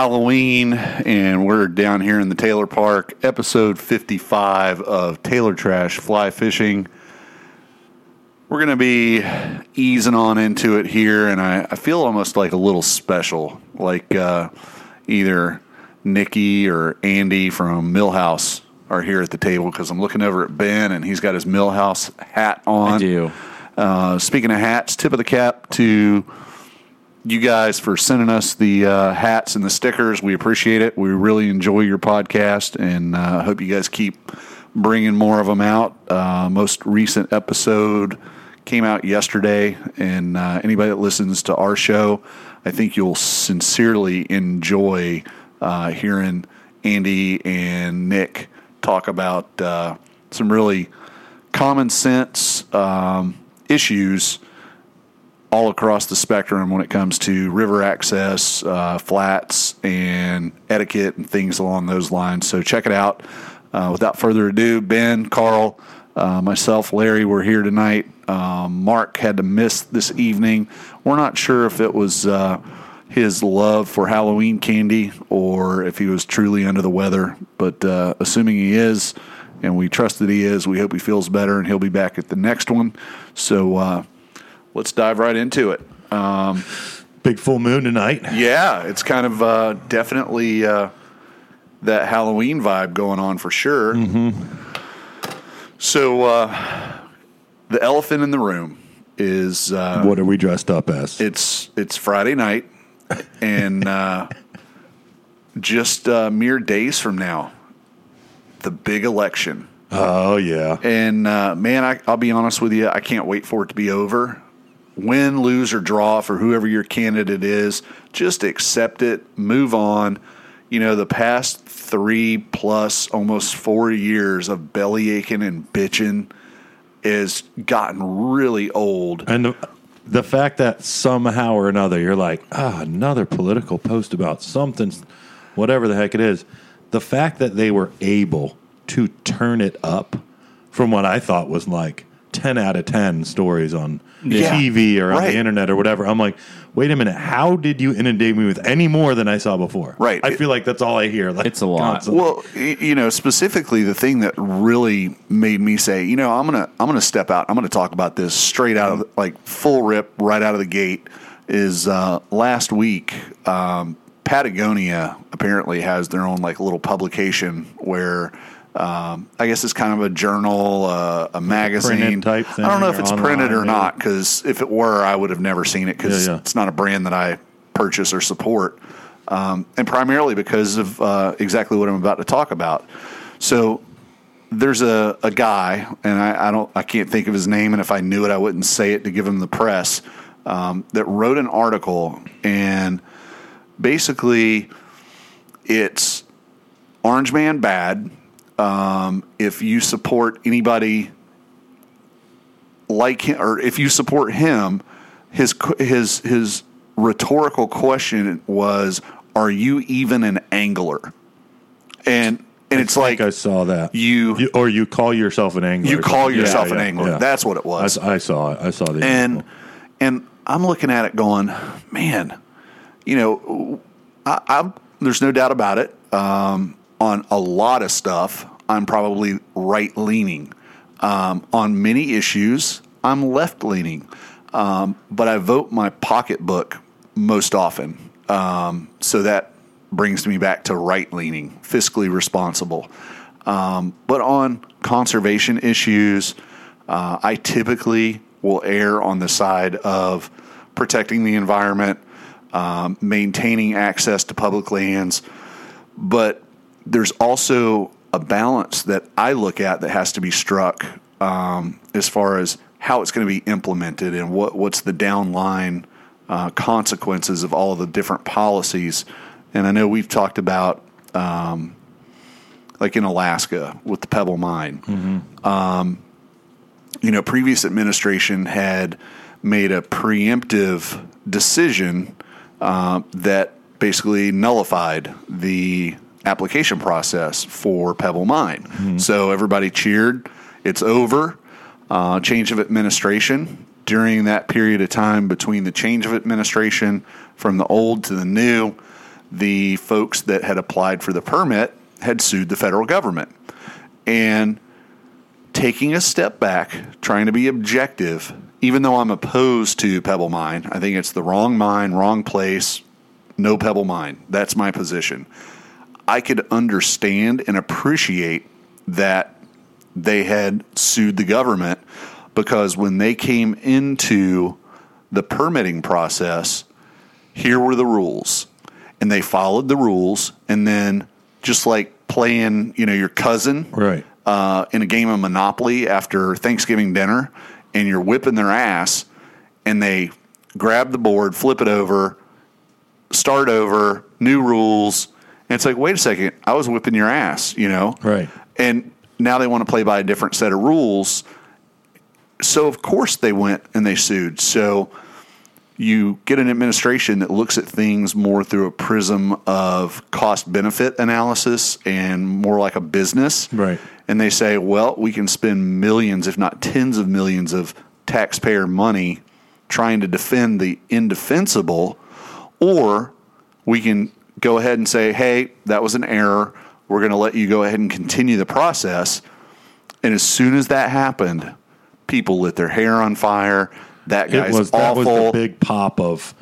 Halloween, and we're down here in the Taylor Park, episode 55 of Taylor Trash Fly Fishing. We're going to be easing on into it here, and I, I feel almost like a little special, like uh, either Nikki or Andy from Millhouse are here at the table because I'm looking over at Ben, and he's got his Millhouse hat on. I do. Uh, speaking of hats, tip of the cap to you guys for sending us the uh, hats and the stickers. We appreciate it. We really enjoy your podcast, and uh, hope you guys keep bringing more of them out. Uh, most recent episode came out yesterday, and uh, anybody that listens to our show, I think you'll sincerely enjoy uh, hearing Andy and Nick talk about uh, some really common sense um, issues all across the spectrum when it comes to river access, uh, flats, and etiquette and things along those lines. So check it out. Uh, without further ado, Ben, Carl, uh, myself, Larry, we're here tonight. Um, Mark had to miss this evening. We're not sure if it was uh, his love for Halloween candy or if he was truly under the weather, but uh, assuming he is, and we trust that he is, we hope he feels better and he'll be back at the next one. So, uh, let's dive right into it. Um, Big full moon tonight. yeah, it's kind of uh, definitely uh, that Halloween vibe going on for sure. So, uh, the elephant in the room is uh, What are we dressed up as? it's it's Friday night, and uh, just uh, mere days from now, the big election. oh yeah. And uh, man, I, I'll be honest with you, I can't wait for it to be over. Win, lose, or draw for whoever your candidate is, just accept it, move on. You know, the past three plus almost four years of belly aching and bitching has gotten really old. And the, the fact that somehow or another you're like, ah, another political post about something, whatever the heck it is. The fact that they were able to turn it up from what I thought was like 10 out of 10 stories on Yeah, TV or on right. the internet or whatever. I'm like, wait a minute, how did you inundate me with any more than I saw before? Right. I feel like that's all I hear. Like, It's a lot. constantly. Well, you know, specifically the thing that really made me say, you know, I'm gonna I'm gonna step out. I'm gonna talk about this straight out of like full rip right out of the gate. Is uh, last week um, Patagonia apparently has their own like little publication where. Um, I guess it's kind of a journal, uh, a magazine type I don't know if it's or printed or online, not because if it were, I would have never seen it because Yeah, yeah. it's not a brand that I purchase or support, um, and primarily because of uh, exactly what I'm about to talk about. So there's a, a guy, and I, I don't, I can't think of his name, and if I knew it, I wouldn't say it to give him the press. Um, that wrote an article, and basically, it's Orange Man bad. Um, if you support anybody like him, or if you support him, his his his rhetorical question was, "Are you even an angler?" And and it's I like I saw that. you you, or you call yourself an angler. you call yourself Yeah, an yeah, angler. yeah. That's what it was. I saw it. I saw the and article. and I'm looking at it going, man, you know, I, I'm there's no doubt about it. Um, on a lot of stuff, I'm probably right leaning. Um, on many issues, I'm left leaning. Um, but I vote my pocketbook most often. Um, so that brings me back to right leaning, fiscally responsible. Um, but on conservation issues, uh, I typically will err on the side of protecting the environment, um, maintaining access to public lands. But there's also a balance that I look at that has to be struck um, as far as how it's going to be implemented and what, what's the downline uh, consequences of all of the different policies. And I know we've talked about um, like in Alaska with the Pebble Mine. Um, you know, previous administration had made a preemptive decision uh, that basically nullified the application process for Pebble Mine. So everybody cheered. It's over. Uh, change of administration. During that period of time between the change of administration from the old to the new, the folks that had applied for the permit had sued the federal government. And taking a step back, trying to be objective, even though I'm opposed to Pebble Mine, I think it's the wrong mine, wrong place, no Pebble Mine. That's my position. I could understand and appreciate that they had sued the government because when they came into the permitting process, here were the rules. And they followed the rules. And then, just like playing, you know, your cousin Right. uh, in a game of Monopoly after Thanksgiving dinner, and you're whipping their ass, and they grab the board, flip it over, start over, new rules. And it's like, wait a second, I was whipping your ass, you know? Right. And now they want to play by a different set of rules. So, of course, they went and they sued. So, you get an administration that looks at things more through a prism of cost benefit analysis and more like a business. Right. And they say, well, we can spend millions, if not tens of millions, of taxpayer money trying to defend the indefensible, or we can go ahead and say, hey, that was an error. We're going to let you go ahead and continue the process. And as soon as that happened, people lit their hair on fire. That It guy's was that was awful. the big pop of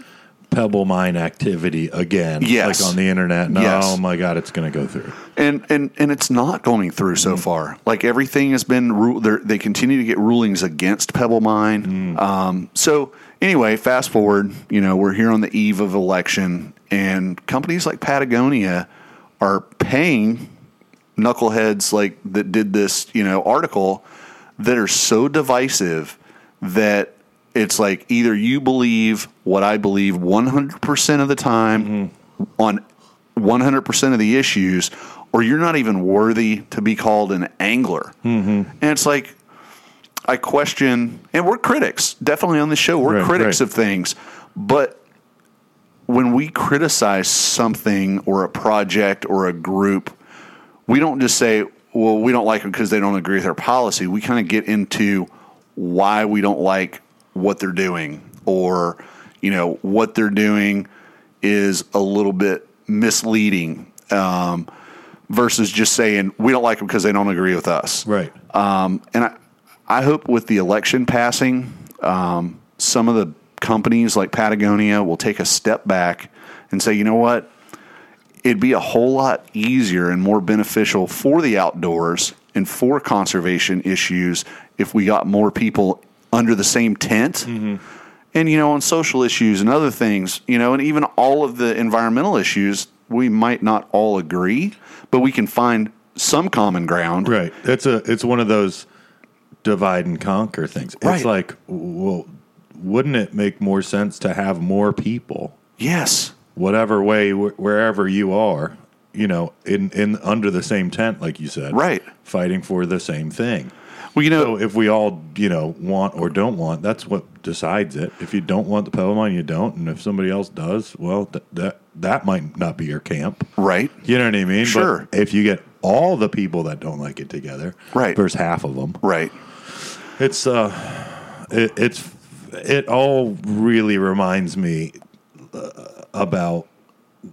Pebble Mine activity again. Yes. Like on the internet. No, Yes. oh my God, it's going to go through. and and and it's not going through so far. Like everything has been ru- they're- continue to get rulings against Pebble Mine. Um, so anyway, fast forward. You know, we're here on the eve of election, and companies like Patagonia are paying knuckleheads like that did this you know article that are so divisive that it's like either you believe what I believe 100% of the time on 100% of the issues or you're not even worthy to be called an angler. Mm-hmm. And it's like I question and we're critics, definitely on the show. We're Right, critics right. of things, but when we criticize something or a project or a group, we don't just say, well, we don't like them because they don't agree with our policy. We kind of get into why we don't like what they're doing or, you know, what they're doing is a little bit misleading um, versus just saying we don't like them because they don't agree with us. Right. Um, and I, I hope with the election passing, um, some of the companies like Patagonia will take a step back and say, you know what? It'd be a whole lot easier and more beneficial for the outdoors and for conservation issues if we got more people under the same tent. Mm-hmm. And, you know, on social issues and other things, you know, and even all of the environmental issues, we might not all agree, but we can find some common ground. Right. It's a it's one of those divide and conquer things. It's like, well, wouldn't it make more sense to have more people, Yes. whatever way, wh- wherever you are, you know, in in under the same tent, like you said, Right. fighting for the same thing. Well, you know, So if we all, you know, want or don't want, that's what decides it. If you don't want the Mine, you don't, and if somebody else does, well, th- that that might not be your camp. right? You know what I mean? Sure. But if you get all the people that don't like it together, Right. There's half of them. Right. It's uh, it, it's it all really reminds me uh, about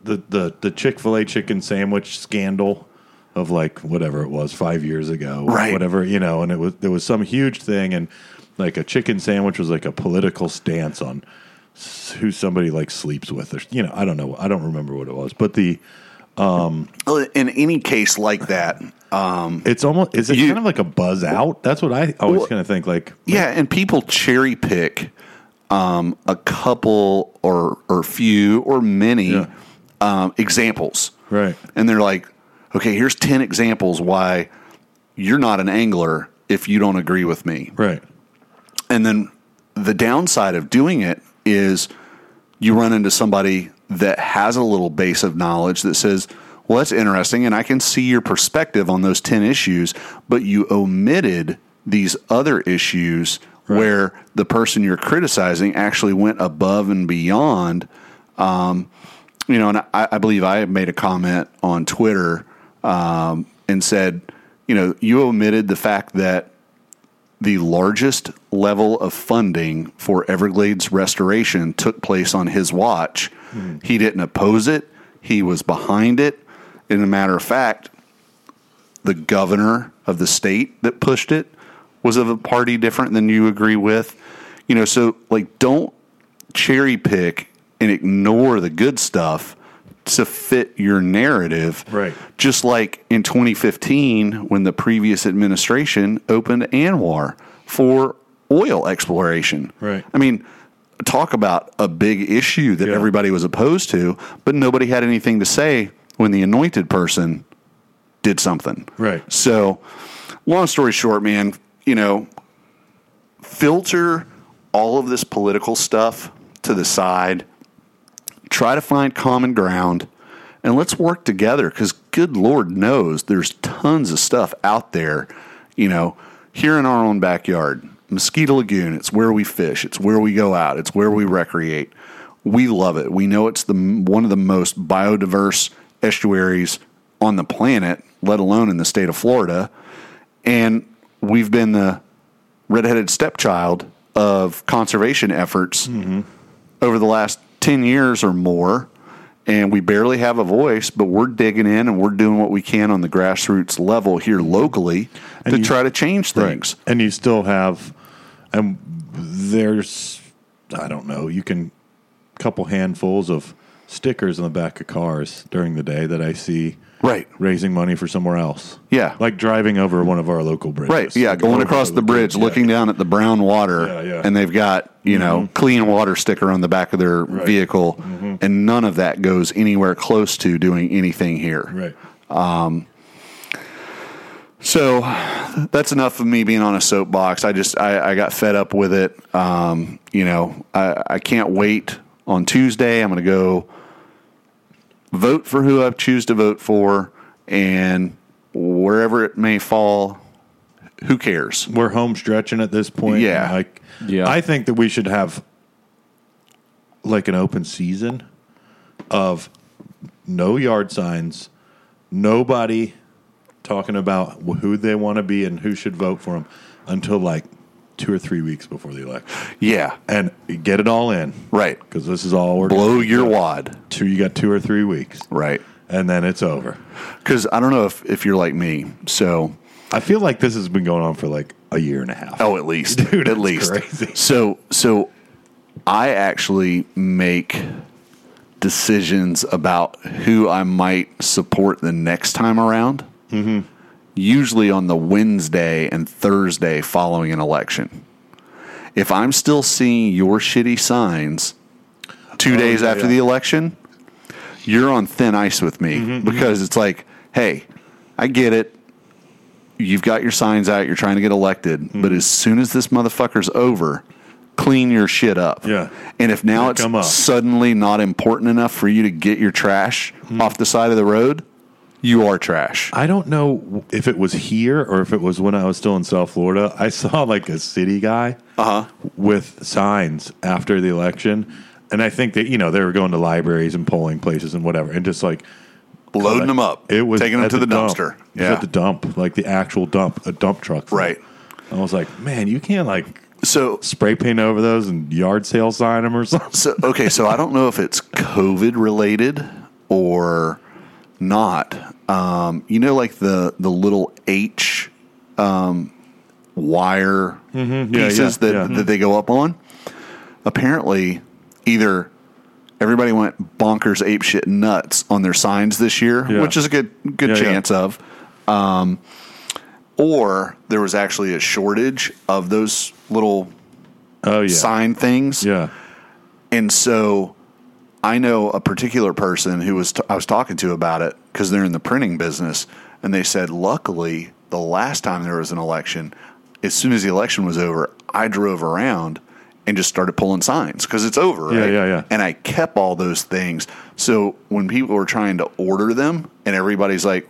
the the the Chick Fil A chicken sandwich scandal of like whatever it was five years ago, Right. Whatever you know, and it was there was some huge thing, and like a chicken sandwich was like a political stance on who somebody like sleeps with, or you know, I don't know, I don't remember what it was, but the Well, In any case like that, um, it's almost is it You- kind of like a buzz out? That's what I always Well, kind of think like yeah, and people cherry pick um, a couple or or few or many Yeah. um, examples, right. and they're like, okay, here's ten examples why you're not an angler if you don't agree with me. Right. And then the downside of doing it is you run into somebody that has a little base of knowledge that says, well, that's interesting, and I can see your perspective on those 10 issues, but you omitted these other issues where the person you're criticizing actually went above and beyond. Um, you know, and I, I believe I made a comment on Twitter um, and said, you know, you omitted the fact that the largest level of funding for Everglades restoration took place on his watch. Hmm. He didn't oppose it. He was behind it. And a matter of fact, the governor of the state that pushed it was of a party different than you agree with. You know, so like don't cherry pick and ignore the good stuff to fit your narrative. Right. Just like in 2015 when the previous administration opened ANWR for oil exploration. Right. I mean, talk about a big issue that Yeah. everybody was opposed to, but nobody had anything to say when the anointed person did something. Right. So, long story short, man, you know, filter all of this political stuff to the side, try to find common ground, and let's work together because good Lord knows there's tons of stuff out there, you know, here in our own backyard. Mosquito Lagoon, it's where we fish, it's where we go out, it's where we recreate. We love it. We know it's the one of the most biodiverse estuaries on the planet, let alone in the state of Florida. And we've been the redheaded stepchild of conservation efforts mm-hmm. over the last 10 years or more. And we barely have a voice, but we're digging in and we're doing what we can on the grassroots level here locally to you- try to change things. And you still have, and there's, I don't know, you can, couple handfuls of stickers on the back of cars during the day that I see Right. raising money for somewhere else. Yeah. Like driving over one of our local bridges. Right. Yeah. Like Going across the bridge, yeah. looking down at the brown water, Yeah, yeah. and they've got, you know, clean water sticker on the back of their vehicle, and none of that goes anywhere close to doing anything here. Right. Um, So that's enough of me being on a soapbox. I just I, I got fed up with it. Um, you know, I, I can't wait on Tuesday. I'm going to go vote for who I choose to vote for, and wherever it may fall, who cares? We're home stretching at this point. Yeah. Like, Yeah. I think that we should have like an open season of no yard signs, nobody talking about who they want to be and who should vote for them until like two or three weeks before the election, Yeah, and get it all in. right. Because this is all we're Blow your wad, Two, you got two or three weeks, right? and then it's over. Because I don't know if if you're like me. So I feel like this has been going on for like a year and a half. Oh, at least, Dude, at least. crazy. So, so I actually make decisions about who I might support the next time around. Mm-hmm. Usually on the Wednesday and Thursday following an election. If I'm still seeing your shitty signs two days Oh, yeah, after yeah. the election, you're on thin ice with me Mm-hmm, because it's like, hey, I get it you've got your signs out, you're trying to get elected, Mm-hmm. but as soon as this motherfucker's over, clean your shit up. Yeah. And if now it's suddenly not important enough for you to get your trash Mm-hmm. off the side of the road, you are trash. I don't know if it was here or if it was when I was still in South Florida. I saw like a city guy Uh-huh. with signs after the election. And I think that, you know, they were going to libraries and polling places and whatever. And just like Loading them up. it was taking them to the, dump. dumpster. Was Yeah. at the dump, like the actual dump, a dump truck. full. Right. I was like, man, you can't like So spray paint over those and yard sale sign them or something. so okay, so I don't know if it's COVID related or not. Um, you know, like the the little H um, wire Mm-hmm. Yeah, pieces yeah, that yeah. that they go up on. Apparently, either everybody went bonkers ape shit nuts on their signs this year, which is a good good chance of. Um, or there was actually a shortage of those little Oh, yeah. sign things. Yeah. And so I know a particular person who was t- I was talking to about it because they're in the printing business, and they said, luckily, the last time there was an election, as soon as the election was over, I drove around and just started pulling signs because it's over, Yeah, right? yeah, yeah. And I kept all those things. So when people were trying to order them, and everybody's like,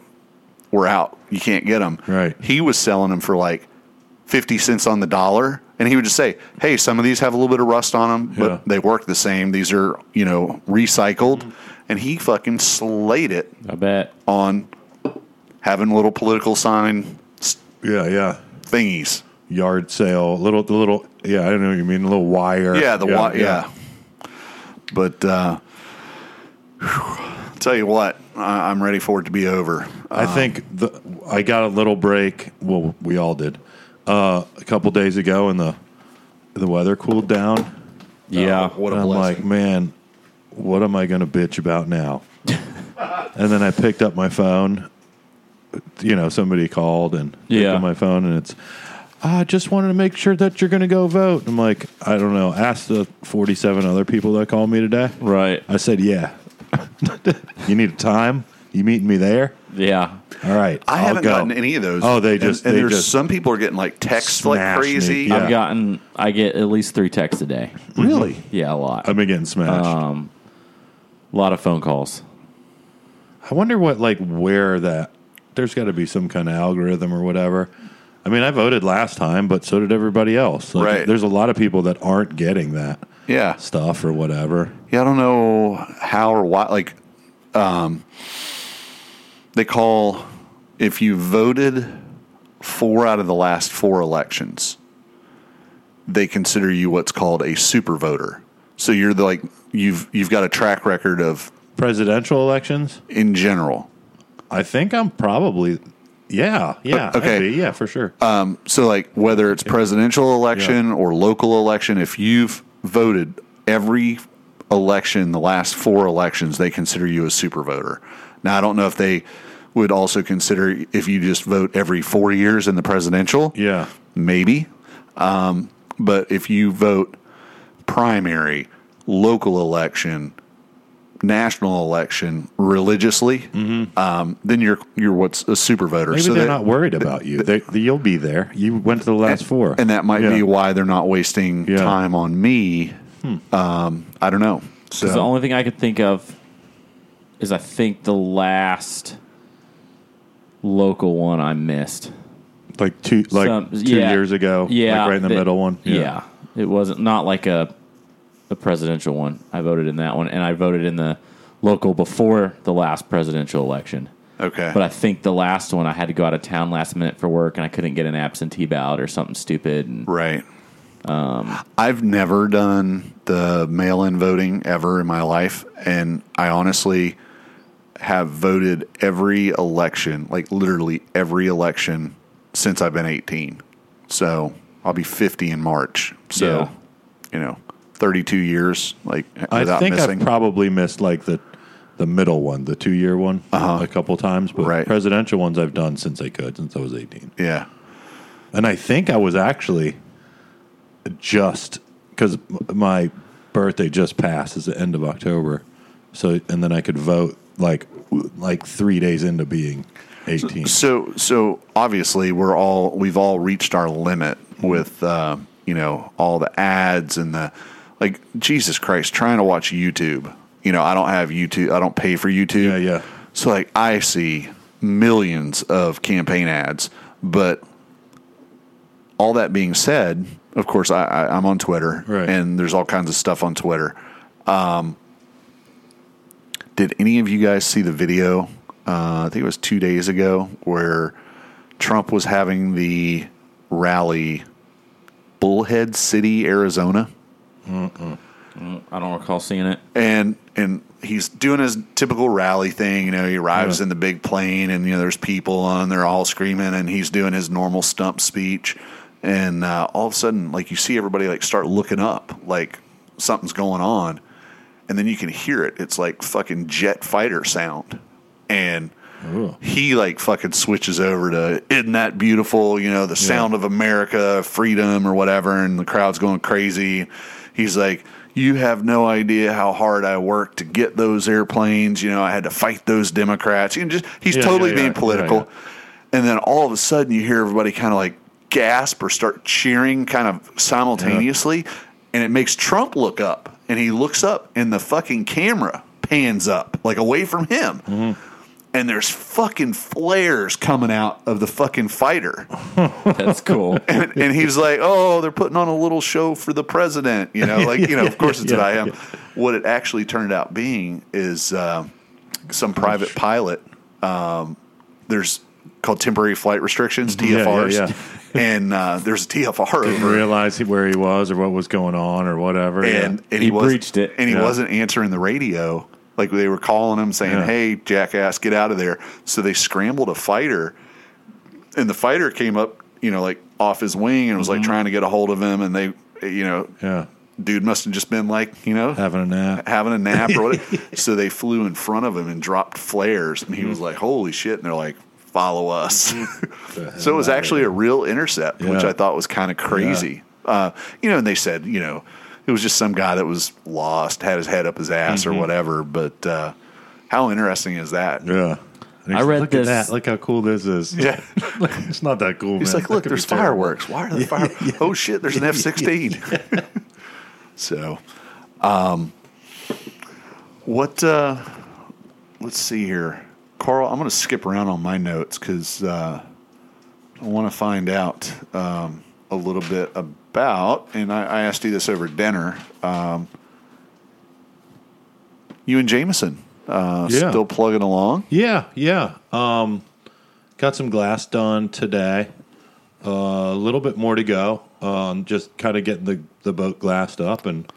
"We're out, you can't get them," Right. He was selling them for like 50 cents on the dollar. And he would just say, hey, some of these have a little bit of rust on them, but Yeah. they work the same. These are, you know, recycled. Mm-hmm. And he fucking slayed it I bet. on having little political sign Yeah. Yeah. thingies. Yard sale, little, the little, yeah, I don't know what you mean, a little wire. Yeah, the yeah, yeah. But uh, whew, tell you what, I, I'm ready for it to be over. I think the, I got a little break. Well, we all did uh, a couple days ago, and the the weather cooled down. Yeah. what a I'm blessing. like, man, what am I going to bitch about now? and then I picked up my phone. You know, somebody called and picked Yeah. up my phone, and it's. I just wanted to make sure that you're going to go vote. I'm like, I don't know. Ask the 47 other people that called me today. Right. I said, yeah. you need a time? You meeting me there? Yeah. All right. I I'll haven't go. gotten any of those. Oh, they just- and, they there's just some people are getting like texts like smashed me. crazy. Yeah. I've gotten, I get at least three texts a day. Really? Yeah, a lot. I'm been getting smashed. Um, a lot of phone calls. I wonder what, like, where that. There's got to be some kind of algorithm or whatever. I mean, I voted last time, but so did everybody else. Like, Right. There's a lot of people that aren't getting that Yeah. stuff or whatever. Yeah, I don't know how or why. Like, um, they call if you voted four out of the last four elections, they consider you what's called a super voter. So you're the, like you've you've got a track record of Presidential elections? in general. I think I'm probably. Yeah, yeah. Okay. yeah, for sure. Um, so like whether it's presidential election or local election, if you've voted every election, the last four elections, they consider you a super voter. Now I don't know if they would also consider if you just vote every four years in the presidential. yeah. Maybe. Um, but if you vote primary, local election, national election religiously, um, then you're you're what's a super voter. Mm-hmm. Maybe So they're that- not worried about you. They, you'll be there. You went to the last four. and that might Yeah. be why they're not wasting Yeah. time on me. Um, I don't know. So 'Cause the only thing I could think of is I think the last local one I missed. like two, like Some- two yeah. years ago. Yeah, like right in the that- middle one. Yeah. it wasn't not like a a presidential one. I voted in that one, and I voted in the local before the last presidential election. okay, But I think the last one I had to go out of town last minute for work, and I couldn't get an absentee ballot or something stupid. And right. Um, I've never done the mail-in voting ever in my life, and I honestly have voted every election, like literally every election since I've been 18. So I'll be 50 in March. So Yeah. you know, 32 years, like I without think missing. I've probably missed like the the middle one, the two year one, a couple times. But Uh-huh. Right. presidential ones I've done since I could, since I was eighteen. yeah. And I think I was actually just because my birthday just passed is the end of October, so and then I could vote like like three days into being eighteen. So, so obviously, we're all we've all reached our limit with uh, you know all the ads and the like. Jesus Christ, trying to watch YouTube. You know, I don't have YouTube. I don't pay for YouTube. Yeah, yeah. So, like, I see millions of campaign ads, but all that being said, of course, I, I, I'm on Twitter, Right. and there's all kinds of stuff on Twitter. Um, did any of you guys see the video? Uh, I think it was two days ago where Trump was having the rally, Bullhead City, Arizona, I don't recall seeing it. and and he's doing his typical rally thing. You know, he arrives Yeah. in the big plane, and you know there's people and they're all screaming, and he's doing his normal stump speech, and uh, all of a sudden, like you see everybody like start looking up, like something's going on, and then you can hear it. It's like fucking jet fighter sound, and Ooh. he like fucking switches over to isn't that beautiful? You know the sound of america freedom or whatever and the crowd's going crazy. He's like you have no idea how hard i worked to get those airplanes. You know i had to fight those democrats. And just he's Yeah, totally yeah, being yeah. political. Yeah, and then all of a sudden you hear everybody kind of like gasp or start cheering kind of simultaneously and it makes trump look up and he looks up and the fucking camera pans up like away from him and there's fucking flares coming out of the fucking fighter. That's cool. And, and he's like, oh, they're putting on a little show for the president. You know, like, you know, of course it's yeah, about him. What it actually turned out being is uh, some private pilot. Um, there's called temporary flight restrictions, Yeah, yeah, TFRs. yeah. And uh, there's a TFR Didn't over realize where he was or what was going on or whatever. and, yeah. and He was- breached it. and he Yeah. wasn't answering the radio Like they were calling him saying, Yeah. "Hey, jackass, get out of there!" So they scrambled a fighter, and the fighter came up, you know, like off his wing and was Mm-hmm. like trying to get a hold of him, and they, you know, Yeah. dude must have just been like, you know, Having a nap. having a nap or whatever. so they flew in front of him and dropped flares, and he was like, "Holy shit!" And they're like, "Follow us." so it was actually a real intercept, which I thought was kind of crazy. Uh, you know, and they said, you know, it was just some guy that was lost, had his head up his ass or whatever. But uh, how interesting is that? Yeah. I read look this- At that. Look how cool this is. Yeah. it's not that cool. He's man. like, look, there's be terrible." fireworks. Why are there fireworks? Oh shit, there's an F sixteen. So, um, what? Uh, let's see here, Carl. I'm going to skip around on my notes because uh, I want to find out um, a little bit about. And I, I asked you this over dinner. Um, you and Jameson uh, Yeah. still plugging along? Yeah, yeah. Um, got some glass done today. Uh, a little bit more to go. Um, just kind of getting the, the boat glassed up, and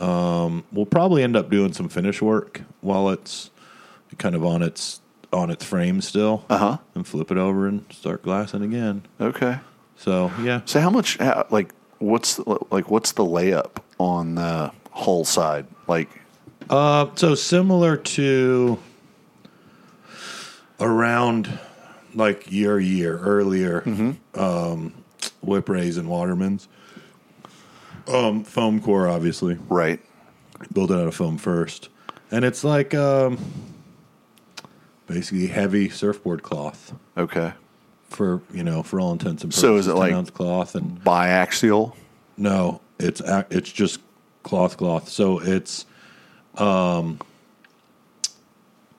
um, we'll probably end up doing some finish work while it's kind of on its on its frame still, Uh-huh. and flip it over and start glassing again. Okay. So yeah, So how much? How, like, what's the, like what's the layup on the hull side? Like, Uh, so similar to around like your year earlier, um, Whiprays and Watermans. Um, foam core, obviously, right? build it out of foam first, and it's like um, basically heavy surfboard cloth Okay. for you know for all intents and purposes. So is it 10 like- ounce cloth and Biaxial. No, it's ac- it's just cloth cloth. So it's um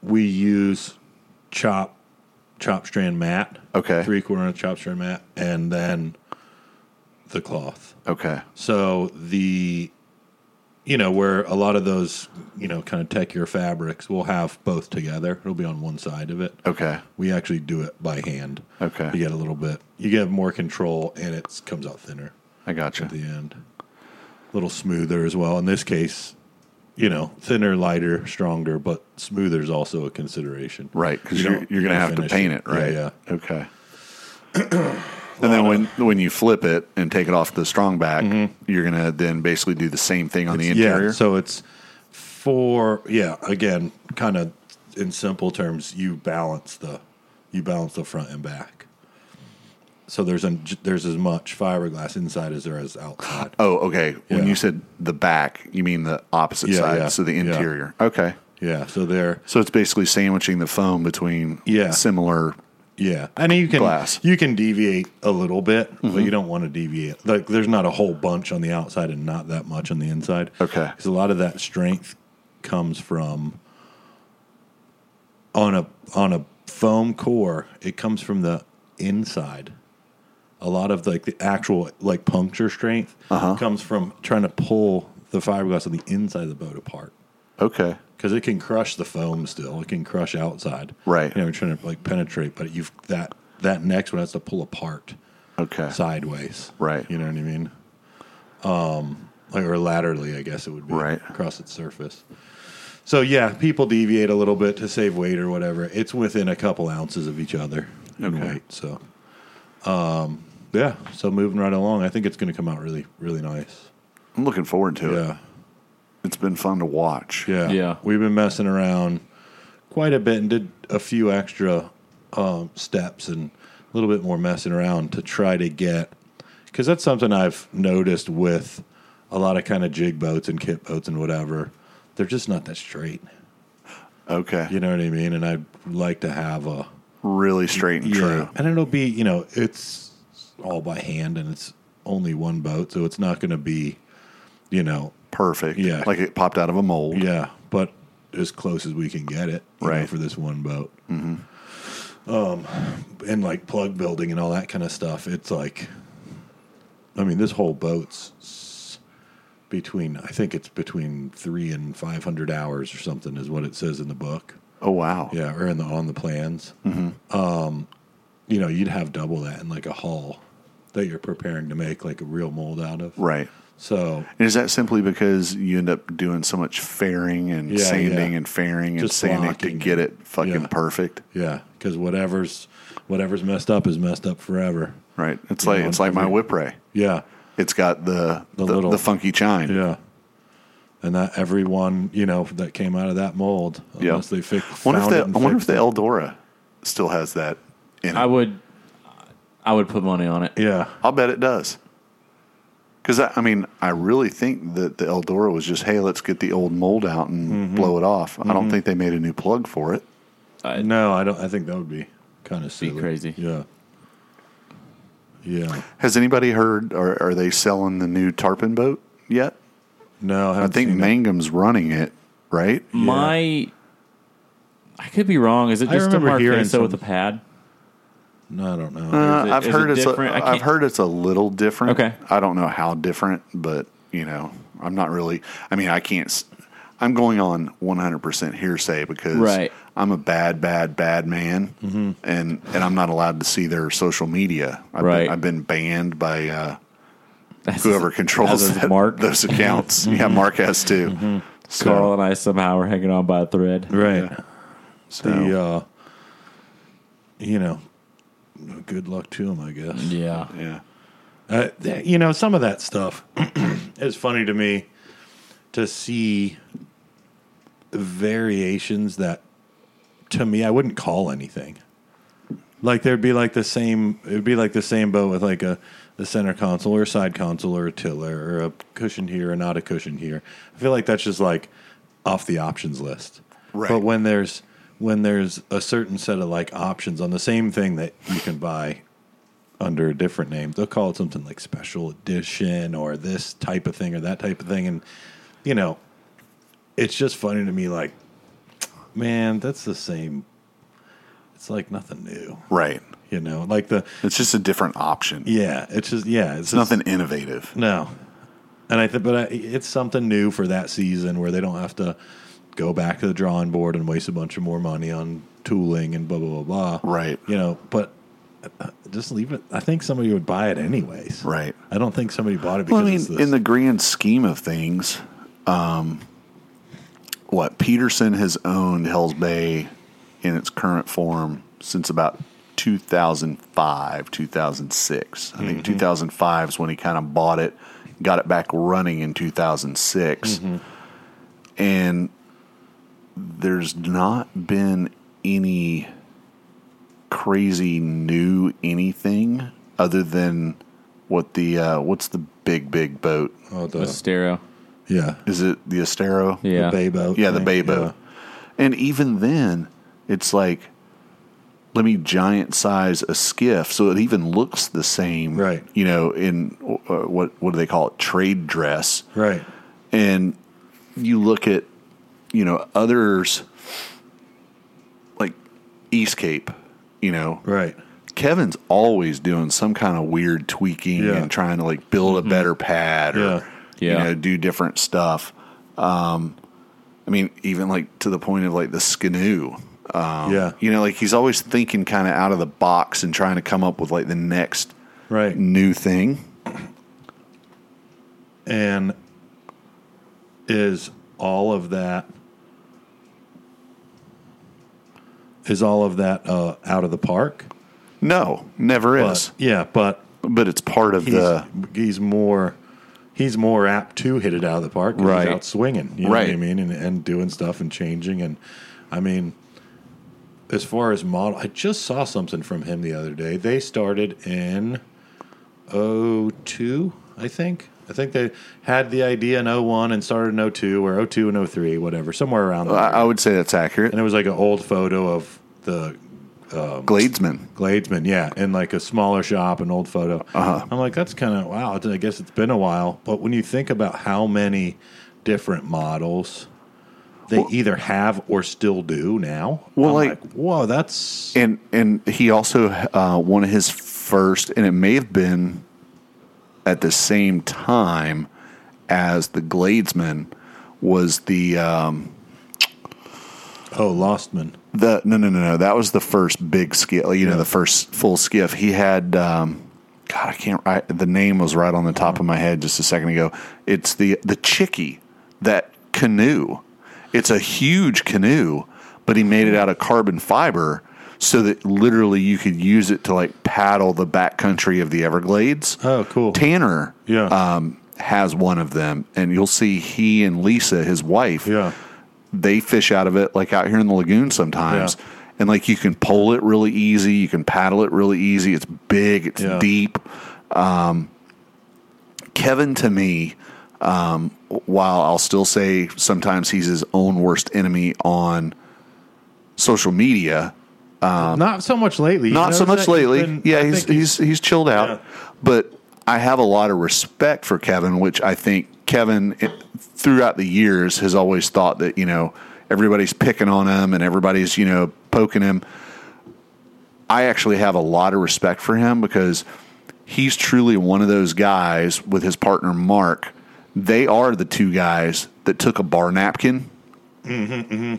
we use chop chop strand mat. Okay. Three quarter inch chop strand mat and then the cloth. Okay. So the you know, where a lot of those, you know, kind of techier fabrics will have both together. It'll be on one side of it. Okay. We actually do it by hand. Okay. You get a little bit you get more control and it comes out thinner I gotcha. at the end. A little smoother as well. In this case, you know, thinner, lighter, stronger, but smoother is also a consideration. Right, because You you are you're going to have to paint it. it, right? Yeah, Okay. and then when when you flip it and take it off the strong back, you're going to then basically do the same thing on the interior. Mm-hmm. Yeah, so it's for yeah, again, kind of in simple terms, you balance the you balance the front and back. So there's an, there's as much fiberglass inside as there is outside. oh, okay. When you said the back, you mean the opposite Yeah, side, yeah, so the yeah. interior. Okay. Yeah, so there So it's basically sandwiching the foam between Yeah. similar. Yeah, and you can Glass. you can deviate a little bit, Mm-hmm. but you don't want to deviate. Like there's not a whole bunch on the outside and not that much on the inside. Okay. because a lot of that strength comes from on a on a foam core. It comes from the inside. A lot of like the actual like puncture strength Uh-huh. comes from trying to pull the fiberglass on the inside of the boat apart Okay. Because it can crush the foam still. It can crush outside. Right. You know, trying to like penetrate, but you've that that next one has to pull apart Okay. sideways. Right. You know what I mean? Um, like or laterally, I guess it would be Right. across its surface. So yeah, people deviate a little bit to save weight or whatever. It's within a couple ounces of each other in Okay. weight. So, um, yeah. So moving right along, I think it's going to come out really, really nice. I'm looking forward to it. Yeah. It's been fun to watch. Yeah. Yeah. We've been messing around quite a bit and did a few extra um, steps and a little bit more messing around to try to get because that's something I've noticed with a lot of kind of jig boats and kit boats and whatever. They're just not that straight. Okay. You know what I mean? And I'd like to have a Really straight and true. and it'll be you know it's all by hand and it's only one boat, so it's not going to be you know Perfect. Yeah. Like it popped out of a mold. Yeah, but as close as we can get it, you know, Right. for this one boat. Mm-hmm. Um, and like plug building and all that kind of stuff. It's like, I mean, this whole boat's between. I think it's between three and five hundred hours or something, is what it says in the book. Oh wow. Yeah, or in the on the plans. Mm-hmm. Um, you know, you'd have double that in like a hull that you're preparing to make like a real mold out of. Right. So And is that simply because you end up doing so much fairing and Yeah, sanding yeah. and fairing and Just sanding to get it fucking Yeah. perfect? yeah, because whatever's whatever's messed up is messed up forever. Right. It's You like know, it's like my every- whip ray. Yeah, It's got the the, The the, funky chine. yeah. And that everyone you know that came out of that mold, Yeah. unless they fix. I wonder if the I wonder if the. Eldora still has that in it. I would, I would put money on it. Yeah, I'll bet it does. Because I, I mean, I really think that the Eldora was just, hey, let's get the old mold out and Mm-hmm. blow it off. I don't think they made a new plug for it. I- no, I don't. I think that would be kind of silly. crazy. Yeah, yeah. Has anybody heard? Are, are they selling the new tarpon boat yet? No, I, I haven't think seen it. Mangum's running it, right? My, I could be wrong. Is it just a Marquesa with a pad? No, I don't know. Uh, it- I've heard it it's a, different? I I've heard it's a little different. Okay. I don't know how different, but you know, I'm not really. I mean, I can't. I'm going on 100% hearsay because Right. I'm a bad, bad, bad man, and and I'm not allowed to see their social media. I've Right. Been, I've been banned by uh, That's- whoever controls as that, Mark. those accounts. yeah, Mark has too. So, Carl and I somehow are hanging on by a thread. right. so The uh, you know, good luck to him, I guess. Yeah. yeah. Uh, th- you know, some of that stuff is funny to me to see variations that to me I wouldn't call anything. Like there'd be like the same it'd be like the same boat with like a, a center console or a side console or a tiller or a cushion here or not a cushion here. I feel like that's just like off the options list. Right. But when there's when there's a certain set of like options on the same thing that you can buy under a different name. They'll call it something like special edition or this type of thing or that type of thing. And, you know, it's just funny to me like, man, that's the same. It's like nothing new, Right. you know, like the, It's just a different option. yeah, it's just, yeah, it's It's just- nothing innovative. No. And I think, but I, it's something new for that season where they don't have to go back to the drawing board and waste a bunch of more money on tooling and blah, blah, blah, blah. Right. You know, but uh, just leave it. I think somebody would buy it anyways. Right. I don't think somebody bought it because Well, I mean, in the grand scheme of things, um, what Peterson has owned Hell's Bay in its current form since about 2005, 2006. I Mm-hmm. think 2005 is when he kind of bought it, got it back running in 2006. Mm-hmm. And there's not been any crazy new anything other than what the uh, what's the big big boat oh, the, With stereo. yeah. is it the Estero? Yeah. The Bay boat. Yeah, the. Bay boat. And even then, it's like, let me giant size a skiff so it even looks the same. Right. You know, in uh, what what do they call it? Trade dress. Right. And you look at, you know, others like East Cape. You know, Right. Kevin's always doing some kind of weird tweaking Yeah. and trying to like build a better pad or Yeah. you know do different stuff. Um, I mean, even like to the point of like the Skidoo. Um, Yeah. you know, like he's always thinking kind of out of the box and trying to come up with like the next Right. new thing. And is all of that is all of that uh, out of the park? No, never is. Yeah, but But it's part of he's the he's more he's more apt to hit it out of the park. Right. he's out swinging. You know Right. what I mean? And, and doing stuff and changing. And I mean, as far as model, I just saw something from him the other day. They started in 02, I think. I think they had the idea in 01 and started in 02 or 02 and 03, whatever, somewhere around there. I, would say that's accurate. and it was like an old photo of the Gladesman. Gladesman, yeah, in like a smaller shop, an old photo. Uh-huh. I'm like, that's kind of wow. I guess it's been a while, but when you think about how many different models they either have or still do now, Well, I'm like- whoa, that's And and he also uh, one of his first, and it may have been at the same time as the Gladesman was the um, oh, Lostman. the no no no no that was the first big skiff. You know, the first full skiff. He had um, God, I can't. I, the name was right on the top of my head just a second ago. It's the the Chicky that canoe. It's a huge canoe, but he made it out of carbon fiber so that literally you could use it to like paddle the backcountry of the Everglades. Oh, cool. Tanner, Yeah. um, has one of them, and you'll see he and Lisa, his wife, Yeah. they fish out of it like out here in the lagoon sometimes. Yeah. And like you can pole it really easy, you can paddle it really easy. It's big, it's Yeah. deep. Um, Kevin to me, um, while I'll still say sometimes he's his own worst enemy on social media, Um, not so much lately. You not so much? He's lately. been- yeah, I he's, he's he's chilled out, Yeah. but I have a lot of respect for Kevin, which I think Kevin it, throughout the years has always thought that you know everybody's picking on him and everybody's you know poking him. I actually have a lot of respect for him because he's truly one of those guys with his partner Mark. They are the two guys that took a bar napkin mm-hmm, mm-hmm.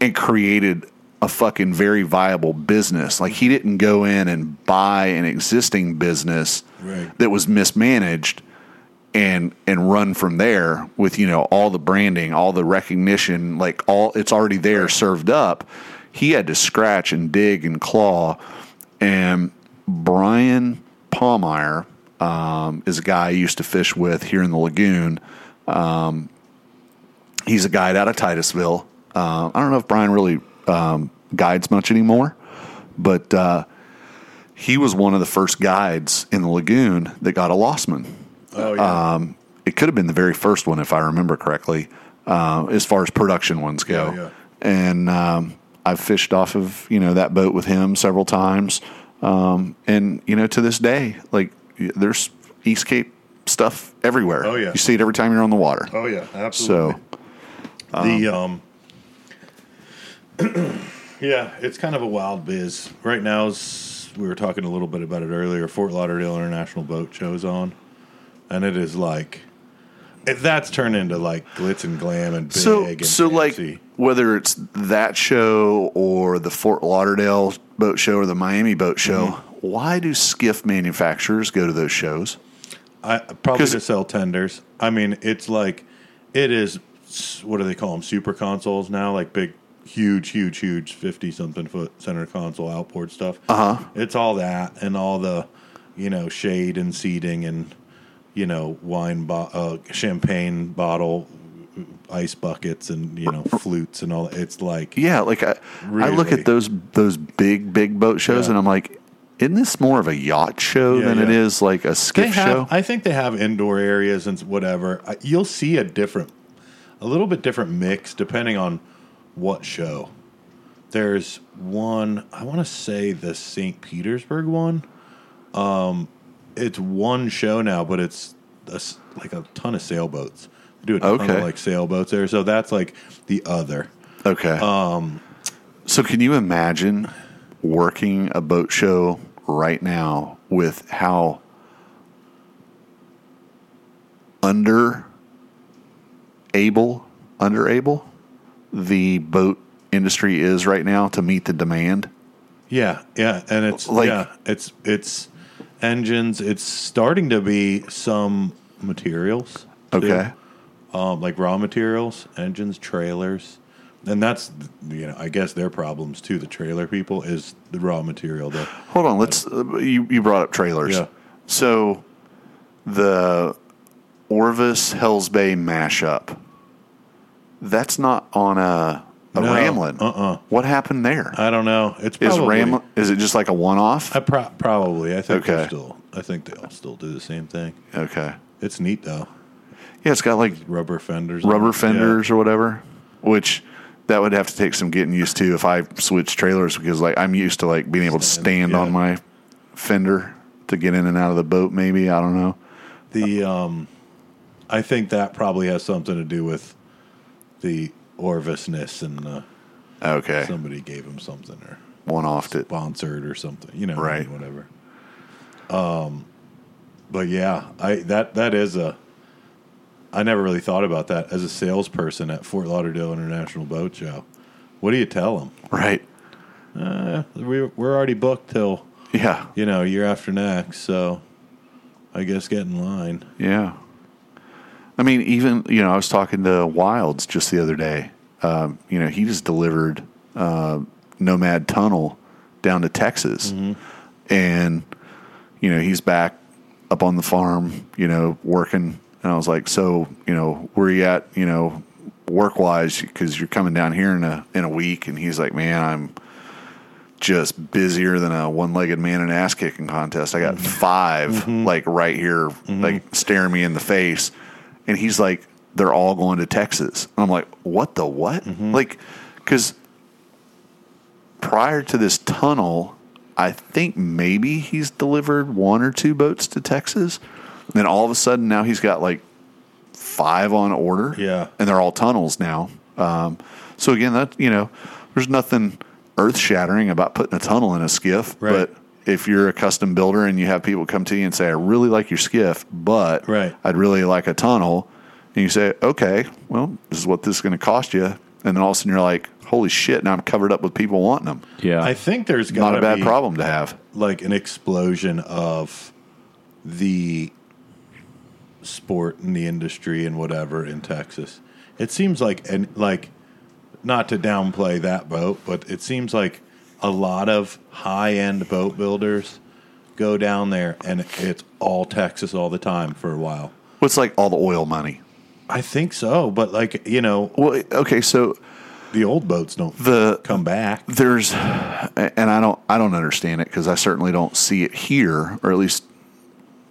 and created a fucking very viable business. Like he didn't go in and buy an existing business Right. that was mismanaged and and run from there with you know all the branding, all the recognition, like all it's already there served up. He had to scratch and dig and claw. And Brian Palmeyer um, is a guy I used to fish with here in the lagoon. Um, he's a guide out of Titusville. Uh, I don't know if Brian really um, guides much anymore, but uh, he was one of the first guides in the lagoon that got a Lossman. Oh yeah. Um, it could have been the very first one, if I remember correctly, uh, as far as production ones go. Yeah, yeah. And um, I've fished off of you know that boat with him several times, um, and you know to this day, like there's East Cape stuff everywhere. Oh, yeah. you see it every time you're on the water. oh yeah. Absolutely. So the um yeah it's kind of a wild biz right now we were talking a little bit about it earlier fort lauderdale international boat shows on and it is like it, that's turned into like glitz and glam and big so and so like whether it's that show or the Fort Lauderdale boat show or the Miami boat show, Mm-hmm. why do skiff manufacturers go to those shows? I probably to sell tenders. I mean, it's like it is. What do they call them? Super consoles now, like big, huge, huge, huge, fifty something foot center console outboard stuff. Uh huh. It's all that and all the, you know, shade and seating and, you know, wine, bo- uh, champagne bottle, ice buckets and you know flutes and all. It's like Yeah, like I, I look at those those big big boat shows Yeah. and I'm like, isn't this more of a yacht show Yeah, than it yeah. is like a they skiff have. show? I think they have indoor areas and whatever. You'll see a different, a little bit different mix depending on what show. There's one. I want to say the St. Petersburg one. Um, it's one show now, but it's a like a ton of sailboats. They do a ton Okay. of like sailboats there, so that's like the other. Okay. Um, so can you imagine working a boat show right now with how under able under able the boat industry is right now to meet the demand? Yeah, yeah, and it's Like- yeah, it's it's engines. It's starting to be some materials. Okay. um, like raw materials, engines, trailers, and that's you know I guess their problems too. The trailer people is the raw material. The Hold on, let's uh, you you brought up trailers. Yeah. So the Orvis Hells Bay mashup. That's not on a a No, Ramlin. uh-uh. What happened there? I don't know. It's probably, Is Ramlin is it just like a one off? I pro- probably. I think Okay. still. I think they all still do the same thing. Okay. It's neat though. Yeah, it's got like Rubber fenders. rubber fenders or whatever, which that would have to take some getting used to if I switch trailers because like I'm used to like being able to stand yeah. on my fender to get in and out of the boat. Maybe I don't know. The um, I think that probably has something to do with the Orvisness and uh, Okay, somebody gave him something or one off it. sponsored or something. You know, Right. Whatever. Um, but yeah, I that that is a. I never really thought about that as a salesperson at Fort Lauderdale International Boat Show. What do you tell them? Right. Uh, we we're already booked till Yeah. you know year after next. So I guess get in line. Yeah. I mean, even you know, I was talking to Wilds just the other day. Um, you know, he just delivered uh, Nomad Tunnel down to Texas, and you know, he's back up on the farm. You know, working. And I was like, so you know, where you at? You know, work wise, because you're coming down here in a in a week. And he's like, man, I'm just busier than a one-legged man in an ass kicking contest. I got 5 like right here, like staring me in the face, and he's like, "They're all going to Texas." And I'm like, "What the what?" Like, because prior to this tunnel, I think maybe he's delivered one or two boats to Texas. And Then all of a sudden, now he's got like five on order. Yeah. and they're all tunnels now. Um, so again, that you know, there's nothing earth shattering about putting a tunnel in a skiff, Right. but if you're a custom builder and you have people come to you and say, "I really like your skiff, but Right. I'd really like a tunnel," and you say, "Okay, well, this is what this is going to cost you," and then all of a sudden you're like, "Holy shit!" Now I'm covered up with people wanting them. Yeah. I think there's got Not to a bad be problem to have. like an explosion of the sport and the industry and whatever in Texas. It seems like and like not to downplay that boat, but it seems like a lot of high end boat builders go down there and it's all Texas all the time for a while. What's like all the oil money? I think so, but like, you know, Well, okay, so the old boats don't the come back. there's and I don't I don't understand it because I certainly don't see it here, or at least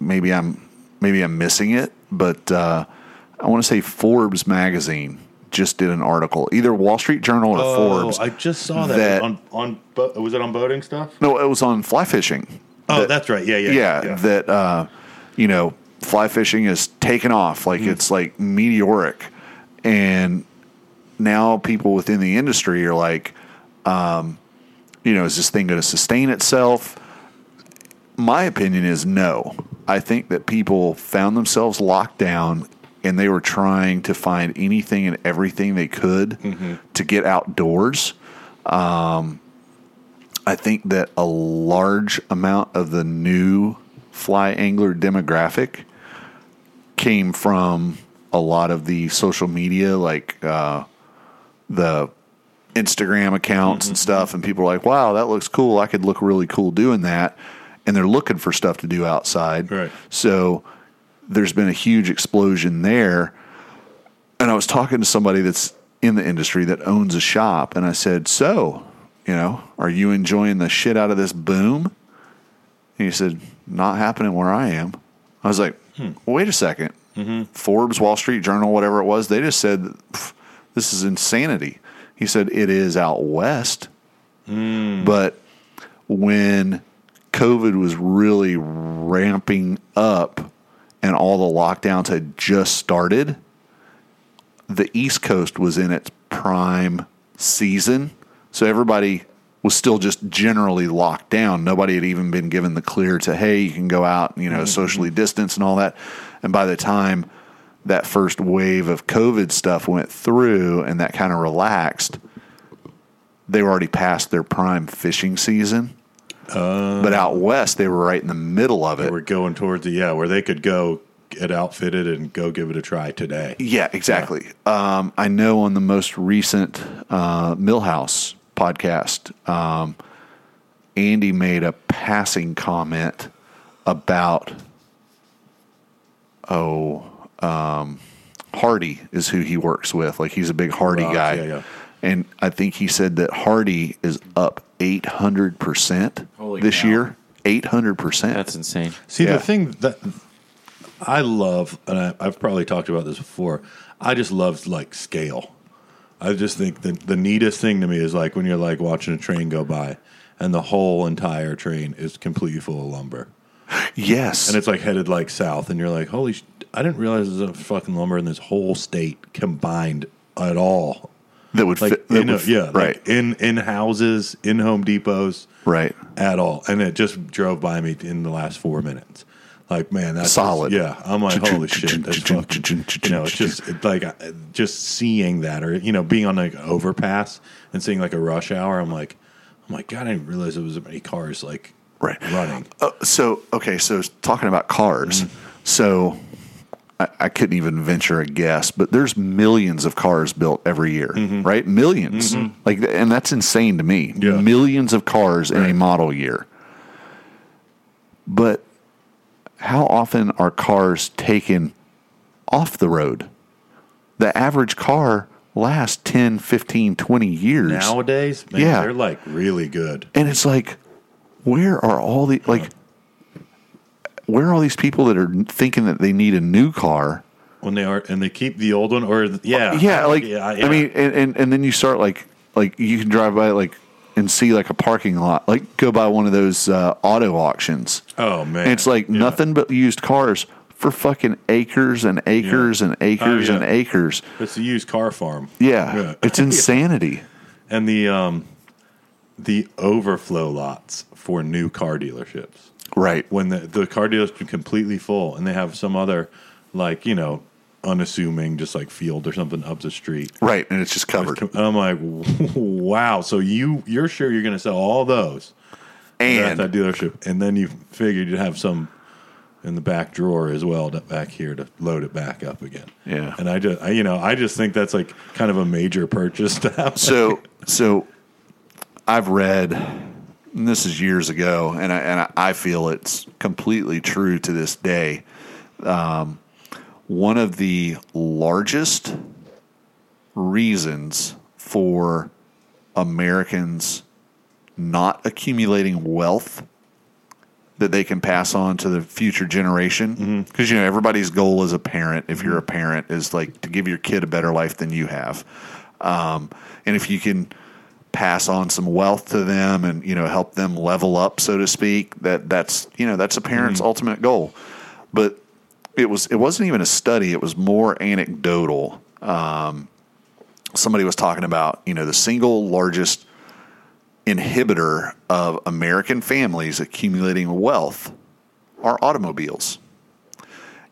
maybe I'm maybe I'm missing it. But uh, I want to say Forbes magazine just did an article, either Wall Street Journal or Forbes. Oh, I just saw that, that- on on was it on boating stuff? no, it was on fly fishing. Oh, That- that's right. Yeah, yeah, yeah, that uh, you know, fly fishing is taken off like it's like meteoric, and now people within the industry are like, um, you know, is this thing going to sustain itself? My opinion is no. I think that people found themselves locked down and they were trying to find anything and everything they could mm-hmm. to get outdoors. Um, I think that a large amount of the new fly angler demographic came from a lot of the social media, like uh, the Instagram accounts and mm-hmm. stuff. And people are like, wow, that looks cool. I could look really cool doing that. And they're looking for stuff to do outside. Right. So there's been a huge explosion there. And I was talking to somebody that's in the industry that owns a shop, and I said, So, you know, are you enjoying the shit out of this boom? And he said, Not happening where I am. I was like, hmm. Wait a 2nd mm-hmm. Forbes, Wall Street Journal, whatever it was, they just said, This is insanity. He said, It is out west. Hmm. But when COVID was really ramping up and all the lockdowns had just started, the East Coast was in its prime season. So everybody was still just generally locked down. Nobody had even been given the clear to, hey, you can go out, you know, mm-hmm. socially distance and all that. And by the time that first wave of COVID stuff went through and that kind of relaxed, they were already past their prime fishing season. But out west, they were right in the middle of it. We're going towards the yeah, where they could go get outfitted and go give it a try today. Yeah, exactly. Um, I know on the most recent uh, Millhouse podcast, um, Andy made a passing comment about, oh, um, Hardy is who he works with. Like he's a big Hardy Rock, guy. yeah, yeah. And I think he said that Hardy is up 800% Holy this cow. year. 800%. That's insane. See, Yeah. the thing that I love, and I, I've probably talked about this before, I just love like scale. I just think the the neatest thing to me is like when you're like watching a train go by, and the whole entire train is completely full of lumber, yes. and it's like headed like south, and you're like, holy! Sh- I didn't realize there's a fucking lumber in this whole state combined at all. That would Like fit. that in a, yeah, Right. like in in houses, in Home Depots, right. at all. And it just drove by me in the last four minutes. Like, man, that's Solid. yeah, I'm like, holy shit, that's fucking, you know, it's just it, like just seeing that, or you know, being on like an overpass and seeing like a rush hour. I'm like, oh my god, I didn't realize there was so many cars like right running. Uh, so okay, so talking about cars, so I, I couldn't even venture a guess, but there's millions of cars built every year, mm-hmm. right? 1000000s mm-hmm. like, and that's insane to me. Yeah. Millions of cars in a model year, but how often are cars taken off the road? The average car lasts 10, 15, 20 years. Nowadays, man, Yeah. they're like really good. And it's like, where are all the like? Where are all these people that are thinking that they need a new car? When they are, and they keep the old one, or yeah, Yeah, like yeah, I mean, and, and and then you start like like you can drive by like and see like a parking lot, like go by one of those uh, auto auctions. oh man, And it's like Yeah. nothing but used cars for fucking acres and acres and acres Oh, yeah. and acres. It's a used car farm. Yeah, it's insanity. and the um, the overflow lots for new car dealerships. Right. when the the car dealership is completely full and they have some other like you know unassuming just like field or something up the street Right, and it's just covered. i'm like wow so you you're sure you're going to sell all those at And that dealership and then you figured you'd have some in the back drawer as well to, back here to load it back up again Yeah. and i just I, you know i just think that's like kind of a major purchase to have so so I've read and this is years ago and I, and I- feel it's completely true to this day. Um, one of the largest reasons for Americans not accumulating wealth that they can pass on to the future generation because you know everybody's goal as a parent if you're a parent is like to give your kid a better life than you have. Um, and if you can pass on some wealth to them and you know help them level up so to speak that that's you know that's a parent's ultimate goal but it was it wasn't even a study it was more anecdotal um, somebody was talking about you know the single largest inhibitor of American families accumulating wealth are automobiles.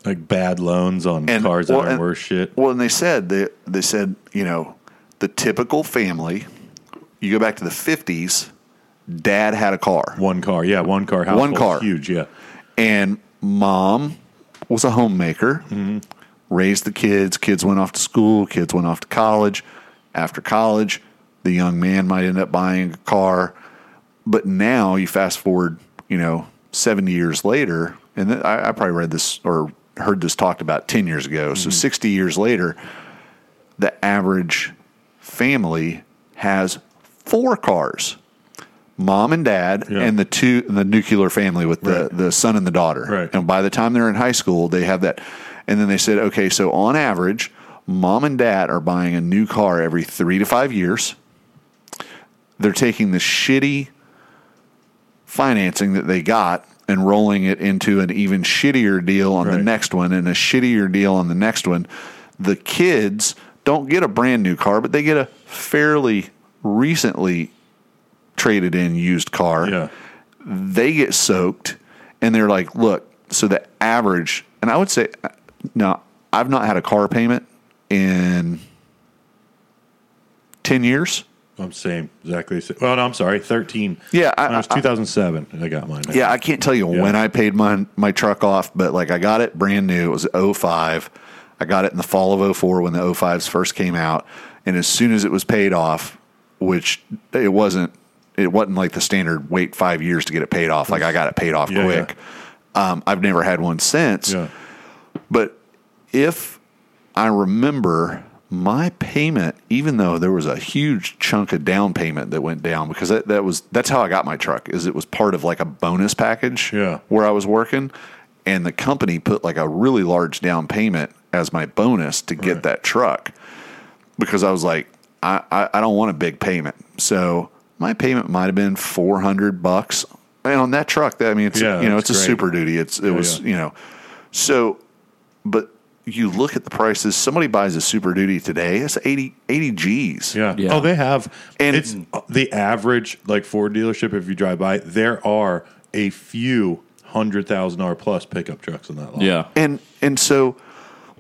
like bad loans on And- cars well, that are and- worse shit Well, and they said they they said you know the typical family. You go back to the fifties. Dad had a car, one car yeah one car house One car. huge yeah and mom was a homemaker. Raised the kids. Kids went off to school. Kids went off to college. After college, the young man might end up buying a car. But now you fast forward, you know, 70 years later, and I, I probably read this or heard this talked about 10 years ago. So mm-hmm. 60 years later, the average family has four cars mom and dad Yeah. and the two the nuclear family with the, Right. the son and the daughter Right. and by the time they're in high school they have that and then they said okay so on average mom and dad are buying a new car every three to five years they're taking the shitty financing that they got and rolling it into an even shittier deal on the next one and a shittier deal on the next one. The kids don't get a brand new car, but they get a fairly recently traded in used car. yeah They get soaked and they're like, look, so the average, and I would say, now, I've not had a car payment in 10 years. I'm same, exactly. same. Well, no, I'm sorry, 13. Yeah, I- Mine was I- 2007. I got mine. Yeah, I can't tell you Yeah. when I paid my my truck off, but like I got it brand new. It was 05. I got it in the fall of 04 when the 05s first came out, and as soon as it was paid off, which it wasn't, it wasn't like the standard wait five years to get it paid off. Like I got it paid off Yeah, quick. Um, I've never had one since. Yeah. But if I remember my payment, even though there was a huge chunk of down payment that went down because that, that was that's how I got my truck is it was part of like a bonus package Yeah. where I was working and the company put like a really large down payment as my bonus to get Right. that truck because I was like I, I, I don't want a big payment. So my payment might have been four hundred bucks. And on that truck, that, I mean it's Yeah, you know, it's that's a super duty. It's it was yeah. you know so, but you look at the prices. Somebody buys a Super Duty today. It's 80, 80 G's. Yeah. Yeah. Oh, they have. And- And it's the average like Ford dealership. If you drive by, there are a few hundred thousand dollar plus pickup trucks in that lot. Yeah. And and so,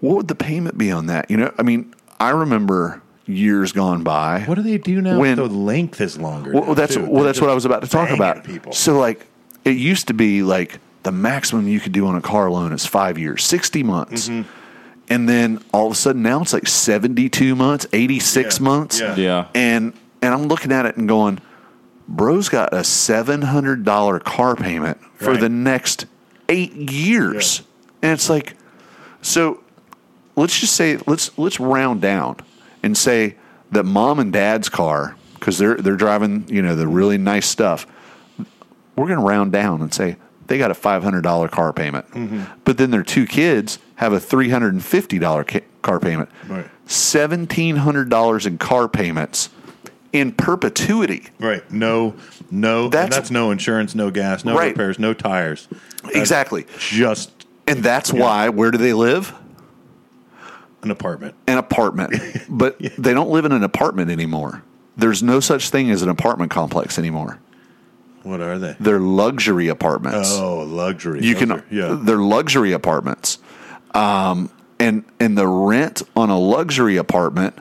what would the payment be on that? You know, I mean, I remember years gone by. What do they do now? When- the length is longer. Well, now, that's too. well, They're that's what I was about to talk about. People. So, like, it used to be like the maximum you could do on a car loan is five years, 60 months. Mm-hmm. And then all of a sudden now it's like 72 months, 86 Yeah. months. Yeah. Yeah. And, and I'm looking at it and going, bro's got a $700 car payment for Right. the next eight years. And it's like, so let's just say let's let's round down and say that mom and dad's car because they're they're driving you know the really nice stuff. We're going to round down and say they got a five hundred dollar car payment, mm-hmm. but then their two kids have a three hundred and fifty dollar ca- car payment. Right. Seventeen hundred dollars in car payments in perpetuity. Right. No, no. That's- That's, no insurance, no gas, no Right. repairs, no tires. That's Exactly. Just And that's why where do they live? An apartment. an apartment, but they don't live in an apartment anymore. There's no such thing as an apartment complex anymore. What are they? They're luxury apartments. Oh, luxury. you Those can, yeah. they're luxury apartments, um, and and the rent on a luxury apartment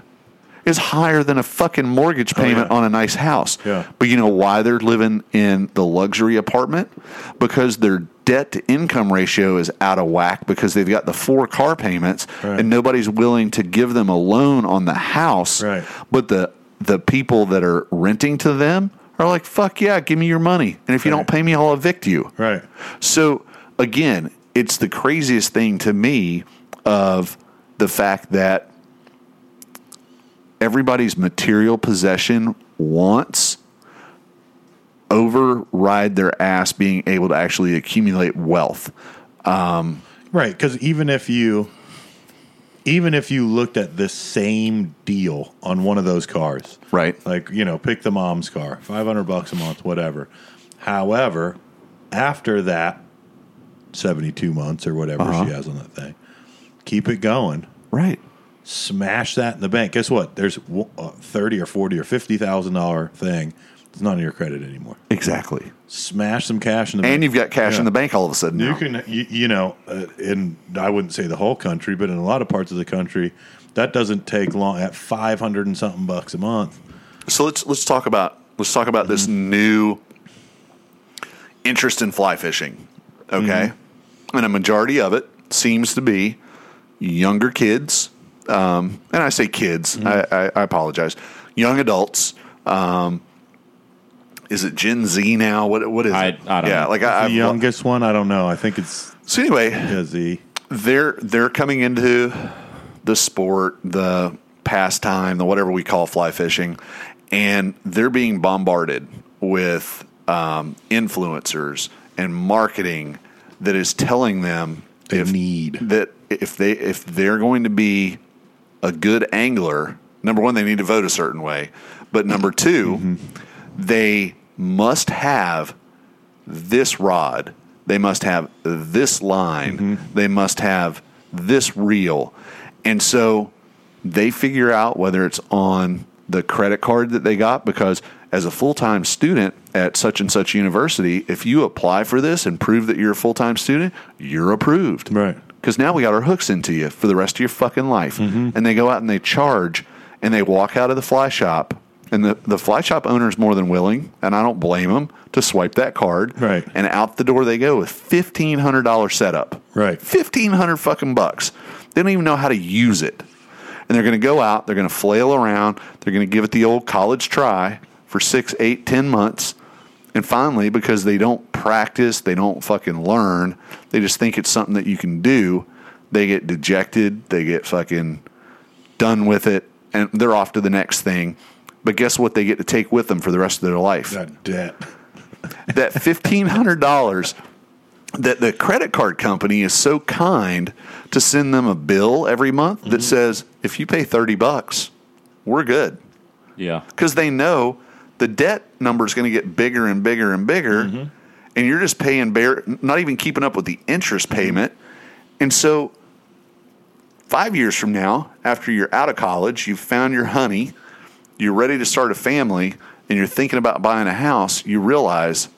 is higher than a fucking mortgage payment Oh, yeah. on a nice house. Yeah. But you know why they're living in the luxury apartment? Because their debt to income ratio is out of whack because they've got the four car payments Right. and nobody's willing to give them a loan on the house. Right. But the the people that are renting to them are like, fuck yeah, give me your money. And if you Right. don't pay me, I'll evict you. Right. So again, it's the craziest thing to me of the fact that everybody's material possession wants override their ass being able to actually accumulate wealth. Right, because even if you, even if you looked at the same deal on one of those cars, Right. Like you know, pick the mom's car, five hundred bucks a month, whatever. However, after that, seventy-two months or whatever Uh-huh. she has on that thing, keep it going. Right. Smash that in the bank. Guess what? There's thirty or forty or fifty thousand dollar thing. It's not in your credit anymore. Exactly. Smash some cash in the bank. And you've got cash Yeah. in the bank all of a sudden. You now. can, you, you know, uh, in I wouldn't say the whole country, but in a lot of parts of the country, that doesn't take long. At five hundred and something bucks a month, So let's let's talk about let's talk about this new interest in fly fishing. Okay, and a majority of it seems to be younger kids, um, and I say kids. I, I, I apologize. Young adults. Um, is it Gen Z now? What what is I- it? I don't yeah, know. like I, the I've, youngest one, I don't know. I think it's So anyway, Gen Z. they're they're coming into the sport, the pastime, the whatever we call fly fishing, and they're being bombarded with um, influencers and marketing that is telling them They if, need. that if they if they're going to be a good angler, number one, they need to vote a certain way, but number 2 they must have this rod. They must have this line. Mm-hmm. They must have this reel. And so they figure out whether it's on the credit card that they got because as a full-time student at such and such university, if you apply for this and prove that you're a full-time student, you're approved. Right. Because now we got our hooks into you for the rest of your fucking life. Mm-hmm. And they go out and they charge and they walk out of the fly shop. And the, the fly shop owner is more than willing, and I don't blame them, to swipe that card. Right. And out the door they go with fifteen hundred dollar setup. Right. Fifteen hundred fucking bucks. They don't even know how to use it. And they're gonna go out, they're gonna flail around, they're gonna give it the old college try for six, eight, ten months. And finally, because they don't practice, they don't fucking learn, they just think it's something that you can do, they get dejected, they get fucking done with it, and they're off to the next thing. But guess what they get to take with them for the rest of their life? That debt. that fifteen hundred dollars that the credit card company is so kind to send them a bill every month that mm-hmm. says if you pay thirty bucks, we're good Yeah. because they know the debt number is going to get bigger and bigger and bigger, mm-hmm. and you're just paying bare, not even keeping up with the interest mm-hmm. payment, and so. Five years from now, after you're out of college, you've found your honey, you're ready to start a family, and you're thinking about buying a house, you realize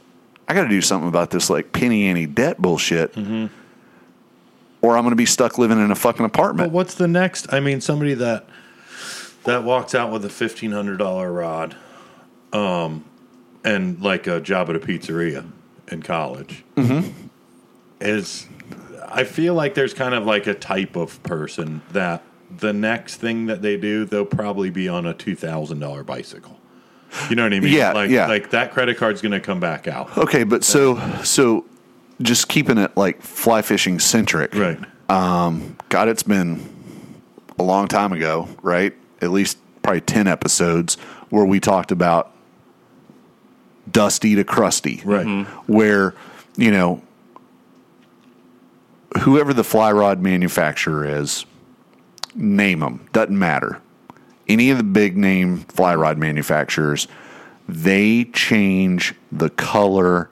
I got to do something about this like penny ante debt bullshit, or I'm going to be stuck living in a fucking But apartment. what's the next? I mean, somebody that that walks out with a fifteen hundred dollar rod, um, and like a job at a pizzeria, in college Mm-hmm. is I feel like there's kind of like a type of person that the next thing that they do, they'll probably be on a two thousand dollar bicycle. You know what I mean? Yeah, like yeah. like that credit card's going to come back out. Okay, but so so just keeping it like fly fishing centric. Right. Um, God, it's been a long time ago, right? At least probably 10 episodes where we talked about dusty to crusty. Right. Where, you know, whoever the fly rod manufacturer is, name them, doesn't matter. Any of the big name fly rod manufacturers, they change the color,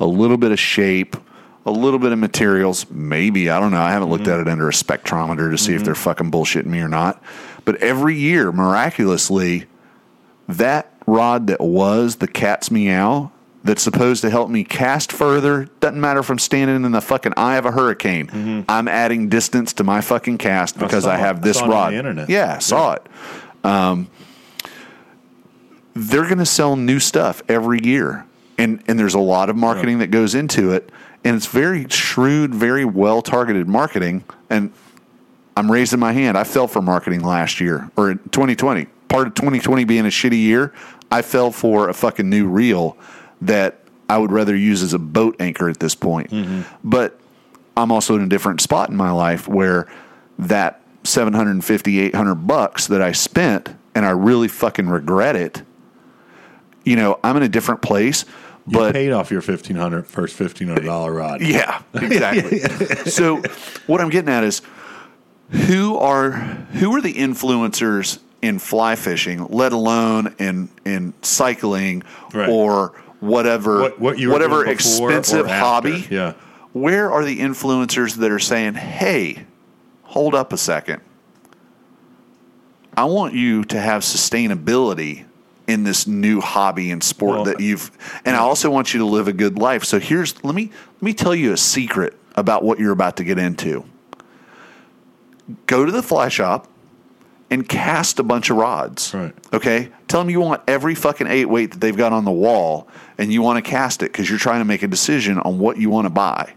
a little bit of shape, a little bit of materials. Maybe, I don't know. I haven't looked mm-hmm. at it under a spectrometer to see if mm-hmm. they're fucking bullshitting me or not. But every year, miraculously, that rod that was the cat's meow that's supposed to help me cast further doesn't matter if I'm standing in the fucking eye of a hurricane. I'm adding distance to my fucking cast because I it. have I this on rod. the internet. Yeah, I saw it. Um, they're going to sell new stuff every year, and and there's a lot of marketing that goes into it, and it's very shrewd, very well targeted marketing. And I'm raising my hand. I fell for marketing last year or in 2020. Part of 2020 being a shitty year, I fell for a fucking new reel that I would rather use as a boat anchor at this point. Mm-hmm. But I'm also in a different spot in my life where that 750 800 bucks that I spent and I really fucking regret it. You know, I'm in a different place, You but paid off your 1500 first $1500 rod. yeah, exactly. so what I'm getting at is who are who are the influencers in fly fishing, let alone in in cycling Right. or whatever What- what you whatever expensive hobby. Yeah. Where are the influencers that are saying, "Hey, hold up a second. I want you to have sustainability in this new hobby and sport Well, that you've and I also want you to live a good life. So here's let me let me tell you a secret about what you're about to get into. Go to the fly shop and cast a bunch of rods. Right. Okay? Tell them you want every fucking eight weight that they've got on the wall and you want to cast it because you're trying to make a decision on what you want to buy.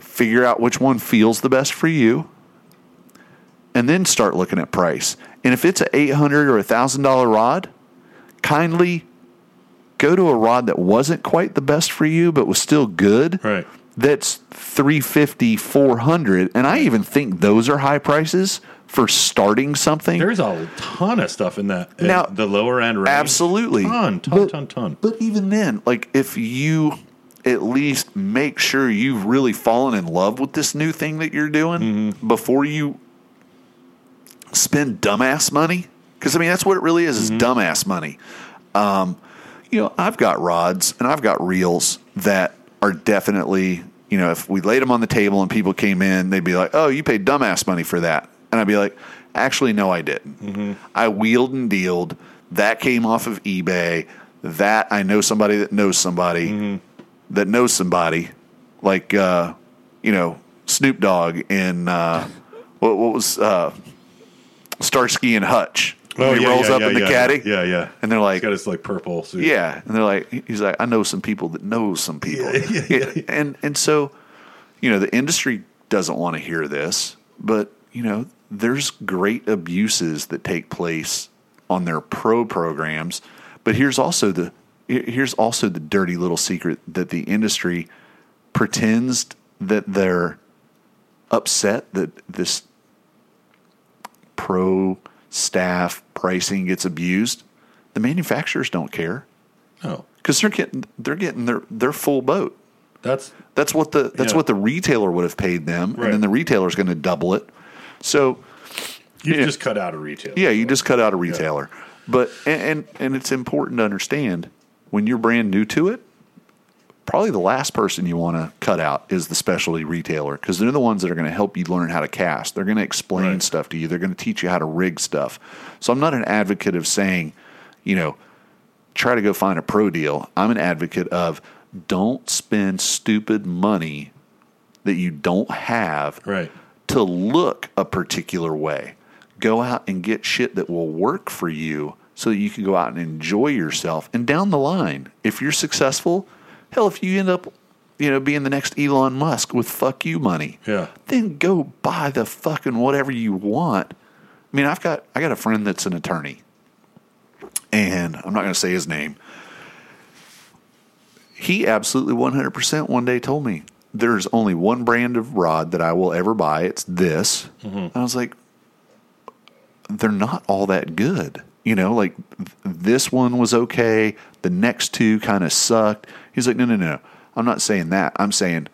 Figure out which one feels the best for you and then start looking at price. And if it's an eight hundred or a thousand dollar rod, kindly go to a rod that wasn't quite the best for you, but was still good. Right. That's 350, 400. And I even think those are high prices for starting something. There's a ton of stuff in that. Now- the lower end range. Absolutely. Ton, ton, But- ton, ton. But even then, like if you at least make sure you've really fallen in love with this new thing that you're doing Mm-hmm. before you spend dumbass money, because I mean that's what it really is—is Mm-hmm. dumbass money. Um, you know, I've got rods and I've got reels that are definitely, you know, if we laid them on the table and people came in, they'd be like, "Oh, you paid dumbass money for that," and I'd be like, "Actually, no, I didn't. I wheeled and dealed. That came off of eBay. That I know somebody that knows somebody that knows somebody, like uh, you know Snoop Dogg in uh, what, what was uh, Starsky and Hutch. Oh, he yeah, rolls yeah, up yeah, in the yeah, caddy. Yeah, yeah. And they're like, He's got his like purple suit. yeah, and they're like, he's like, I know some people that know some people, Yeah, yeah, yeah. and and so, you know, the industry doesn't want to hear this, but you know, there's great abuses that take place on their pro programs, but here's also the here's also the dirty little secret that the industry pretends that they're upset that this pro staff pricing gets abused. The manufacturers don't care Oh, because they're getting they're getting their their full boat. that's That's what the that's Yeah. what the retailer would have paid them, Right. and then the retailer's going to double it. So you Yeah. just cut out a retailer. yeah, you just cut out a retailer. But and, and and it's important to understand when you're brand new to it. Probably the last person you want to cut out is the specialty retailer because they're the ones that are going to help you learn how to cast. They're going to explain Right. stuff to you. They're going to teach you how to rig stuff. So I'm not an advocate of saying, you know, try to go find a pro deal. I'm an advocate of don't spend stupid money that you don't have Right. To look a particular way. Go out and get shit that will work for you so that you can go out and enjoy yourself. And down the line, if you're successful, hell, if you end up, you know, being the next Elon Musk with fuck you money, Yeah. then go buy the fucking whatever you want. I mean, I've got I got a friend that's an attorney, and I'm not going to say his name. He absolutely 100% one day told me there's only one brand of rod that I will ever buy. It's this. Mm-hmm. And I was like, they're not all that good. You know, like th- this one was okay. The next two kind of sucked. He's like, no, no, no. I'm not saying that. I'm saying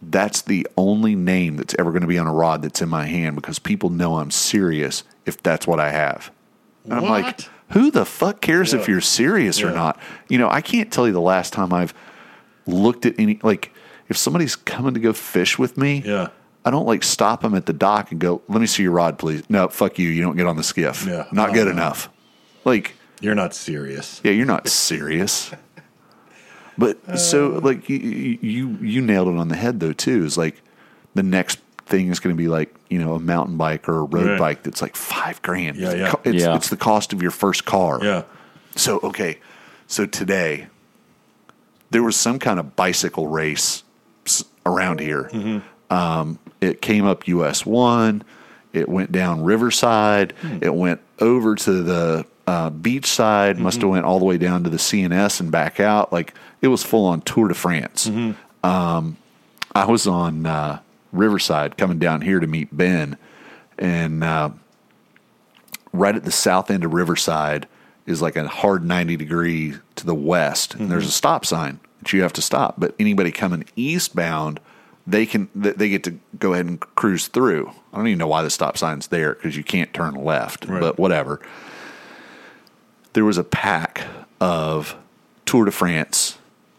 that's the only name that's ever going to be on a rod that's in my hand because people know I'm serious if that's what I have. And I'm like, who the fuck cares if you're serious or not? You know, I can't tell you the last time I've looked at any, like, if somebody's coming to go fish with me, Yeah. I don't like stop them at the dock and go, let me see your rod, please. No, fuck you. You don't get on the skiff. Yeah. Not No, good no. enough. Like, You're not serious. yeah, you're not serious. But uh. so like you, you you nailed it on the head though too. Is like the next thing is going to be like you know a mountain bike or a road Right. bike that's like five grand. Yeah, yeah. It's, Yeah. it's the cost of your first car. Yeah. So okay, so today there was some kind of bicycle race s- around here. Um, it came up US one. It went down Riverside. It went over to the uh, beach side. Must have went all the way down to the CNS and back out. Like it was full on Tour de France. Um, I was on uh, Riverside coming down here to meet Ben, and uh, right at the south end of Riverside is like a hard 90 degree to the west and there's a stop sign that you have to stop but anybody coming eastbound they can they get to go ahead and cruise through i don't even know why the stop sign's there because you can't turn left Right. but whatever there was a pack of tour de france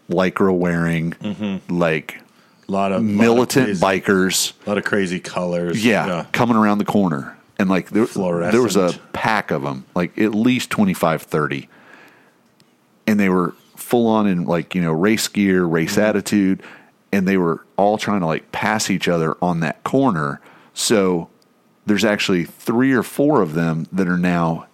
lycra wearing mm-hmm. like A lot of militant lot of crazy, bikers A lot of crazy colors. yeah, coming around the corner. And like there, there was a pack of them, like at least 25, 30. And they were full on in like, you know, race gear, race Mm-hmm. attitude. And they were all trying to like pass each other on that corner. So there's actually three or four of them that are now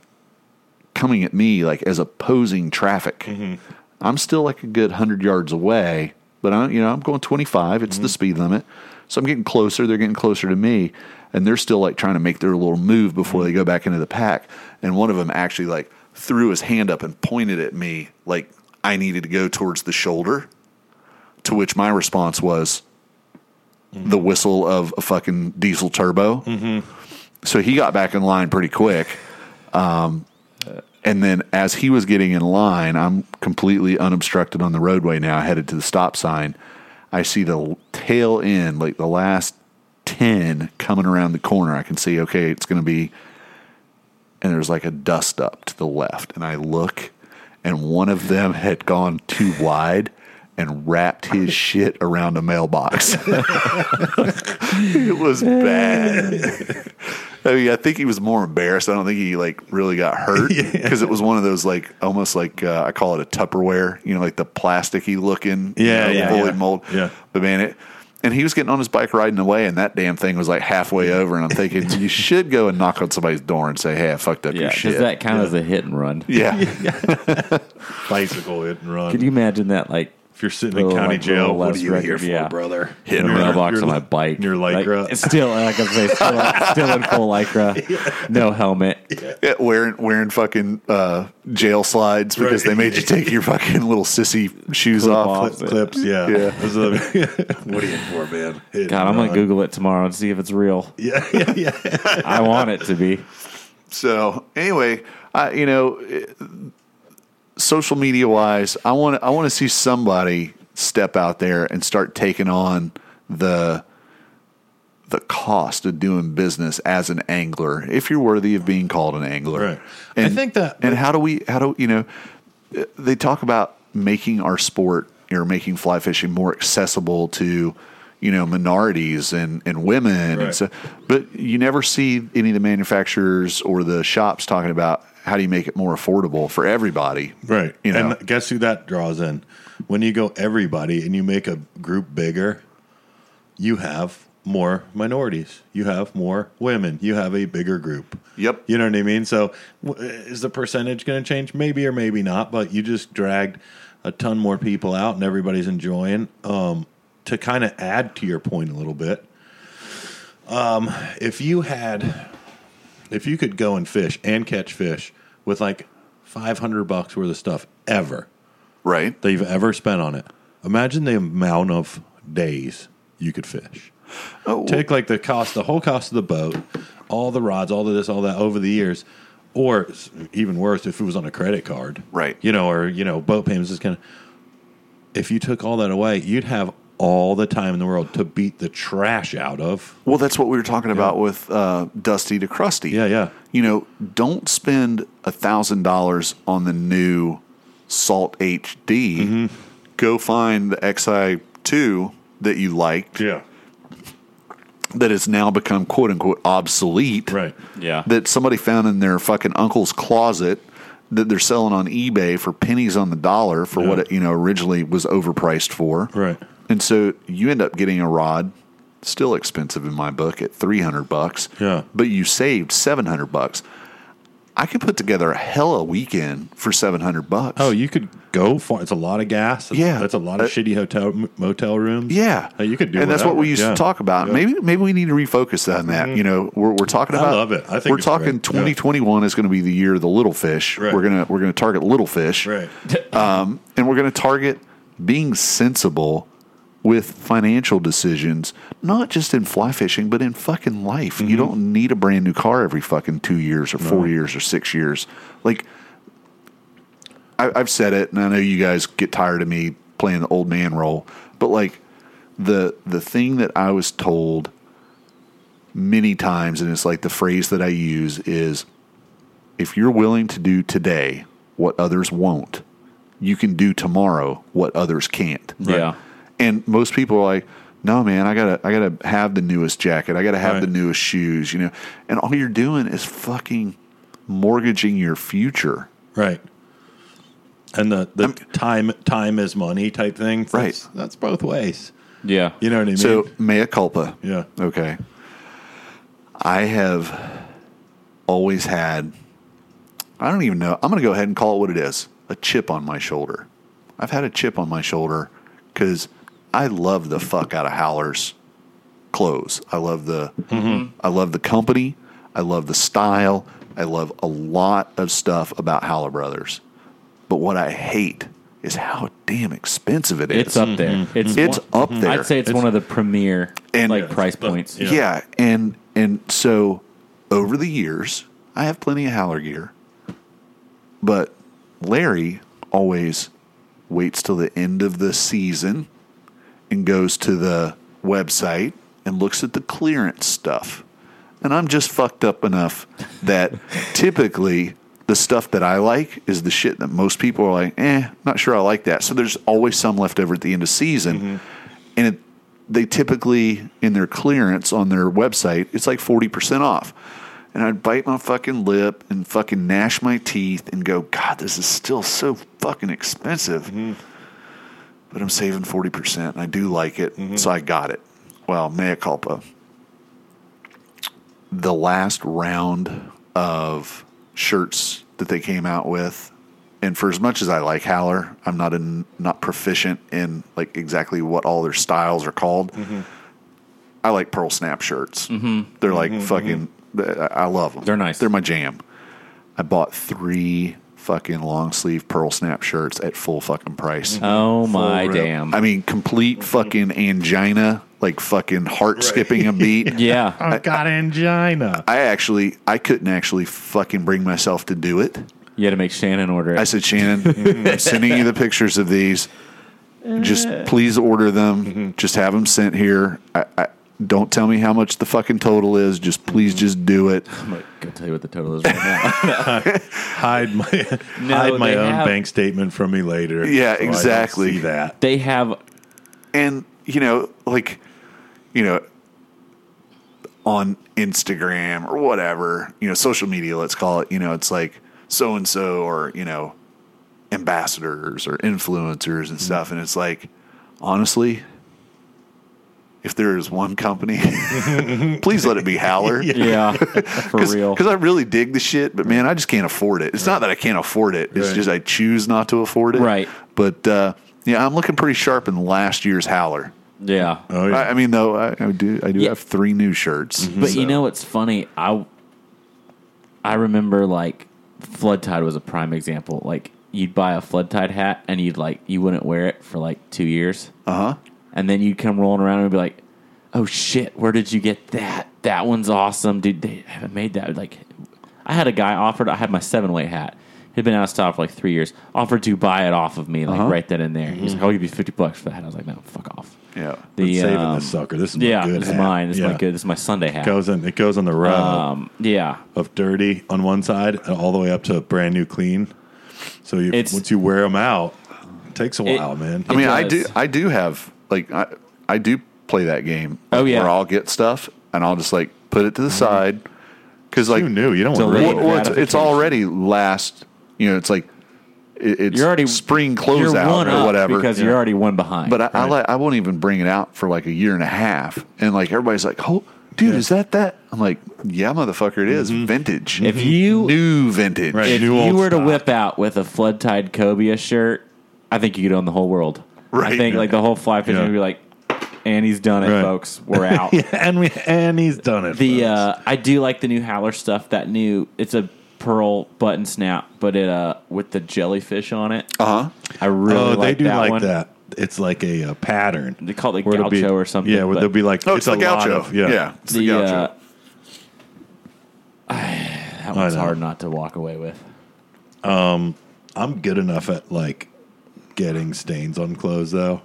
coming at me like as opposing traffic. Mm-hmm. I'm still like a good hundred yards away, but I'm you know I'm going 25. It's Mm-hmm. the speed limit, so I'm getting closer. They're getting closer to me, and they're still like trying to make their little move before Mm-hmm. they go back into the pack. And one of them actually like threw his hand up and pointed at me like I needed to go towards the shoulder. To which my response was Mm-hmm. the whistle of a fucking diesel turbo. So he got back in line pretty quick. Um, and then as he was getting in line, I'm completely unobstructed on the roadway now, headed to the stop sign. I see the tail end, like the last 10 coming around the corner. I can see, okay, it's going to be, and there's like a dust up to the left. And I look, and one of them had gone too wide and wrapped his shit around a mailbox. it was bad. I mean, I think he was more embarrassed. I don't think he like really got hurt because it was one of those like almost like uh, I call it a Tupperware, you know, like the plasticky looking, you Yeah, know, yeah, yeah. mold. Yeah. but man, it. And he was getting on his bike riding away, and that damn thing was like halfway over. And I'm thinking, you should go and knock on somebody's door and say, "Hey, I fucked up Yeah, your does shit." that count as a hit and run? yeah, bicycle hit and run. Can you imagine that? Like if you're sitting in little, county like, jail, little what less are you here for, yeah. brother? Hit in a mailbox on my li- bike. your lycra. it's still, like I say, still, still in full lycra, no helmet. Yeah, wearing wearing fucking uh, jail slides because Right. they made you take your fucking little sissy shoes Clip off. off. Clip- clips, yeah. Yeah. Those are the- what are you in for, man? Hit God, I'm gonna run. Google it tomorrow and see if it's real. Yeah, yeah, yeah. I want it to be. So anyway, I, you know, it- social media wise, I want I want to see somebody step out there and start taking on the the cost of doing business as an angler if you're worthy of being called an angler. Right. I think that- and how do we how do you know they talk about making our sport or making fly fishing more accessible to you know minorities and and women Right. and so but you never see any of the manufacturers or the shops talking about how do you make it more affordable for everybody Right. you know And guess who that draws in? When you go everybody and you make a group bigger, you have more minorities. You have more women. You have a bigger group. Yep. You know what I mean? So, is the percentage going to change? Maybe or maybe not. But you just dragged a ton more people out, and everybody's enjoying. Um, to kind of add to your point a little bit, um, if you had, if you could go and fish and catch fish with like five hundred bucks worth of stuff ever Right. that you've ever spent on it, imagine the amount of days you could fish. Oh, Take like the cost, the whole cost of the boat, all the rods, all of this, all that over the years, or even worse, if it was on a credit card, Right. You know, or you know, boat payments is kind of. If you took all that away, you'd have all the time in the world to beat the trash out of. Well, that's what we were talking about with uh, Dusty to Krusty. Yeah, yeah. You know, don't spend a thousand dollars on the new Salt HD. Mm-hmm. Go find the XI two that you liked Yeah, that has now become quote unquote obsolete. right. Yeah. That somebody found in their fucking uncle's closet that they're selling on eBay for pennies on the dollar for Yeah. what it you know originally was overpriced for. Right. And so you end up getting a rod, still expensive in my book at 300 bucks. Yeah. But you saved 700 bucks. I could put together a hella weekend for 700 bucks. Oh, you could go for it's a lot of gas. Yeah. that's a lot of Uh, shitty hotel m- motel rooms. yeah. Hey, you could do And that's what we used Yeah. to talk about. Yeah. Maybe maybe we need to refocus on that. You know, we're, we're talking about I love it. I think we're talking great. Yeah. 2021 is going to be the year of the little fish. Right. We're going to we're going to target little fish. right. um, and we're going to target being sensible with financial decisions, not just in fly fishing, but in fucking life. Mm-hmm. You don't need a brand new car every fucking two years or four years or six years. Like, I, I've said it, and I know you guys get tired of me playing the old man role, but like the the thing that I was told many times, and it's like the phrase that I use is, if you're willing to do today what others won't, you can do tomorrow what others can't. Yeah. And most people are like, no, man, I gotta, I gotta have the newest jacket. I gotta have Right. the newest shoes, you know. And all you're doing is fucking mortgaging your future. Right. And the, the time time is money type thing. That's, Right. That's both ways. Yeah. You know what I mean? So mea culpa. yeah. Okay. I have always had, I don't even know, I'm going to go ahead and call it what it is a chip on my shoulder. I've had a chip on my shoulder because I love the fuck out of Howler's clothes. I love the, I love the company. I love the style. I love a lot of stuff about Howler Brothers. But what I hate is how damn expensive it is. It's up there. Mm-hmm. It's It's one- up there. I'd say it's, one of the premier And- like Yeah, price the- points. yeah. Yeah. and and so over the years, I have plenty of Howler gear, but Larry always waits till the end of the season and goes to the website and looks at the clearance stuff. And I'm just fucked up enough that typically the stuff that I like is the shit that most people are like, eh, not sure I like that. So there's always some left over at the end of season. And it, they typically, in their clearance on their website, it's like 40% off. And I'd bite my fucking lip and fucking gnash my teeth and go, God, this is still so fucking expensive. But I'm saving 40% and I do like it. Mm-hmm. So I got it. Well, mea culpa. The last round of shirts that they came out with, and for as much as I like Howler, I'm not in, not proficient in like exactly what all their styles are called. Mm-hmm. I like Pearl Snap shirts. Mm-hmm. They're like fucking. I I love them. They're nice. They're my jam. I bought three fucking long sleeve Pearl Snap shirts at full fucking price. Mm-hmm. Oh my real. damn. I mean, complete fucking angina, like fucking heart skipping a beat. yeah. Oh, I've got angina. I actually, I couldn't actually fucking bring myself to do it. You had to make Shannon order it. I said, Shannon, I'm sending you the pictures of these. Just uh. please order them. Mm-hmm. Just have them sent here. I, I, don't tell me how much the fucking total is. Just please, just do it. I'm gonna go tell you what the total is right now. Hide my No, hide my they own have- bank statement from me later. Yeah, so I don't exactly. see that. they have and you know like you know on instagram or whatever you know social media let's call it you know it's like so and so or you know ambassadors or influencers and mm-hmm. stuff and it's like honestly if there is one company, please let it be Howler. Yeah, for real. Because I really dig the shit, but man, I just can't afford it. It's not that I can't afford it; it's Right. just I choose not to afford it. Right. But uh, yeah, I'm looking pretty sharp in last year's Howler. Yeah. Oh, yeah. I, I mean, though, I, I do I do Yeah. have three new shirts. But so- you know what's funny? I I remember like flood tide was a prime example. Like you'd buy a flood tide hat and you'd like you wouldn't wear it for like two years, uh huh. And then you'd come rolling around and be like, "Oh shit, where did you get that? That one's awesome, dude. They haven't made that." Like, I had a guy offered. I had my seven weight hat. He'd been out of stock for like three years. Offered to buy it off of me, like Uh-huh. right then and there. He's like, "I'll give you fifty bucks for that." I was like, "No, fuck off." Yeah. The saving um, this sucker. This is yeah, my good this is mine. This is my good. This is my Sunday hat. It Goes in, it goes on the row Um, yeah, of dirty on one side and all the way up to brand new clean. So you, once you wear them out, it takes a It- while, man. I mean, I do I do have like I I do play that game. Oh, like, yeah. where I'll get stuff and I'll just like put it to the mm-hmm. side because like you knew You don't want to well, well, it's, it's already last. You know, it's like it, it's You're already spring you're closeout or whatever. because you're already one behind. But I, I like I won't even bring it out for like a year and a half, and like everybody's like, "Oh, dude, is that that?" I'm like, "Yeah, motherfucker, it is mm-hmm. vintage. if mm-hmm. you new vintage, Right. if new you old were to whip out with a flood tide cobia shirt, I think you could own the whole world. I Right. think like the whole fly fishing Yeah. would be like, and he's done it, Right. folks. We're out. yeah, and we and he's done it. The folks. uh, I do like the new Howler stuff. That new it's a pearl button snap, but it uh with the jellyfish on it. Uh huh. I really oh, like they do that like one. that. It's like a, uh pattern. They call it like Where it'll gaucho be- or something. Yeah, where but they'll be like, Oh, it's, a the lot gaucho. of- yeah. it's the, the gaucho. uh, that one's know. hard not to walk away with. Um I'm good enough at like getting stains on clothes though.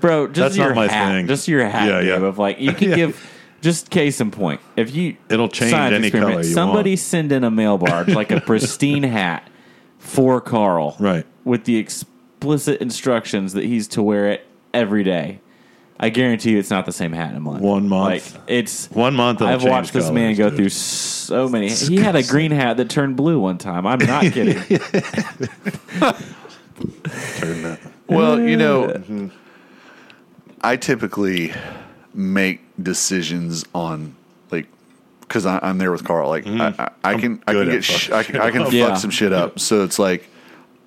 Bro, just That's not my hat, thing. just your hat, Yeah, yeah. Of like you can Yeah. give, just case in point. If you It'll change any color you somebody want. send in a mail barge like a pristine hat for Carl, Right. With the explicit instructions that he's to wear it every day. I guarantee you, it's not the same hat in a month. One month. like it's One month. I've watched this man go dude. through so many. He had a green hat that turned blue one time. I'm not kidding. Turn that. Well, you know, I typically make decisions on like because I'm there with Carl. Like I, I, I can I can get sh- I can, I can shit fuck. Yeah. some shit up. So it's like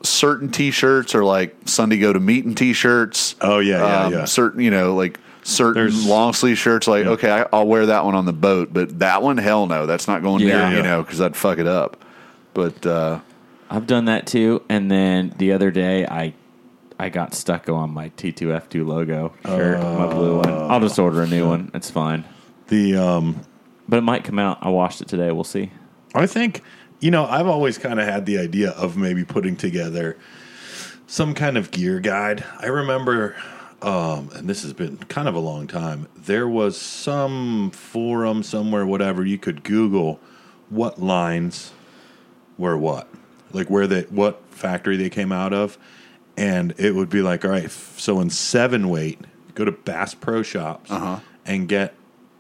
certain T-shirts are like Sunday go to meeting T-shirts. Oh, yeah, yeah, Um, yeah. Certain you know like certain There's- long sleeve shirts. Like okay, I, I'll wear that one on the boat, but that one, hell no, that's not going Yeah. near. You know because I'd fuck it up. But uh, I've done that too. And then the other day, I I got stuck on my T2F2 logo shirt, my blue one. I'll just order a new one. It's fine. The um, But it might come out. I washed it today. We'll see. I think you know I've always kind of had the idea of maybe putting together some kind of gear guide. I remember, um, and this has been kind of a long time. There was some forum somewhere, whatever you could Google what lines were what, like where they what factory they came out of, and it would be like, all right, so in seven weight, go to Bass Pro Shops uh-huh. and get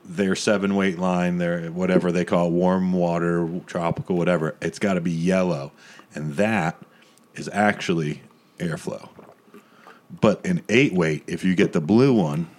their seven weight line, their whatever they call it, warm water, tropical, whatever. It's got to be yellow, and that is actually Airflo. But in eight weight, if you get the blue one,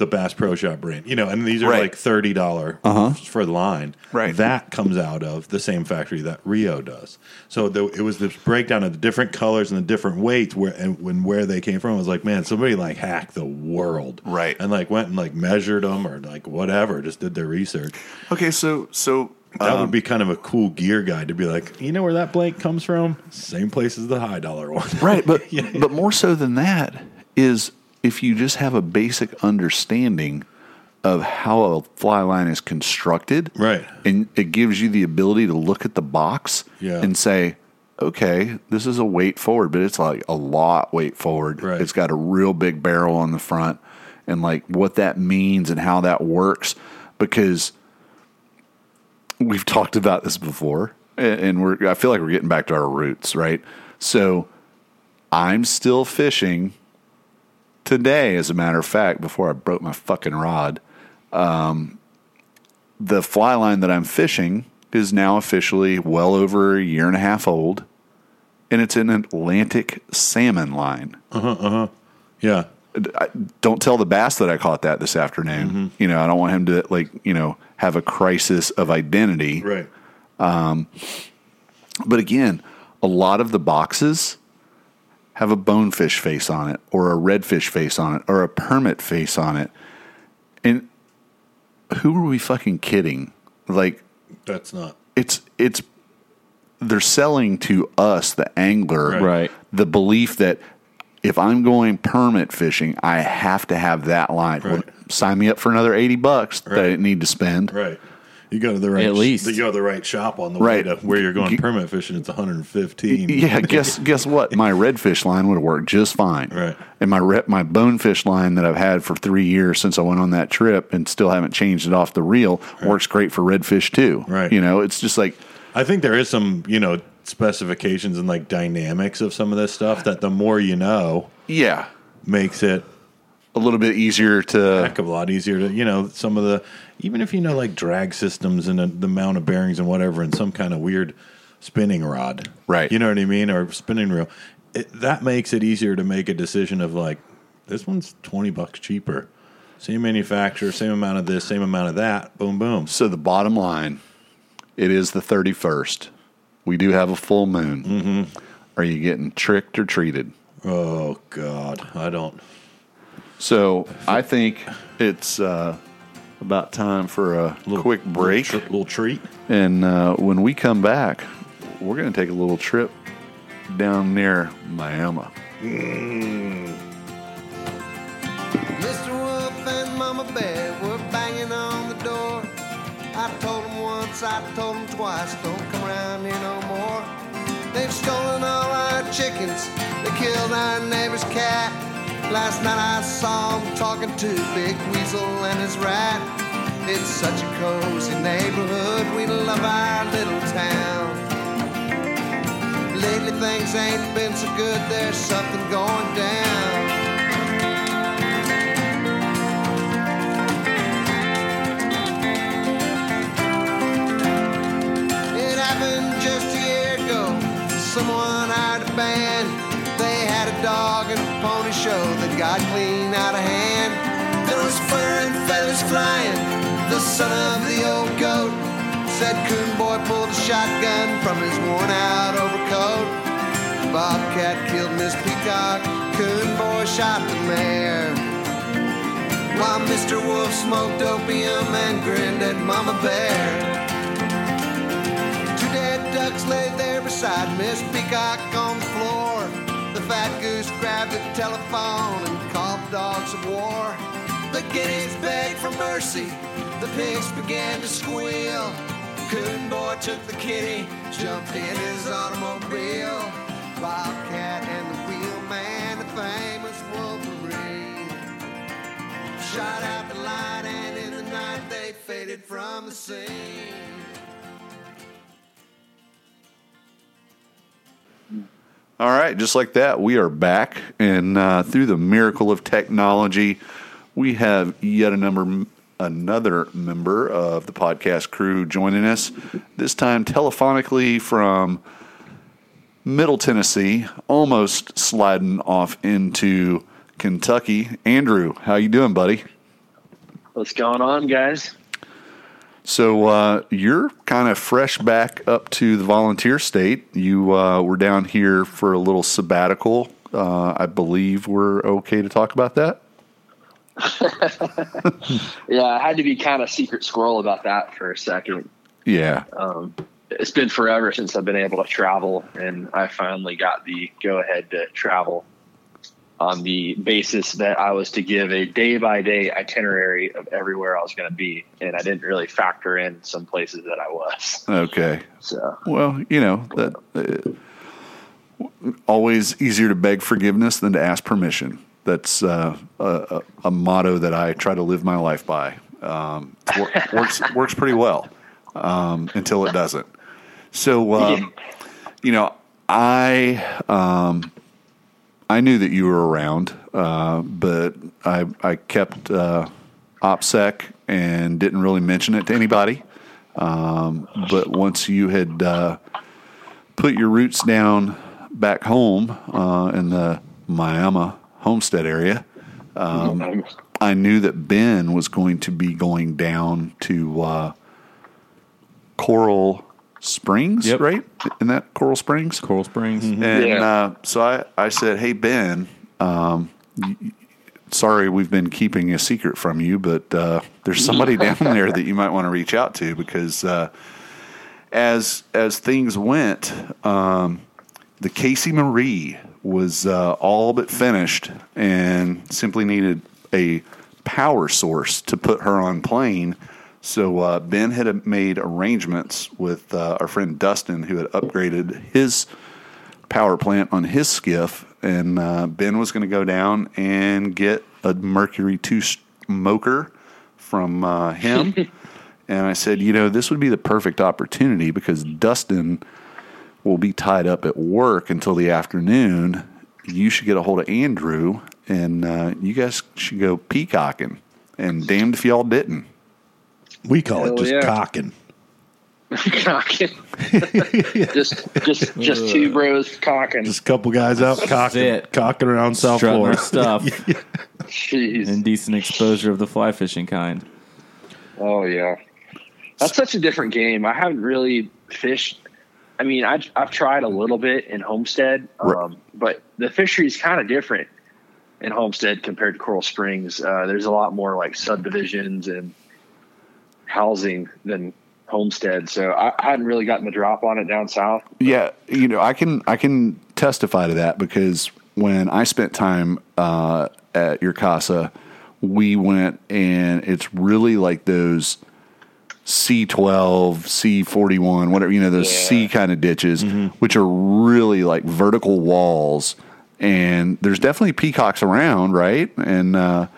the Bass Pro Shop brand, you know, and these are Right. like thirty dollar for the line. Right. that comes out of the same factory that Rio does. So the, it was this breakdown of the different colors and the different weights where and when where they came from. I was like, man, somebody like hacked the world, Right. And like went and like measured them or like whatever, just did their research. okay, so so That um, would be kind of a cool gear guide to be like, you know where that blank comes from? Same place as the high dollar one. Right, but but more so than that is if you just have a basic understanding of how a fly line is constructed, Right. and it gives you the ability to look at the box Yeah. and say, okay, this is a weight forward, but it's like a lot weight forward. Right. It's got a real big barrel on the front, and like what that means and how that works, because we've talked about this before, and and we're I feel like we're getting back to our roots, right? So I'm still fishing today, as a matter of fact, before I broke my fucking rod. Um, the fly line that I'm fishing is now officially well over a year and a half old, and it's an Atlantic salmon line. Uh-huh uh yeah. I, don't tell the bass that I caught that this afternoon. Mm-hmm. You know, I don't want him to like you know have a crisis of identity. Right. Um, But again, a lot of the boxes have a bonefish face on it, or a redfish face on it, or a permit face on it. And who are we fucking kidding? Like That's not. it's it's they're selling to us the angler Right. Right. the belief that if I'm going permit fishing, I have to have that line. Well, sign me up for another eighty bucks that I didn't need to spend. Right. You go to the right At least. you go to the right shop on the Right. way to where you're going permit fishing. It's 115. Yeah, guess guess what? My redfish line would have worked just fine. Right. And my re- my bonefish line that I've had for three years since I went on that trip and still haven't changed it off the reel works great for redfish too. Right. You know, it's just like I think there is some, you know, specifications and like dynamics of some of this stuff that the more you know yeah, makes it a little bit easier to heck of a lot easier to, you know, some of the even if you know like drag systems and the, the amount of bearings and whatever and some kind of weird spinning rod. Right. You know what I mean? Or spinning reel. It, that makes it easier to make a decision of like this one's 20 bucks cheaper. Same manufacturer, same amount of this, same amount of that. Boom boom. So the bottom line, it is the thirty first. We do have a full moon. Mm-hmm. Are you getting tricked or treated? Oh god, I don't So I think it's uh, about time for a little, quick break. Little, little treat. And uh, when we come back, we're going to take a little trip down near Miami. Mr. Wolf and Mama Bear were banging on the door. I told them once, I told them twice, don't come around here no more. They've stolen all our chickens, they killed our neighbor's cat. Last night I saw him talking to Big Weasel and his rat. It's such a cozy neighborhood, we love our little town. Lately things ain't been so good, there's something going down. It happened just a year ago. Someone hired a band. Dog and pony show that got clean out of hand. There was fur and feathers flying. The son of the old goat said Coon Boy pulled a shotgun from his worn out overcoat. Bobcat killed Miss Peacock. Coon Boy shot the mare. While Mr. Wolf smoked opium and grinned at Mama Bear. Two dead ducks lay there beside Miss Peacock on the floor. The fat goose grabbed the telephone and called the dogs of war. The guineas begged for mercy. The pigs began to squeal. Coon boy took the kitty, jumped in his automobile. Bobcat and the wheelman, the famous Wolverine. Shot out the light and in the night they faded from the scene. All right, just like that, we are back. And uh, through the miracle of technology, we have yet a number, another member of the podcast crew joining us, this time telephonically from Middle Tennessee, almost sliding off into Kentucky. Andrew, how you doing, buddy? What's going on, guys? So uh, you're kind of fresh back up to the volunteer state. You uh, were down here for a little sabbatical. Uh, I believe we're okay to talk about that. Yeah, I had to be kind of secret squirrel about that for a second. Yeah, Um, it's been forever since I've been able to travel, and I finally got the go ahead to travel on the basis that I was to give a day by day itinerary of everywhere I was going to be, and I didn't really factor in some places that I was. okay. So Well, you know that uh, always easier to beg forgiveness than to ask permission. That's uh, a, a, motto that I try to live my life by. Um, wor- works works pretty well um, until it doesn't. So, um, you know, I um, I knew that you were around, uh, but I I kept uh, OPSEC and didn't really mention it to anybody. Um, but once you had uh, put your roots down back home uh, in the Miami homestead area, Um, I knew that Ben was going to be going down to uh, Coral Springs, Yep. right? In that Coral Springs? Coral Springs. And Yeah. uh, so I, I said, Hey, Ben, um, y- y- sorry we've been keeping a secret from you, but uh, there's somebody down there that you might want to reach out to because uh, as, as things went, um, the Casey Marie was uh, all but finished and simply needed a power source to put her on plane. So uh, Ben had made arrangements with uh, our friend Dustin, who had upgraded his power plant on his skiff, and uh, Ben was going to go down and get a Mercury two smoker from uh, him. and I said, you know, this would be the perfect opportunity because Dustin will be tied up at work until the afternoon. You should get a hold of Andrew, and uh, you guys should go peacocking. And damned if y'all didn't. We call Hell it just yeah. cocking. cocking. just, just, just two bros cocking. Just a couple guys out cocking, it. cocking around South Strutting Florida. stuff. Jeez. Indecent exposure of the fly fishing kind. Oh yeah, that's such a different game. I haven't really fished. I mean, I, I've tried a little bit in Homestead, Right. um, but the fishery is kind of different in Homestead compared to Coral Springs. Uh, there's a lot more like subdivisions and housing than Homestead, so I, I hadn't really gotten the drop on it down south. Yeah, you know, I can I can testify to that because when I spent time uh, at your casa, we went and it's really like those C twelve, C forty one, whatever you know, those Yeah. C kind of ditches, which are really like vertical walls, and there's definitely peacocks around, right? And uh,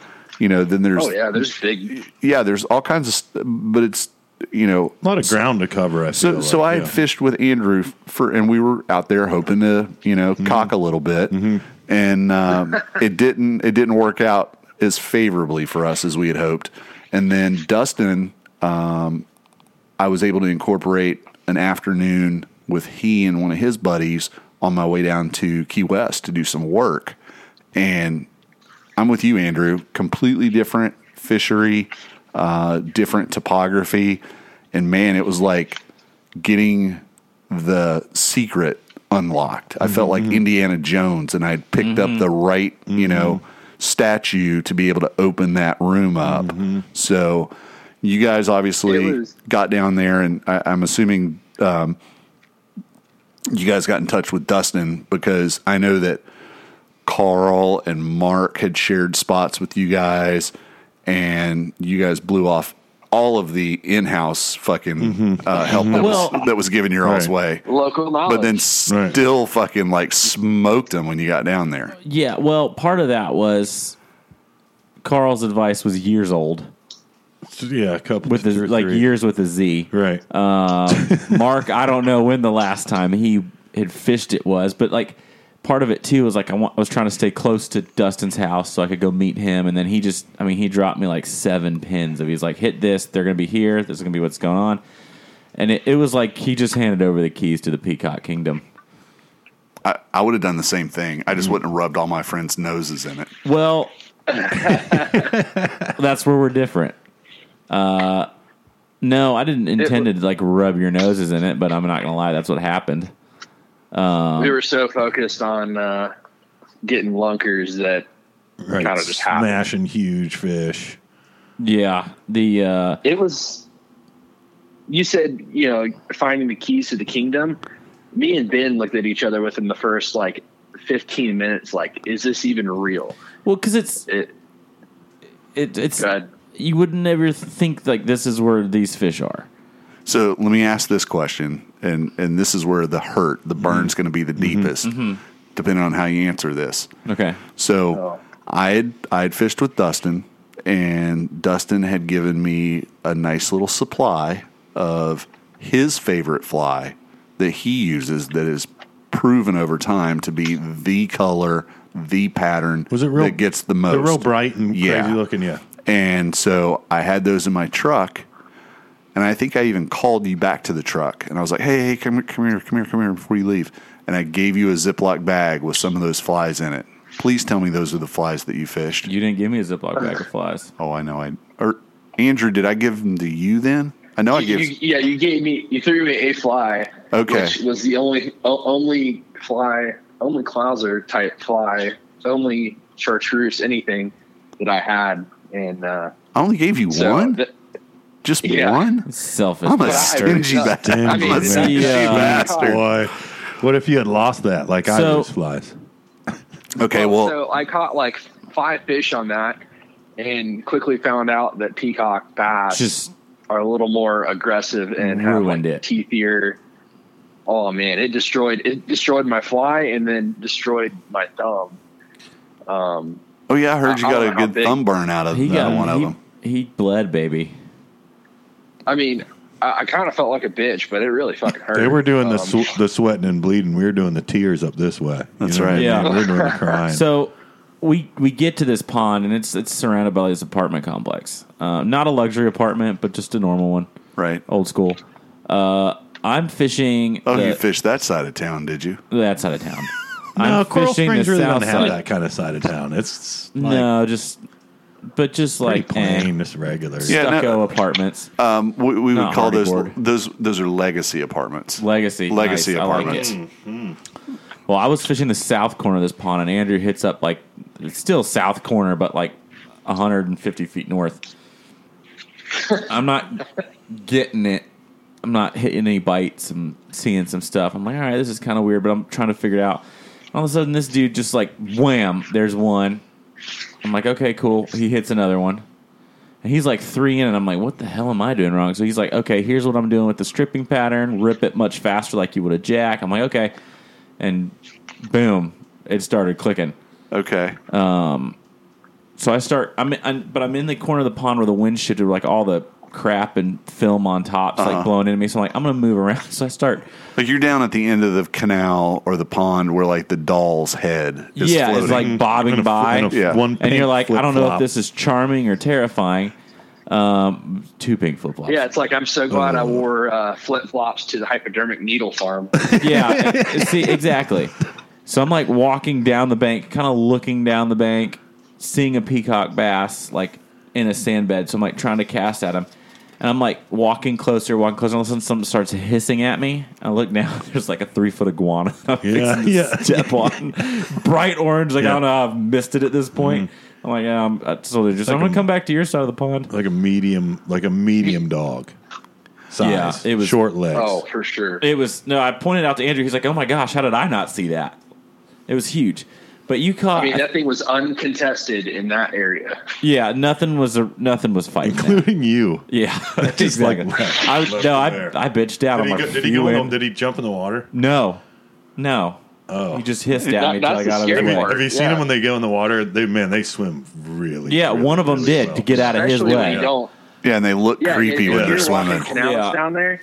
you know, then there's Oh yeah, there's big. yeah, there's all kinds of, st- but it's you know A lot of ground to cover. I so, feel so I had yeah. fished with Andrew for, and we were out there hoping to, you know, Mm-hmm. cock a little bit, and um, it didn't, it didn't work out as favorably for us as we had hoped. And then Dustin, um, I was able to incorporate an afternoon with he and one of his buddies on my way down to Key West to do some work, and I'm with you, Andrew. Completely different fishery, uh, different topography, and man, it was like getting the secret unlocked. I felt like Indiana Jones, and I'd picked up the right, you know, statue to be able to open that room up. So, you guys obviously was- got down there, and I, I'm assuming um, you guys got in touch with Dustin because I know that Carl and Mark had shared spots with you guys, and you guys blew off all of the in-house fucking uh, help that, Well- was, that was given your all's Right. way. Local knowledge. But then Right. still fucking like smoked them when you got down there. Yeah, well, part of that was Carl's advice was years old yeah, a couple with two the or like three. years with a Z. Right. Mark, I don't know when the last time he had fished it was, but like part of it too was like I, want, I was trying to stay close to Dustin's house so I could go meet him, and then he just, I mean, he dropped me like seven pins of he's like, hit this, they're gonna be here, this is gonna be what's going on, and it, it was like he just handed over the keys to the Peacock Kingdom. I, I would have done the same thing. I just wouldn't have rubbed all my friends' noses in it. Well, that's where we're different. Uh, no, I didn't intend to like rub your noses in it, but I'm not gonna lie, that's what happened. We were so focused on uh, getting lunkers that right. kinda just happened. smashing huge fish. Yeah, the uh, it was you said you know finding the keys to the kingdom me and ben looked at each other within the first like 15 minutes like is this even real well, because it's it it, it's God. you would never think like this is where these fish are. So let me ask this question, and and this is where the hurt, the mm-hmm. burn's going to be the mm-hmm. deepest, mm-hmm. depending on how you answer this. Okay, So Oh. I had I had fished with Dustin, and Dustin had given me a nice little supply of his favorite fly that he uses that is proven over time to be the color, the pattern Was it real? that gets the most. They're real bright and Yeah. crazy looking. Yeah. And so I had those in my truck. And I think I even called you back to the truck. And I was like, hey, hey, come, here, come here, come here, come here before you leave. And I gave you a Ziploc bag with some of those flies in it. Please tell me those are the flies that you fished. You didn't give me a Ziploc bag of flies. oh, I know. I or Andrew, did I give them to you then? I know I gave. you- yeah, you gave me, you threw me a fly. Okay. Which was the only, only fly, only clouser type fly, only chartreuse, anything that I had. And, uh, I only gave you so one. th- Just Yeah. one. Selfish. I'm a But I- stingy I- bastard. I mean, I'm a stingy Yeah. bastard. Boy, what if you had lost that like I So- lose flies? Okay, well, so I caught like five fish on that and quickly found out that peacock bass Just are a little more aggressive and have like it. teethier. Oh man, it destroyed it destroyed my fly and then destroyed my thumb. Um, oh yeah, I heard you I- I got a good thumb burn out of he that got one of he, them. he bled, baby. I mean, I, I kind of felt like a bitch, but it really fucking hurt. They were doing the Um, sw- the sweating and bleeding. We were doing the tears up this way. You That's know what I right. mean? Yeah. we were doing the crying. So we we get to this pond and it's it's surrounded by this apartment complex. Uh, not a luxury apartment, but just a normal one, Right. old school. Uh, I'm fishing Oh, the, you fished that side of town, did you? that side of town. no, I'm Coral fishing Springs the really south doesn't have that kind of side of town. It's like no, just but just pretty like eh, plain, just regular. Yeah, no- stucco apartments, Um, we, we would call those board. those those are legacy apartments. legacy, Legacy Nice, I like apartments. it. Well, I was fishing the south corner of this pond, and Andrew hits up like it's still south corner, but like 150 feet north. I'm not getting it. I'm not hitting any bites. I'm seeing some stuff. I'm like, all right, this is kind of weird, but I'm trying to figure it out. All of a sudden, this dude just like wham, there's one. I'm like, okay, cool. He hits another one. And he's like three in, and I'm like, what the hell am I doing wrong? So he's like, okay, here's what I'm doing with the stripping pattern. Rip it much faster, like you would a jack. I'm like, okay. And boom, it started clicking. Okay. Um, So I start, I'm, I'm, but I'm in the corner of the pond where the wind shifted, like all the crap and film on top's Uh-huh. like blowing into me. So I'm like, I'm gonna move around. So I start, Like you're down at the end of the canal or the pond where like the doll's head is yeah, floating. it's like bobbing In a- by, in a Yeah. one and you're pink like, I don't know if this is charming or terrifying. Um, two pink flip flops. Yeah, it's like I'm so glad I Oh. wore uh, flip flops to the hypodermic needle farm. yeah. see, exactly. So I'm like walking down the bank, kind of looking down the bank, seeing a peacock bass like in a sand bed. So I'm like trying to cast at him. And I'm like walking closer, walking closer. And all of a sudden, something starts hissing at me. I look down. There's like a three foot iguana. I'm Yeah, yeah. Step on bright orange. Like I don't know. how I've missed it at this point. Mm-hmm. I'm like, yeah. I'm, so they're just. I'm gonna a- come back to your side of the pond. like a medium, like a medium dog size. Yeah, it was- short legs. oh, for sure. It was no. I pointed out to Andrew. He's like, "Oh my gosh, how did I not see that?" It was huge. But you caught. I mean, that thing was uncontested in that area. yeah, nothing was a, nothing was fighting. that. including you. Yeah, just, like, exactly. left- I, no, I, there. I bitched out. Did I'm he, like, go, did he go in in?" Did he jump in the water? No, no. Oh, He just hissed at That- me until I that's the got out of his scary way. Have you seen Yeah. them when they go in the water? They man, they swim really. Yeah, really, one of them really did well. to get out of his Especially when way. you don't. yeah, and they look Yeah, creepy if when yeah. they're you're swimming. canals Yeah. down there.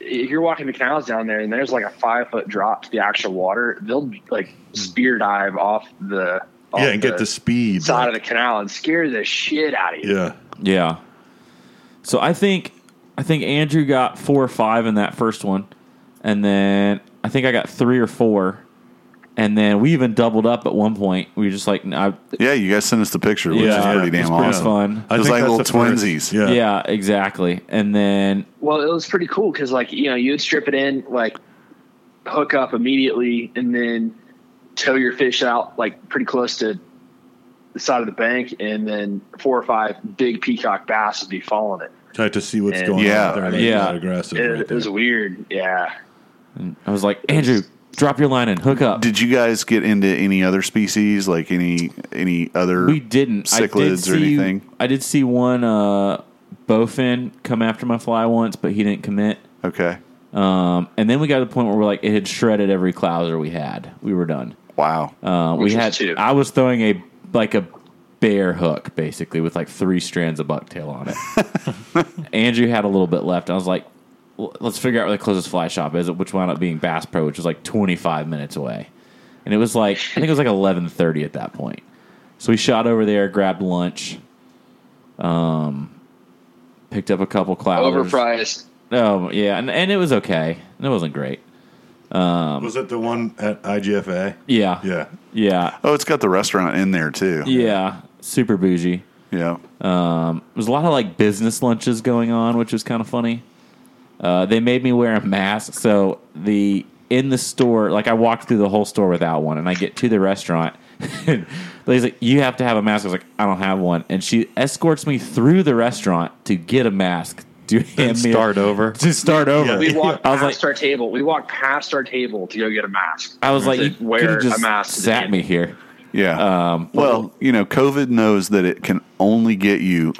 If you're walking the canals down there and there's like a five foot drop to the actual water, they'll like hmm. spear dive off the off Yeah, and get the speed. side like- of the canal and scare the shit out of you. yeah, Yeah. So I think I think Andrew got four or five in that first one, and then I think I got three or four, and then we even doubled up at one point. We were just like, I, Yeah, you guys sent us the picture, which Yeah, is pretty damn was pretty awesome. fun. I It was like little the twinsies. Yeah. yeah, exactly. And then Well, it was pretty cool because, like, you know, you'd strip it in, like, hook up immediately, and then tow your fish out, like, pretty close to the side of the bank, and then four or five big peacock bass would be following it. Try to see what's And- going Yeah, on. There. I mean- not Yeah. aggressive. It, right it was weird. Yeah. I was like, Andrew, drop your line and hook up. Did you guys get into any other species, like any any other? we didn't. I did cichlids or see, anything? I did see one uh, bowfin come after my fly once, but he didn't commit. Okay. Um, and then we got to the point where we're like, it had shredded every clouser we had. We were done. Wow. Uh, we had. two. I was throwing a like a bear hook basically with like three strands of bucktail on it. Andrew had a little bit left. I was like, "L- let's figure out where the closest fly shop is, which wound up being Bass Pro, which was like 25 minutes away. And it was like I think it was like 11:30 at that point. So we shot over there, grabbed lunch, um, picked up a couple clousers. Overpriced. Oh yeah, and, and it was okay. It wasn't great, Was it the one at IGFA? Yeah, Yeah. yeah, Oh, it's got the restaurant in there too. yeah. Super bougie. Yeah. Um, There's a lot of like business lunches going on, which was kind of funny. Uh, they made me wear a mask, so the in the store, like I walked through the whole store without one, and I get to the restaurant. and Lady's like, "You have to have a mask." I was like, "I don't have one," and she escorts me through the restaurant to get a mask to hand me a- start over. to start over. Yeah. We walked I was past like, our table. We walked past our table to go get a mask. I was like, To you could wear just a mask. to the sat me here. Yeah. Um, well, you know, COVID knows that it can only get you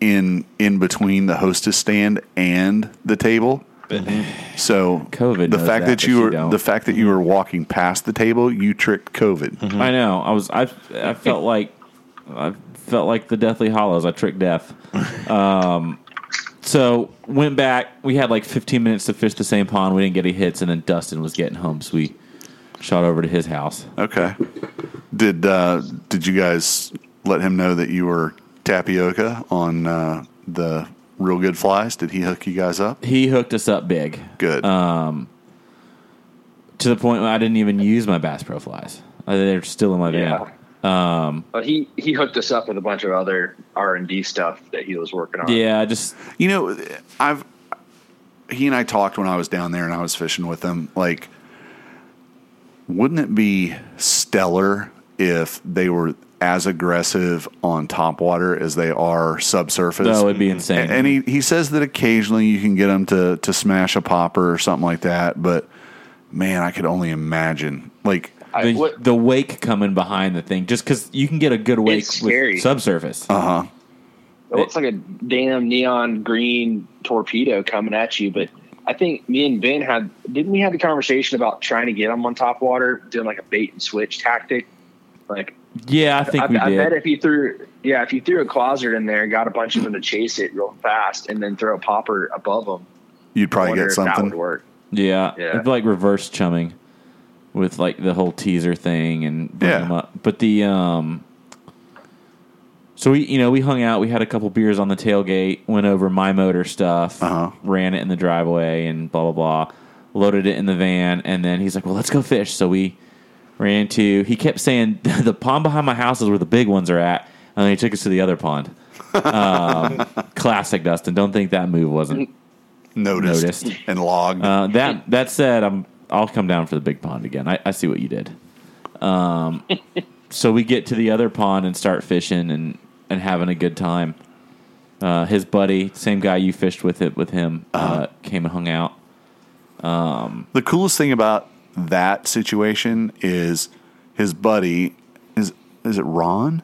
in in between the hostess stand and the table. So COVID the fact that, that, you were the fact that you were walking past the table, you tricked COVID. I know. I was. I. I felt like. I felt like the Deathly Hallows. I tricked death. Um, so went back. We had like 15 minutes to fish the same pond. We didn't get any hits, and then Dustin was getting home, so we shot over to his house. Okay. Did uh, did you guys let him know that you were tapioca on uh, the real good flies? Did he hook you guys up? He hooked us up big Good. to the point where I didn't even use my Bass Pro flies. Uh, They're still in my van. Yeah. But he he hooked us up with a bunch of other R and D stuff that he was working on. Yeah, I just You know, I've he and I talked when I was down there and I was fishing with him. Like, wouldn't it be stellar if they were as aggressive on top water as they are subsurface? that would be insane. And he, he says that occasionally you can get them to, to smash a popper or something like that, but man, I could only imagine. Like, I, the, what, the wake coming behind the thing, just because you can get a good wake with subsurface. uh huh. it looks like a damn neon green torpedo coming at you. But I think me and Ben had didn't we have the conversation about trying to get them on top water, doing like a bait and switch tactic? Like yeah, I think I, we I did. bet if you threw yeah if you threw a clouser in there, and got a bunch of them to chase it real fast, and then throw a popper above them, You'd probably get something. that would work. Yeah, Yeah. it'd be like reverse chumming with like the whole teaser thing and bring Yeah. them up. But the um, so we you know we hung out. We had a couple beers on the tailgate. Went over my motor stuff. Uh-huh. Ran it in the driveway and blah blah blah. Loaded it in the van and then he's like, "Well, let's go fish." So we ran to. He kept saying the pond behind my house is where the big ones are at, and then he took us to the other pond. Um, classic Dustin. Don't think that move wasn't Noticed, Noticed. and logged. uh, that that said, I'm I'll come down for the big pond again. I, I see what you did. Um, so we get to the other pond and start fishing and, and having a good time. Uh, his buddy, same guy you fished with it with him, uh, came and hung out. The coolest thing about that situation is his buddy is is it Ron?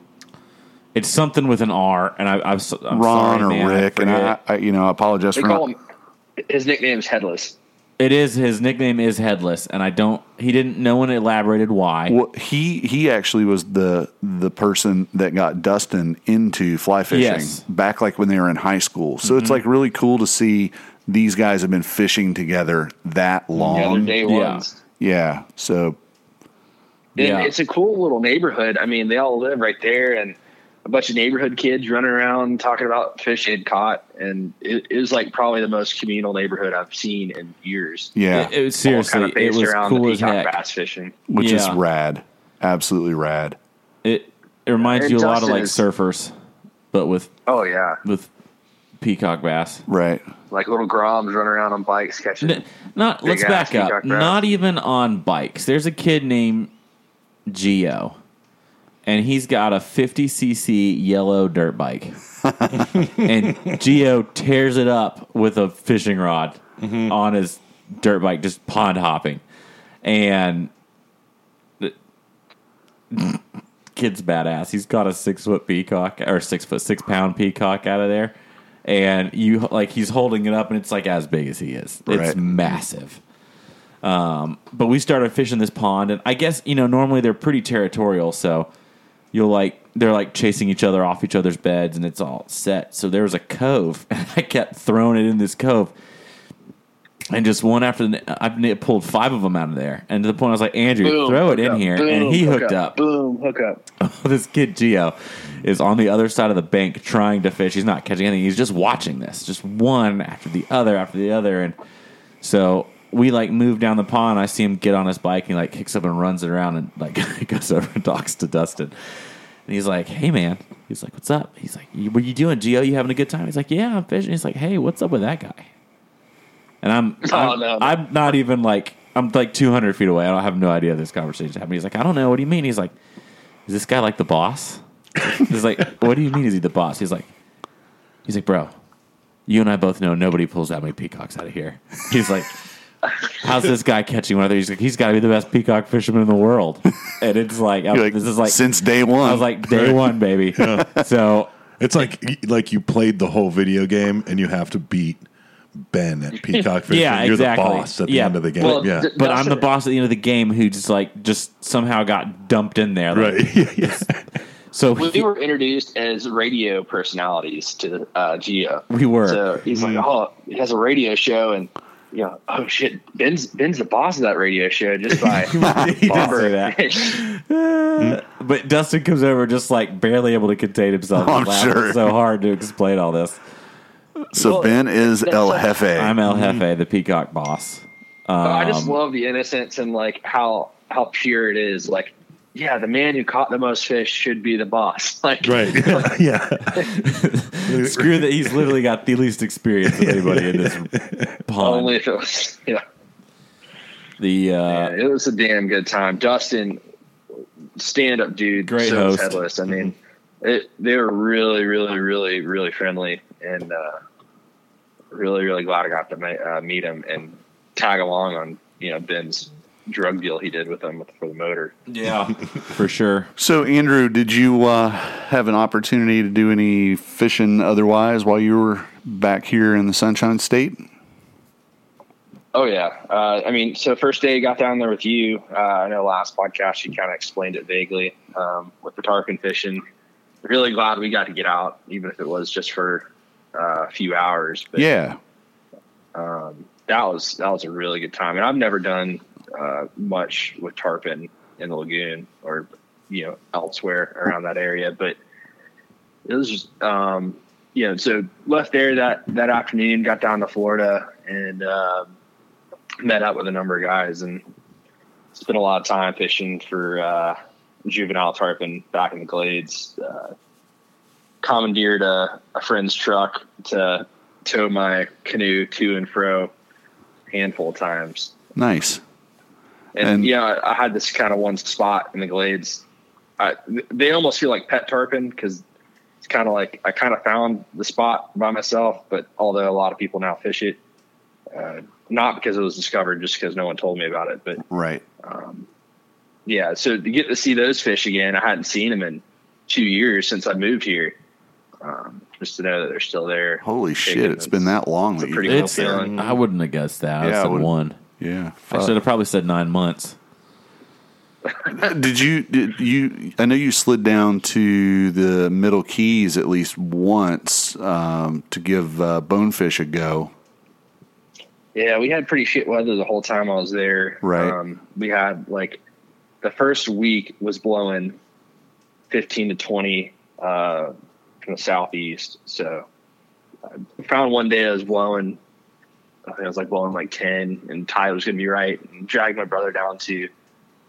It's something with an R, and I, I'm, I'm Ron sorry, man, or Rick, and I. I, you know, I apologize They for call not. him. His nickname's Headless. it is his nickname is Headless, and I don't. He didn't. No one elaborated why. Well, he he actually was the the person that got Dustin into fly fishing Yes. back like when they were in high school. So it's mm-hmm. like really cool to see these guys have been fishing together that Yeah, they're long. day ones. Yeah. So And Yeah. it's a cool little neighborhood. I mean, they all live right there, and a bunch of neighborhood kids running around talking about fish they'd caught, and it, it was like probably the most communal neighborhood I've seen in years. yeah, It, it was seriously. kind of it based was around cool the as peacock heck. bass fishing. which is rad, absolutely rad. It it reminds And you a lot of like is- surfers, but with Oh yeah, with peacock bass. Right. Like little groms running around on bikes catching. N- Not let's ass back up. Not even on bikes. There's a kid named Geo, and he's got a 50cc yellow dirt bike, and Geo tears it up with a fishing rod mm-hmm. on his dirt bike, just pond hopping, and. the- Kid's badass. He's got a six foot peacock or six foot six pound peacock out of there, and you like he's holding it up, and it's like as big as he is. It's massive. Um, but we started fishing this pond, and I guess you know normally they're pretty territorial, so you'll like they're like chasing each other off each other's beds, and it's all set. So there was a cove, and I kept throwing it in this cove, and just one after the I've pulled five of them out of there, and to the point I was like, Andrew, Boom, throw it in up. here, Boom, and he hook hooked up. Boom, hook up. Oh, this kid Geo is on the other side of the bank trying to fish. He's not catching anything. He's just watching this, just one after the other after the other, and so we like move down the pond. I see him get on his bike and he like kicks up and runs it around and like goes over and talks to Dustin. And he's like, "Hey man," he's like, "What's up?" He's like, "What are you doing, Gio? You having a good time?" He's like, "Yeah, I'm fishing." He's like, "Hey, what's up with that guy?" And I'm Oh, I'm, no, no. I'm not even like I'm like 200 feet away. I don't have no idea this conversation happening. He's like, "I don't know. What do you mean?" He's like, "Is this guy like the boss?" He's like, "What do you mean? Is he the boss?" He's like, "He's like, bro." You and I both know nobody pulls that many peacocks out of here. He's like, How's this guy catching one? of these? He's like, he's got to be the best peacock fisherman in the world. And it's like, I- You're like, this is like since day one. I was like, day one, baby. So It's like like you played the whole video game and you have to beat Ben at Peacock Fishing. Yeah, You're exactly. the boss at the Yeah. end of the game. Well, yeah. d- but I'm the boss at the end of the game who just like just somehow got dumped in there. Like, right. yeah, yeah. So we he- were introduced as radio personalities to uh, Geo. We were. So he's like, oh, he has a radio show, and you know, oh shit, Ben's Ben's the boss of that radio show just by He does Bobber say that. But Dustin comes over just like barely able to contain himself. Oh, I'm laughing sure. so hard to explain all this. So Well, Ben is that's El like- Jefe. I'm El Jefe, the peacock boss. Um, I just love the innocence and like how how pure it is. Like, yeah, the man who caught the most fish should be the boss. Like, Right. yeah. screw that. He's literally got the least experience of anybody in this pond. only if it was, yeah. the uh, Yeah, it was a damn good time. Dustin, stand up dude, Great so host. headless. I mean, it, they were really, really, really, really friendly, and uh, really, really glad I got to ma- uh, meet him and tag along on you know Ben's drug deal he did with them for the motor. yeah, for sure. So, Andrew, did you uh, have an opportunity to do any fishing otherwise while you were back here in the Sunshine State? Oh yeah, uh, I mean, so first day I got down there with you. Uh, I know last podcast you kind of explained it vaguely um, with the tarpon fishing. Really glad we got to get out, even if it was just for uh, a few hours. But Yeah. um, that was that was a really good time. And I've never done uh, much with tarpon in the lagoon or you know elsewhere around that area, but it was just um, you know so left there that that afternoon, got down to Florida and um met up with a number of guys and spent a lot of time fishing for uh, juvenile tarpon back in the glades. Uh, commandeered a, a friend's truck to tow my canoe to and fro handful of times. Nice. And, And- yeah, I, I had this kind of one spot in the glades. I, they almost feel like pet tarpon because it's kind of like I kind of found the spot by myself. But although a lot of people now fish it, uh, not because it was discovered, just because no one told me about it. But Right. um, yeah, so to get to see those fish again, I hadn't seen them in two years since I moved here. Um, just to know that they're still there. Holy shit! It's been that long. it's a That you, pretty cool feeling. I wouldn't have guessed that. I Yeah, I said wouldn't. one. yeah. I should have probably said nine months. Did you? Did you? I know you slid down to the Middle Keys at least once um, to give uh, bonefish a go. Yeah, we had pretty shit weather the whole time I was there. Right. Um, we had like the first week was blowing 15 to 20 uh, from the southeast. So I found one day I was blowing, I think I was like blowing like 10 and tide was going to be right and dragged my brother down to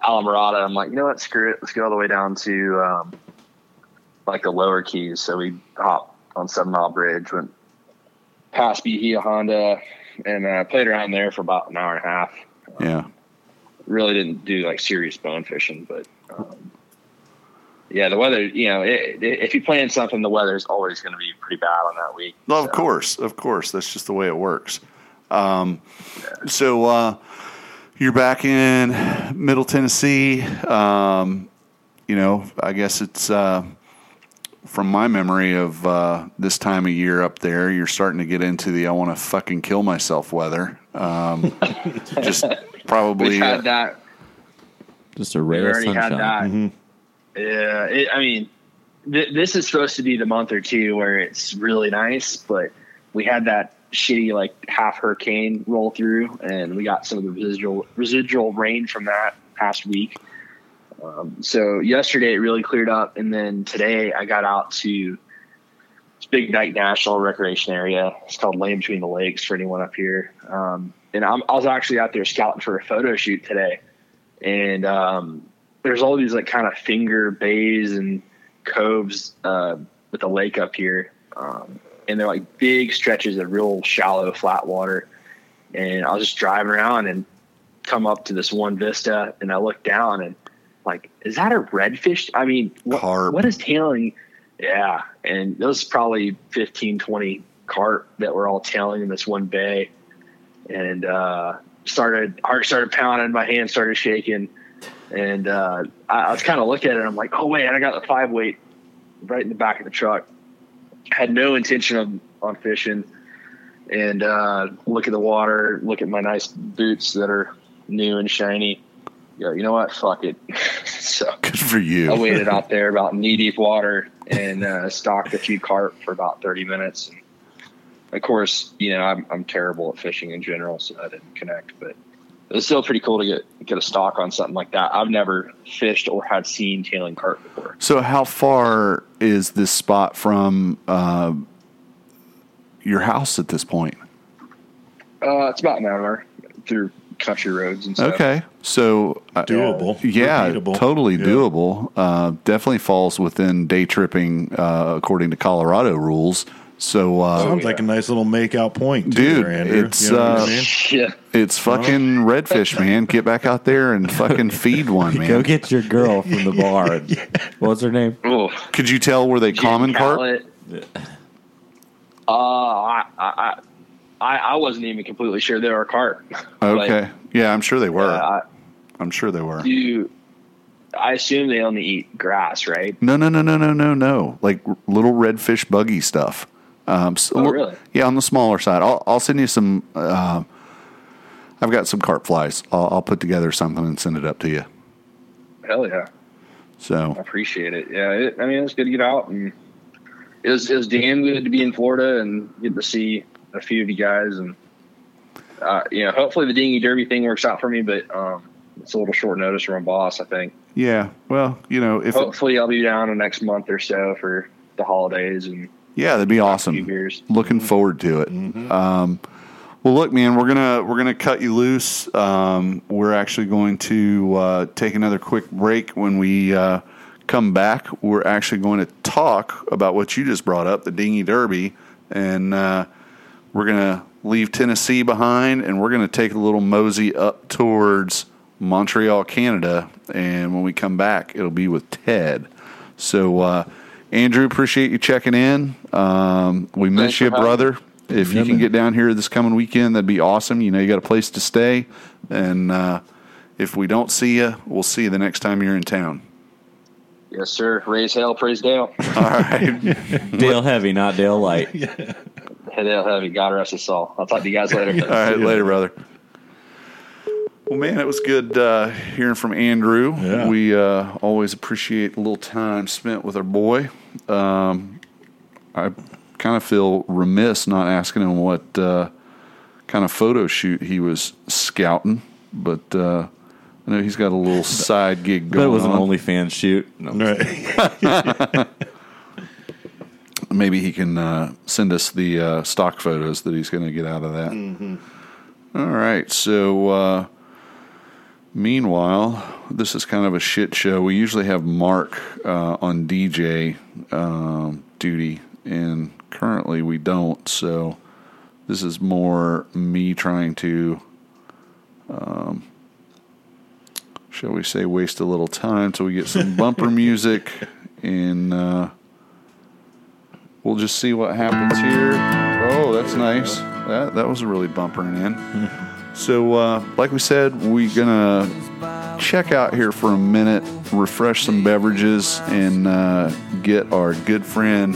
Islamorada. I'm like, you know what? Screw it. Let's go all the way down to um, like the lower keys. So we hopped on Seven Mile Bridge, went past Bahia Honda, and uh, played around there for about an hour and a half. Yeah. Really didn't do like serious bone fishing, but um, yeah, the weather. You know, it, it, if you plan something, the weather is always going to be pretty bad on that week. Well, of course, of course. That's just the way it works. Um, so uh, you're back in Middle Tennessee. Um, you know, I guess it's uh, from my memory of uh, this time of year up there. You're starting to get into the "I want to fucking kill myself" weather. Um, just probably. We've had that. Just a We ray of already had sunshine. that. Yeah, it, I mean, th- this is supposed to be the month or two where it's really nice, but we had that shitty like half hurricane roll through, and we got some of the residual residual rain from that past week. Um, so yesterday it really cleared up, and then today I got out to this Big Dyke National Recreation Area. It's called Land Between the Lakes for anyone up here. Um, and I'm, I was actually out there scouting for a photo shoot today, and um, there's all these like kind of finger bays and coves uh, with the lake up here, um, and they're like big stretches of real shallow flat water. And I was just driving around and come up to this one vista, and I look down and like, is that a redfish? I mean, what, Carp. what is tailing? Yeah, and those probably 15, 20 carp that were all tailing in this one bay, and uh, started heart started pounding, my hand started shaking, and uh, I, I was kind of looking at it. I'm like, oh wait, I got the five weight right in the back of the truck. Had no intention of on fishing, and uh, look at the water, look at my nice boots that are new and shiny. Go, you know what? Fuck it. so Good for you. I waited out there about knee deep water and uh, stalked a few carp for about 30 minutes. And of course, you know, I'm, I'm terrible at fishing in general, so I didn't connect, but it was still pretty cool to get, get a stock on something like that. I've never fished or had seen tailing carp before. So, how far is this spot from uh, your house at this point? Uh, it's about an hour through country roads and stuff. Okay, so uh, Doable. Yeah, Repeatable. totally Yeah. doable. Uh, definitely falls within day tripping uh, according to Colorado rules. So, uh, Sounds like a nice little make out point, too, Dude, there, Andrew. it's, you know uh, I mean? Yeah. it's fucking redfish, man. Get back out there and fucking feed one, man. Go get your girl from the bar. What's her name? Oh, Could you tell were they common carp? Outlet. Uh, I, I, I, I wasn't even completely sure they were carp. Okay, yeah, I'm sure they were. Uh, I'm sure they were. do I assume they only eat grass, right? No, no, no, no, no, no, no. Like little redfish buggy stuff. Um, s- Oh, really? Yeah, on the smaller side. I'll, I'll send you some. Uh, I've got some carp flies. I'll, I'll put together something and send it up to you. Hell yeah, I So appreciate it. Yeah, it, I mean it's good to get out and it was it was damn good to be in Florida and get to see a few of you guys and uh, you know hopefully the dinghy derby thing works out for me, but um, it's a little short notice from my boss. I think yeah, well, you know, if hopefully I'll be down the next month or so for the holidays and yeah, that'd be awesome. Looking forward to it. Um, well, look, man, we're gonna we're gonna cut you loose. Um, we're actually going to uh, take another quick break. When we uh, come back, we're actually going to talk about what you just brought up, the Dingy Derby, and uh, we're gonna leave Tennessee behind, and we're gonna take a little mosey up towards Montreal, Canada. And when we come back, it'll be with Ted. So, uh, Andrew, appreciate you checking in. Um, we miss Thanks you, for having brother. If you can get down here this coming weekend, that'd be awesome. You know, you got a place to stay. And uh, if we don't see you, we'll see you the next time you're in town. Yes, sir. Raise hell, praise Dale. All right. Dale Heavy, not Dale Light. Dale heavy. God rest his soul. I'll talk to you guys later. All right. Later, brother. Well, man, it was good uh, hearing from Andrew. Yeah. We uh, always appreciate a little time spent with our boy. Um, I kind of feel remiss not asking him what uh, kind of photo shoot he was scouting, but uh, I know he's got a little side gig going it was an on. OnlyFans shoot. No. Right. Maybe he can uh, send us the uh, stock photos that he's going to get out of that. All right. So, uh, meanwhile, this is kind of a shit show. We usually have Mark uh, on DJ um, duty, and currently we don't. So, this is more me trying to, um, shall we say, waste a little time till we get some bumper music and. Uh, We'll just see what happens here. Oh, that's nice. That that was a really bumpering in. so, uh, like we said, we're gonna check out here for a minute, refresh some beverages, and uh, get our good friend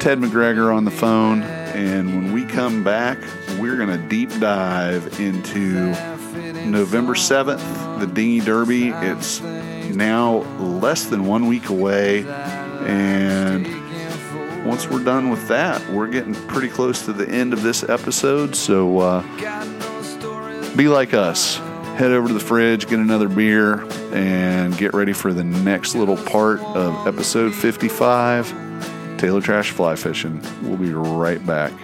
Ted McGregor on the phone. And when we come back, we're gonna deep dive into November seventh, the Dingy Derby. It's now less than one week away, and once we're done with that, we're getting pretty close to the end of this episode. So uh, be like us. Head over to the fridge, get another beer, and get ready for the next little part of episode 55 Taylor Trash Fly Fishing. We'll be right back.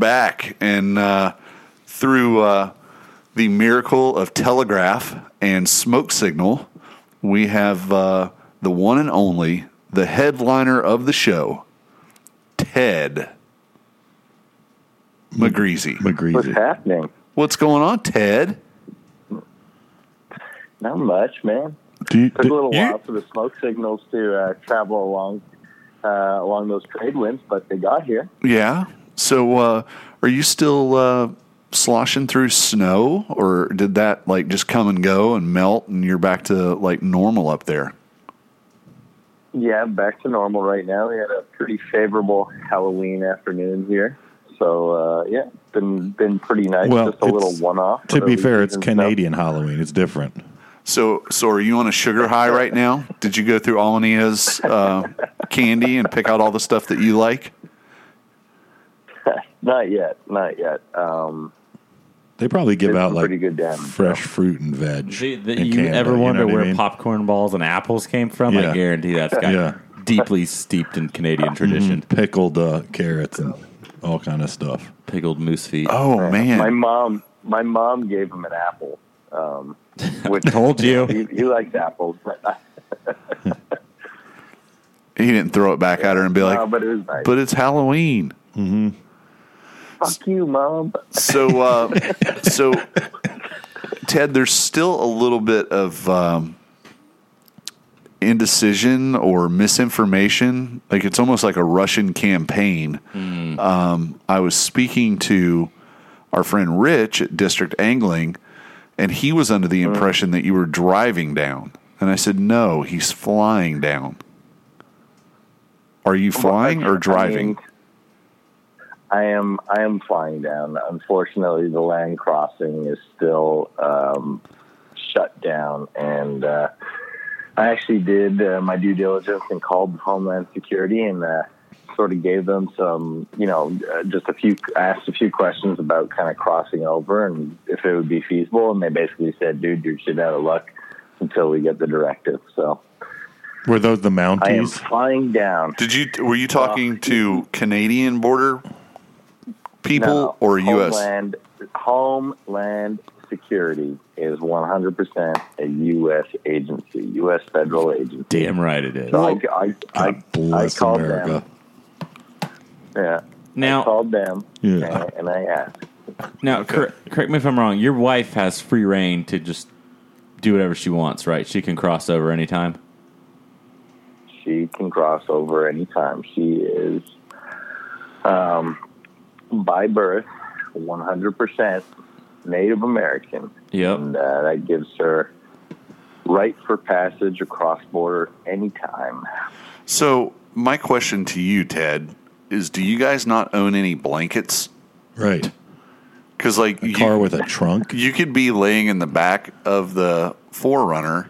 Back, and uh, through uh, the miracle of telegraph and smoke signal, we have uh, the one and only, the headliner of the show, Ted McGreasy. What's happening? What's going on, Ted? Not much, man. Do you, Took a little you- while for the smoke signals to uh, travel along uh, along those trade winds, but they got here. Yeah. So, uh, are you still uh, sloshing through snow, or did that like just come and go and melt, and you're back to like normal up there? Yeah, back to normal right now. We had a pretty favorable Halloween afternoon here, so uh, yeah, been been pretty nice. Well, Just a little one off. to be fair, it's Canadian Halloween. It's different. So, so are you on a sugar high right now? Did you go through Alania's uh, candy and pick out all the stuff that you like? Not yet, not yet. Um, They probably give out like pretty good damage, fresh fruit and veg. The, the, in you Canada, ever wonder what I where mean? popcorn balls and apples came from? Yeah. I guarantee that's got Yeah. deeply steeped in Canadian tradition. pickled uh, carrots and all kind of stuff. Pickled moose feet. Oh man, my mom, my mom gave him an apple. Um, which Told you. he, he likes apples, but, he didn't throw it back at her and be like, no, but it was nice. "But it's Halloween." Fuck you, mom. So, uh, so Ted, there's still a little bit of um, indecision or misinformation. Like it's almost like a Russian campaign. Um, I was speaking to our friend Rich at District Angling, and he was under the impression that you were driving down. And I said, "No, he's flying down." Are you flying or I driving? Mean, I am. I am flying down. Unfortunately, the land crossing is still um, shut down, and uh, I actually did uh, my due diligence and called Homeland Security and uh, sort of gave them some, you know, uh, just a few asked a few questions about kind of crossing over and if it would be feasible, and they basically said, "Dude, you're shit out of luck until we get the directive." So Were those the mountains? I am flying down. Did you were you talking to Canadian border people No, or U.S.? Homeland, Homeland Security is 100% a U.S. agency, U.S. federal agency. Damn right it is. So I, I, I, God bless I called America. them. Yeah. Now- I called them Yeah. and, and I asked. Now, cor- correct me if I'm wrong. Your wife has free rein to just do whatever she wants, right? She can cross over anytime. She can cross over anytime. She is, um, by birth, 100% Native American. Yep. And uh, that gives her right for passage across border anytime. So my question to you, Ted, is: Do you guys not own any blankets? Right. Because like you, Car with a trunk. you could be laying in the back of the 4Runner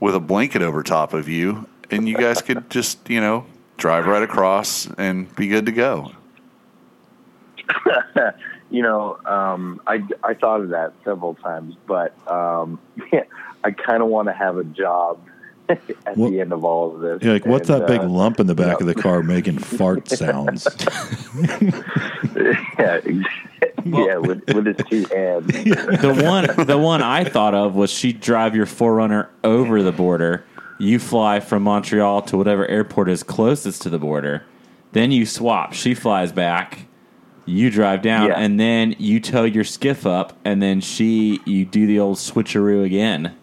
with a blanket over top of you, and you guys could just you know drive right across and be good to go. you know, um, I, I thought of that several times, but um, yeah, I kind of want to have a job at What- the end of all of this. You're like, what's And, that big uh, lump in the back yeah. of the car making fart sounds? yeah, ex- yeah, with, with his two hands. The one, the one I thought of was she'd drive your 4Runner over the border. You fly from Montreal to whatever airport is closest to the border. Then you swap. She flies back. You drive down, Yeah. and then you tow your skiff up, and then she you do the old switcheroo again.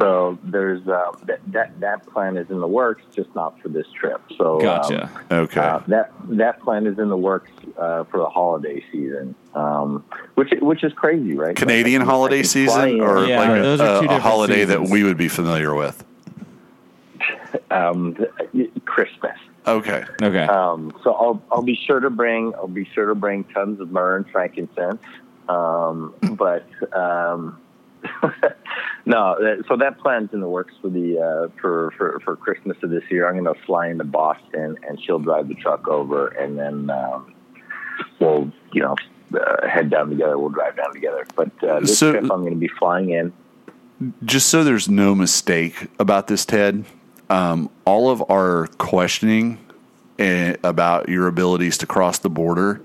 So there's uh, that, that that plan is in the works, just not for this trip. So um, Gotcha. Okay. uh, that that plan is in the works uh, for the holiday season, um, which which is crazy, right? Canadian Like, I can- I holiday can fly season or Yeah, like those are a, two a holiday seasons. that we would be familiar with? um, Christmas. Okay. Okay. Um, so I'll I'll be sure to bring I'll be sure to bring tons of myrrh and frankincense. Um, but um, no, that, so that plan's in the works for the uh, for, for for Christmas of this year. I'm going to fly into Boston, and she'll drive the truck over, and then um, we'll you know uh, head down together. We'll drive down together. But uh, this So- trip, I'm going to be flying in. just so there's no mistake about this, Ted, um, all of our questioning eh, about your abilities to cross the border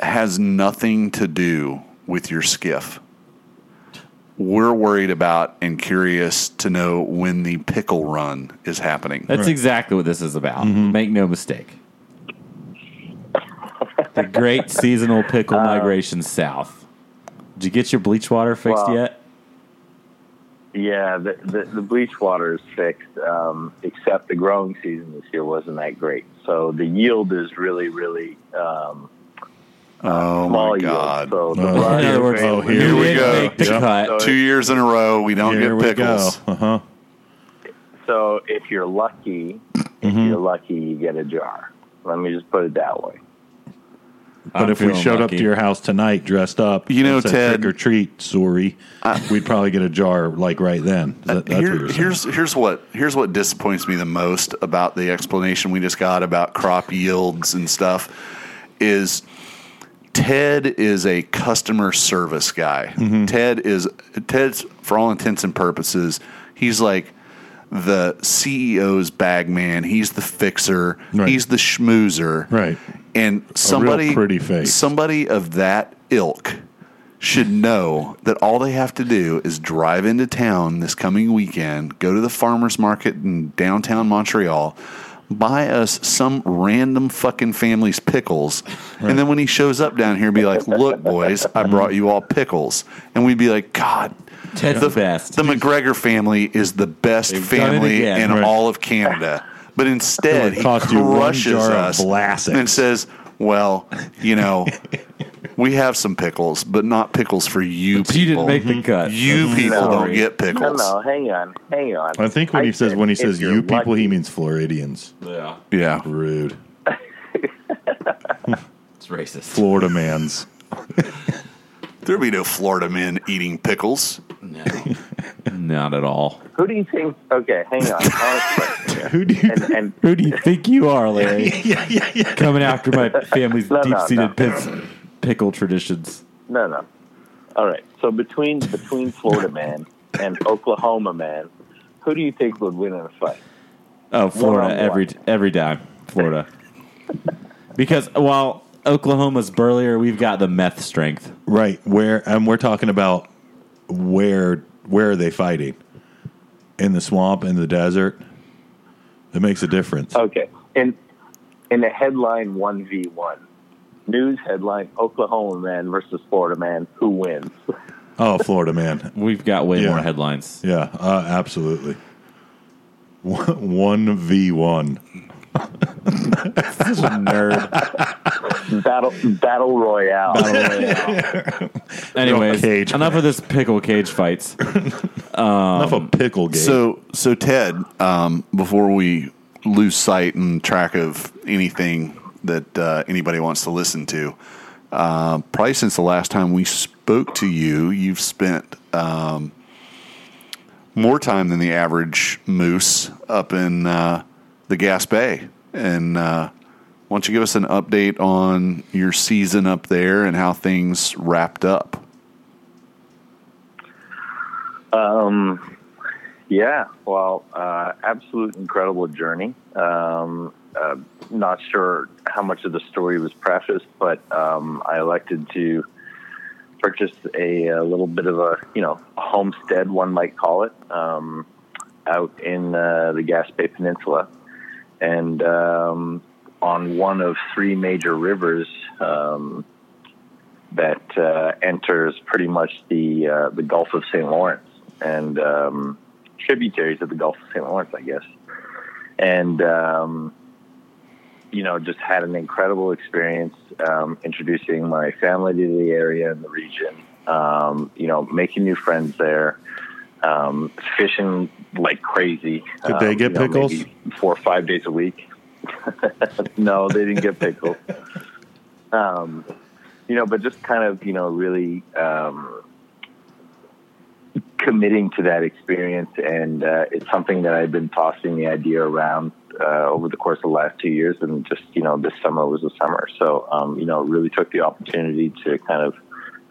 has nothing to do with your skiff. We're worried about and curious to know when the pickle run is happening. That's exactly what this is about. Make no mistake. the great seasonal pickle migration south. Did you get your bleach water fixed Well, yet? Yeah, the, the, the bleach water is fixed, um, except the growing season this year wasn't that great. So the yield is really, really um, oh small my yield. God! So the Oh, blood In other words, oh, very- here we go. Yep. Two years in a row, we don't Here get pickles. Uh huh. So if you're lucky, if Mm-hmm. you're lucky, you get a jar. Let me just put it that way. But I'm if we feeling showed up to your house tonight dressed up, You know, said Ted- trick or treat, sorry, we'd probably get a jar like right then. That- that's Here- what here's here's what here's what disappoints me the most about the explanation we just got about crop yields and stuff is Ted is a customer service guy. Mm-hmm. Ted is Ted's for all intents and purposes, he's like the CEO's bag man. He's the fixer. Right. He's the schmoozer. Right. And somebody pretty face. somebody of that ilk should know that all they have to do is drive into town this coming weekend, go to the farmers market in downtown Montreal, buy us some random fucking family's pickles, and then when he shows up down here, be like, "Look, boys, I brought you all pickles," and we'd be like, "God." Ted's the best. The McGregor family is the best They've family again. in Right. all of Canada. But instead, he cost you one crushes us and says, "Well, you know, we have some pickles, but not pickles for you But you didn't make the mm-hmm. cut. You mm-hmm. people No. don't get pickles." no, no, hang on, hang on. I think when he says when he says you're you people, lucky- he means Floridians. Yeah. Yeah, Rude. It's racist. Florida man's. there'd be no Florida men eating pickles. No. Not at all. Who do you think? Okay, hang on. Honest question here. Who do you? And, and Who do you think you are, Larry? yeah, yeah, yeah. Coming after my family's No, no, deep-seated no. pic- pickle traditions. no, no. All right. So between between Florida man and Oklahoma man, who do you think would win in a fight? Oh, Florida One-on-one. every every time. Florida. because while Oklahoma's burlier, we've got the meth strength. Right. Where and we're talking about where where are they fighting? In the swamp, in the desert. It makes a difference. Okay. In in the headline one v one, news headline: Oklahoma man versus Florida man. Who wins? Oh, Florida man. We've got way Yeah. more headlines. Yeah, uh, absolutely. One v one. Such a nerd. Battle battle royale. Anyways, Cage enough of this pickle cage fights. Enough of pickle game. So, so Ted, um, before we lose sight and track of anything that uh, anybody wants to listen to, uh, probably since the last time we spoke to you, you've spent um, more time than the average moose up in uh, the Gaspé. And uh, why don't you give us an update on your season up there and how things wrapped up? Um, yeah, well, uh, absolute incredible journey. Um, uh, not sure how much of the story was prefaced, but um, I elected to purchase a, a little bit of a, you know, homestead, one might call it, um, out in uh, the Gaspé Peninsula. And um, on one of three major rivers um, that uh, enters pretty much the uh, the Gulf of St. Lawrence, and um, tributaries of the Gulf of St. Lawrence, I guess. And um, you know, just had an incredible experience um, introducing my family to the area and the region. Um, you know, making new friends there, um, fishing like crazy. Did they um, get you know, pickles? four or five days a week. no, they didn't get pickles. Um, you know, but just kind of, you know, really um, committing to that experience. And uh, it's something that I've been tossing the idea around uh, over the course of the last two years. And just, you know, this summer was the summer. So, um, you know, really took the opportunity to kind of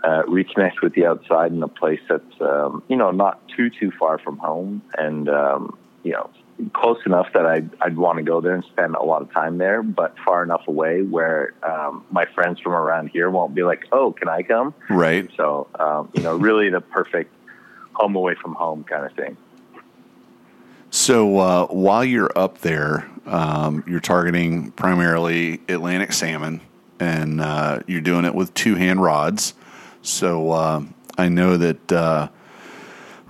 uh, reconnect with the outside in a place that's, um, you know, not too, too far from home. And, um, you know, close enough that I'd, I'd want to go there and spend a lot of time there, but far enough away where um, my friends from around here won't be like, oh, can I come? Right. So, um, you know, really the perfect home away from home kind of thing. So uh, while you're up there, um, you're targeting primarily Atlantic salmon, and uh, you're doing it with two hand rods. So uh, I know that uh,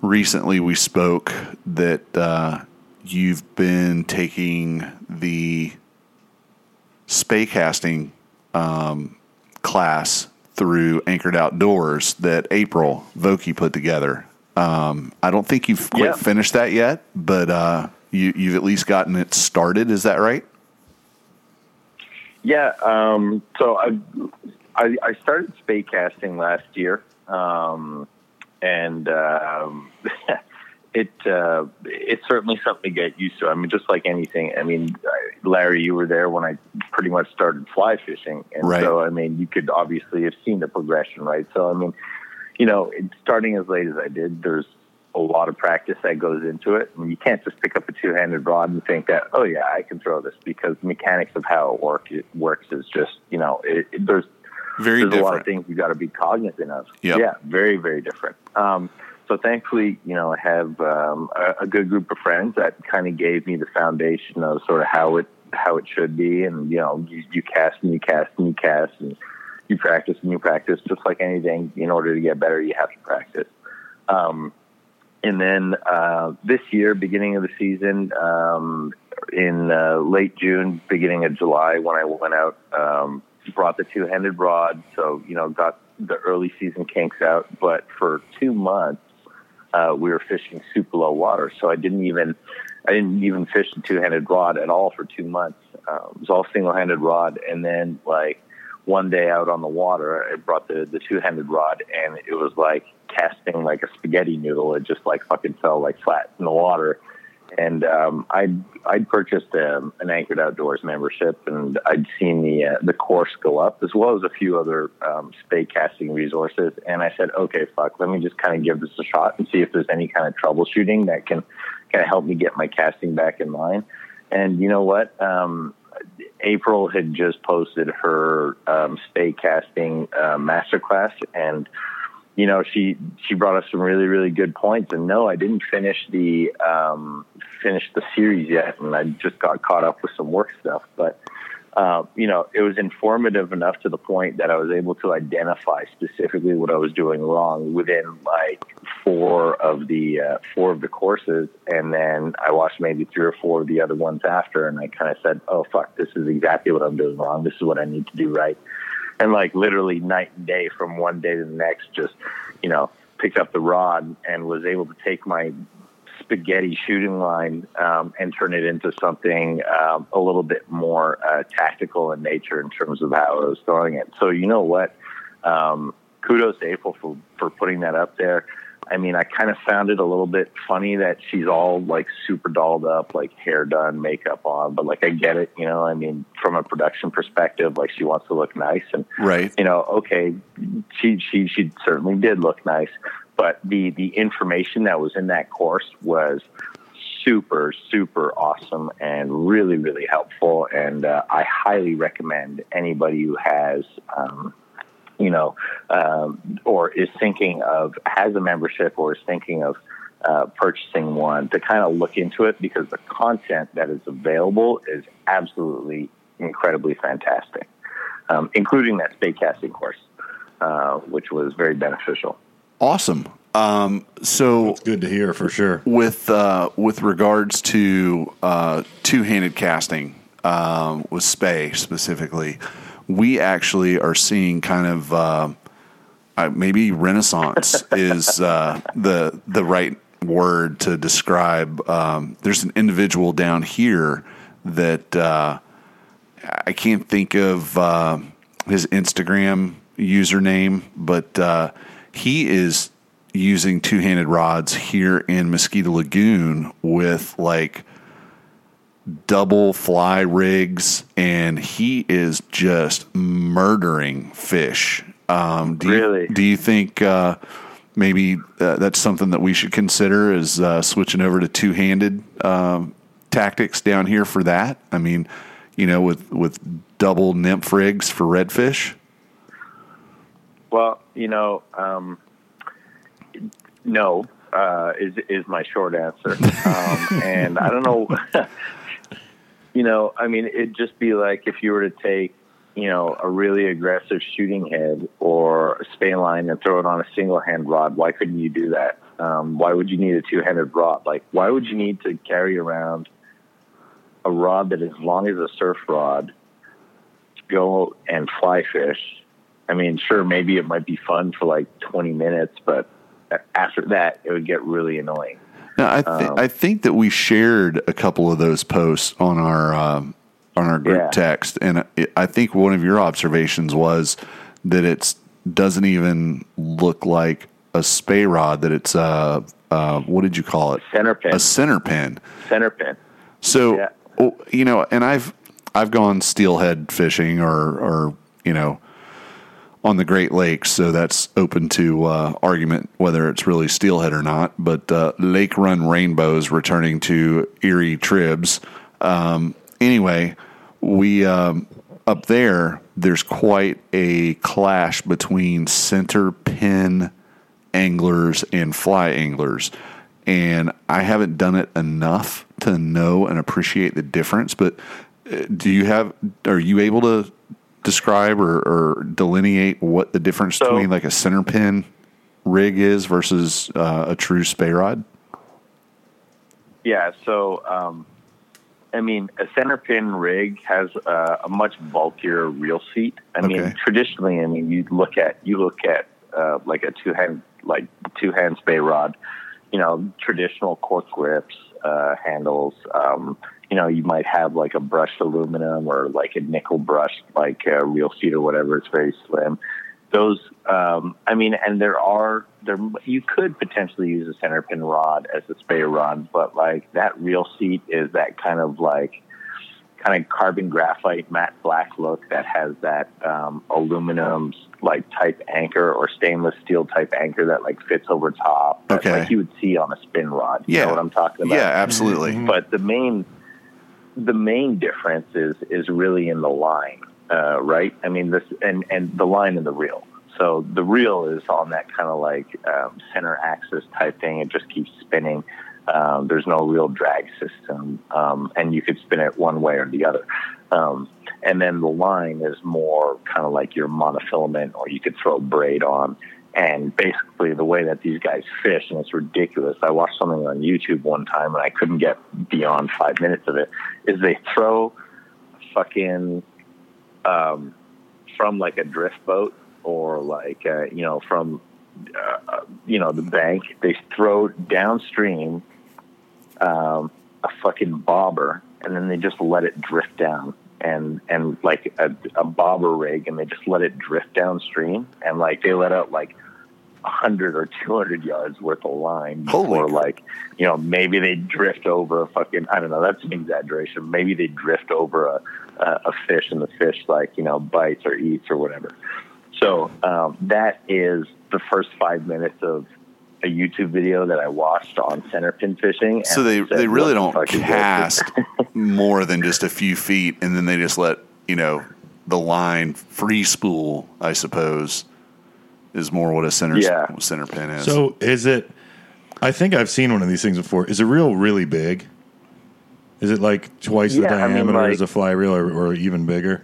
recently we spoke that uh, you've been taking the spey casting um, class through Anchored Outdoors that April Vokey put together. Um, I don't think you've quite Yeah. finished that yet, but uh, you, you've at least gotten it started. Is that right? Yeah. Um, so I, I, I started spey casting last year. Um, and, um, it, uh, it's certainly something to get used to. I mean, just like anything, I mean, Larry, you were there when I pretty much started fly fishing. And Right. so, I mean, you could obviously have seen the progression, right? So, I mean, you know, starting as late as I did, there's a lot of practice that goes into it. And you can't just pick up a two-handed rod and think that, oh yeah, I can throw this because the mechanics of how it work it works is just, you know, it, it, there's Very there's a lot of things you got to be cognizant of. Yep. Yeah, very very different. Um, so thankfully, you know, I have um, a, a good group of friends that kind of gave me the foundation of sort of how it how it should be, and you know, you, you cast and you cast and you cast and you practice and you practice. Just like anything, in order to get better, you have to practice. Um, and then uh, this year, beginning of the season, um, in uh, late June, beginning of July, when I went out, um, brought the two-handed rod. So you know, got the early season kinks out. But for two months, uh, we were fishing super low water. So I didn't even, I didn't even fish the two-handed rod at all for two months. Uh, it was all single-handed rod, and then like one day out on the water, I brought the the two-handed rod, and it was like casting like a spaghetti noodle. It just like fucking fell like flat in the water. And um, I'd I'd purchased um, an Anchored Outdoors membership, and I'd seen the uh, the course go up as well as a few other um, spey casting resources. And I said, okay, fuck, let me just kind of give this a shot and see if there's any kind of troubleshooting that can kind of help me get my casting back in line. And you know what? Um, April had just posted her um, spey casting uh, masterclass, and you know she she brought us some really really good points. And no, I didn't finish the um, finish the series yet, and I just got caught up with some work stuff. But uh, you know, it was informative enough to the point that I was able to identify specifically what I was doing wrong within like four of the uh, four of the courses, and then I watched maybe three or four of the other ones after, and I kind of said, "Oh fuck, this is exactly what I'm doing wrong. This is what I need to do right." And like literally night and day from one day to the next, just you know, picked up the rod and was able to take my spaghetti shooting line um, and turn it into something um, a little bit more uh, tactical in nature in terms of how I was throwing it. So you know what? Um, kudos to April for for putting that up there. I mean, I kind of found it a little bit funny that she's all like super dolled up, like hair done, makeup on, but like I get it, you know. I mean, from a production perspective, like she wants to look nice, and Right. you know, okay, she she she certainly did look nice, but the the information that was in that course was super super awesome and really really helpful, and uh, I highly recommend anybody who has. Um, you know, um, or is thinking of has a membership or is thinking of uh, purchasing one to kind of look into it because the content that is available is absolutely incredibly fantastic, um, including that spey casting course, uh, which was very beneficial. Awesome. So Good to hear for sure. with uh, with regards to uh, two handed casting um, with Spey specifically, we actually are seeing kind of uh, uh, maybe Renaissance is uh, the the right word to describe. Um, there's an individual down here that uh, I can't think of uh, his Instagram username, but uh, he is using two handed rods here in Mosquito Lagoon with like double fly rigs, and he is just murdering fish. Um, do Really? You, do you think uh, maybe uh, that's something that we should consider is uh, switching over to two handed um, tactics down here for that? I mean, you know, with with double nymph rigs for redfish. Well, you know, um, no uh, is is my short answer, um, and I don't know. you know, I mean, it'd just be like if you were to take, you know, a really aggressive shooting head or a span line and throw it on a single hand rod. Why couldn't you do that? Um, why would you need a two handed rod? Like, why would you need to carry around a rod that is long as a surf rod to go and fly fish? I mean, sure, maybe it might be fun for like 20 minutes, but after that, it would get really annoying. Now, I, th- I think that we shared a couple of those posts on our um, on our group Yeah. text, and I- I think one of your observations was that it doesn't even look like a spey rod. That it's uh, uh, what did you call it? Center pin. A center pin. Center pin. So Yeah. oh, you know, and I've I've gone steelhead fishing or or you know on the Great Lakes, so that's open to uh, argument whether it's really steelhead or not. But uh, Lake Run rainbows returning to Erie tribs. Um, anyway, we um, up there. There's quite a clash between center pin anglers and fly anglers. And I haven't done it enough to know and appreciate the difference. But uh, do you have, are you able to describe or, or delineate what the difference So- between like a center pin rig is versus uh, a true spey rod? Yeah, so um, I mean, a center pin rig has uh, a much bulkier reel seat. I mean, traditionally, I mean, you look at you look at uh, like a two hand like two hand spay rod. You know, traditional cork grips, uh, handles. Um, you know, you might have like a brushed aluminum or like a nickel brushed like a reel seat or whatever. It's very slim. Those, um, I mean, and there are there. You could potentially use a center pin rod as a spey rod, but like that reel seat is that kind of like kind of carbon graphite matte black look that has that um, aluminum like type anchor or stainless steel type anchor that like fits over top. that, Okay. like you would see on a spin rod. You Yeah. know what I'm talking about? Yeah, absolutely. But the main the main difference is is really in the line, uh, right? I mean, this and and the line and the reel. So the reel is on that kind of like um, center axis type thing. It just keeps spinning. Um, there's no real drag system, um, and you could spin it one way or the other. Um, and then the line is more kind of like your monofilament, or you could throw braid on. And basically, the way that these guys fish, and it's ridiculous. I watched something on YouTube one time, and I couldn't get beyond five minutes of it. Is they throw fucking um, from like a drift boat or like uh, you know from uh, you know the bank. They throw downstream um, a fucking bobber, and then they just let it drift down. And and like a, a bobber rig, and they just let it drift downstream, and like they let out like a hundred or two hundred yards worth of line Holy before like you know maybe they drift over a fucking I don't know that's an exaggeration maybe they drift over a a, a fish and the fish like you know bites or eats or whatever so um, that is the first five minutes of a YouTube video that I watched on center pin fishing. So they, said, they really don't fuck is this?" cast more than just a few feet, and then they just let you know the line free spool. I suppose is more what a center Yeah. center pin is. So is it? I think I've seen one of these things before. Is it real really big? Is it like twice the Yeah, I mean, diameter like- as a fly reel, or, or even bigger?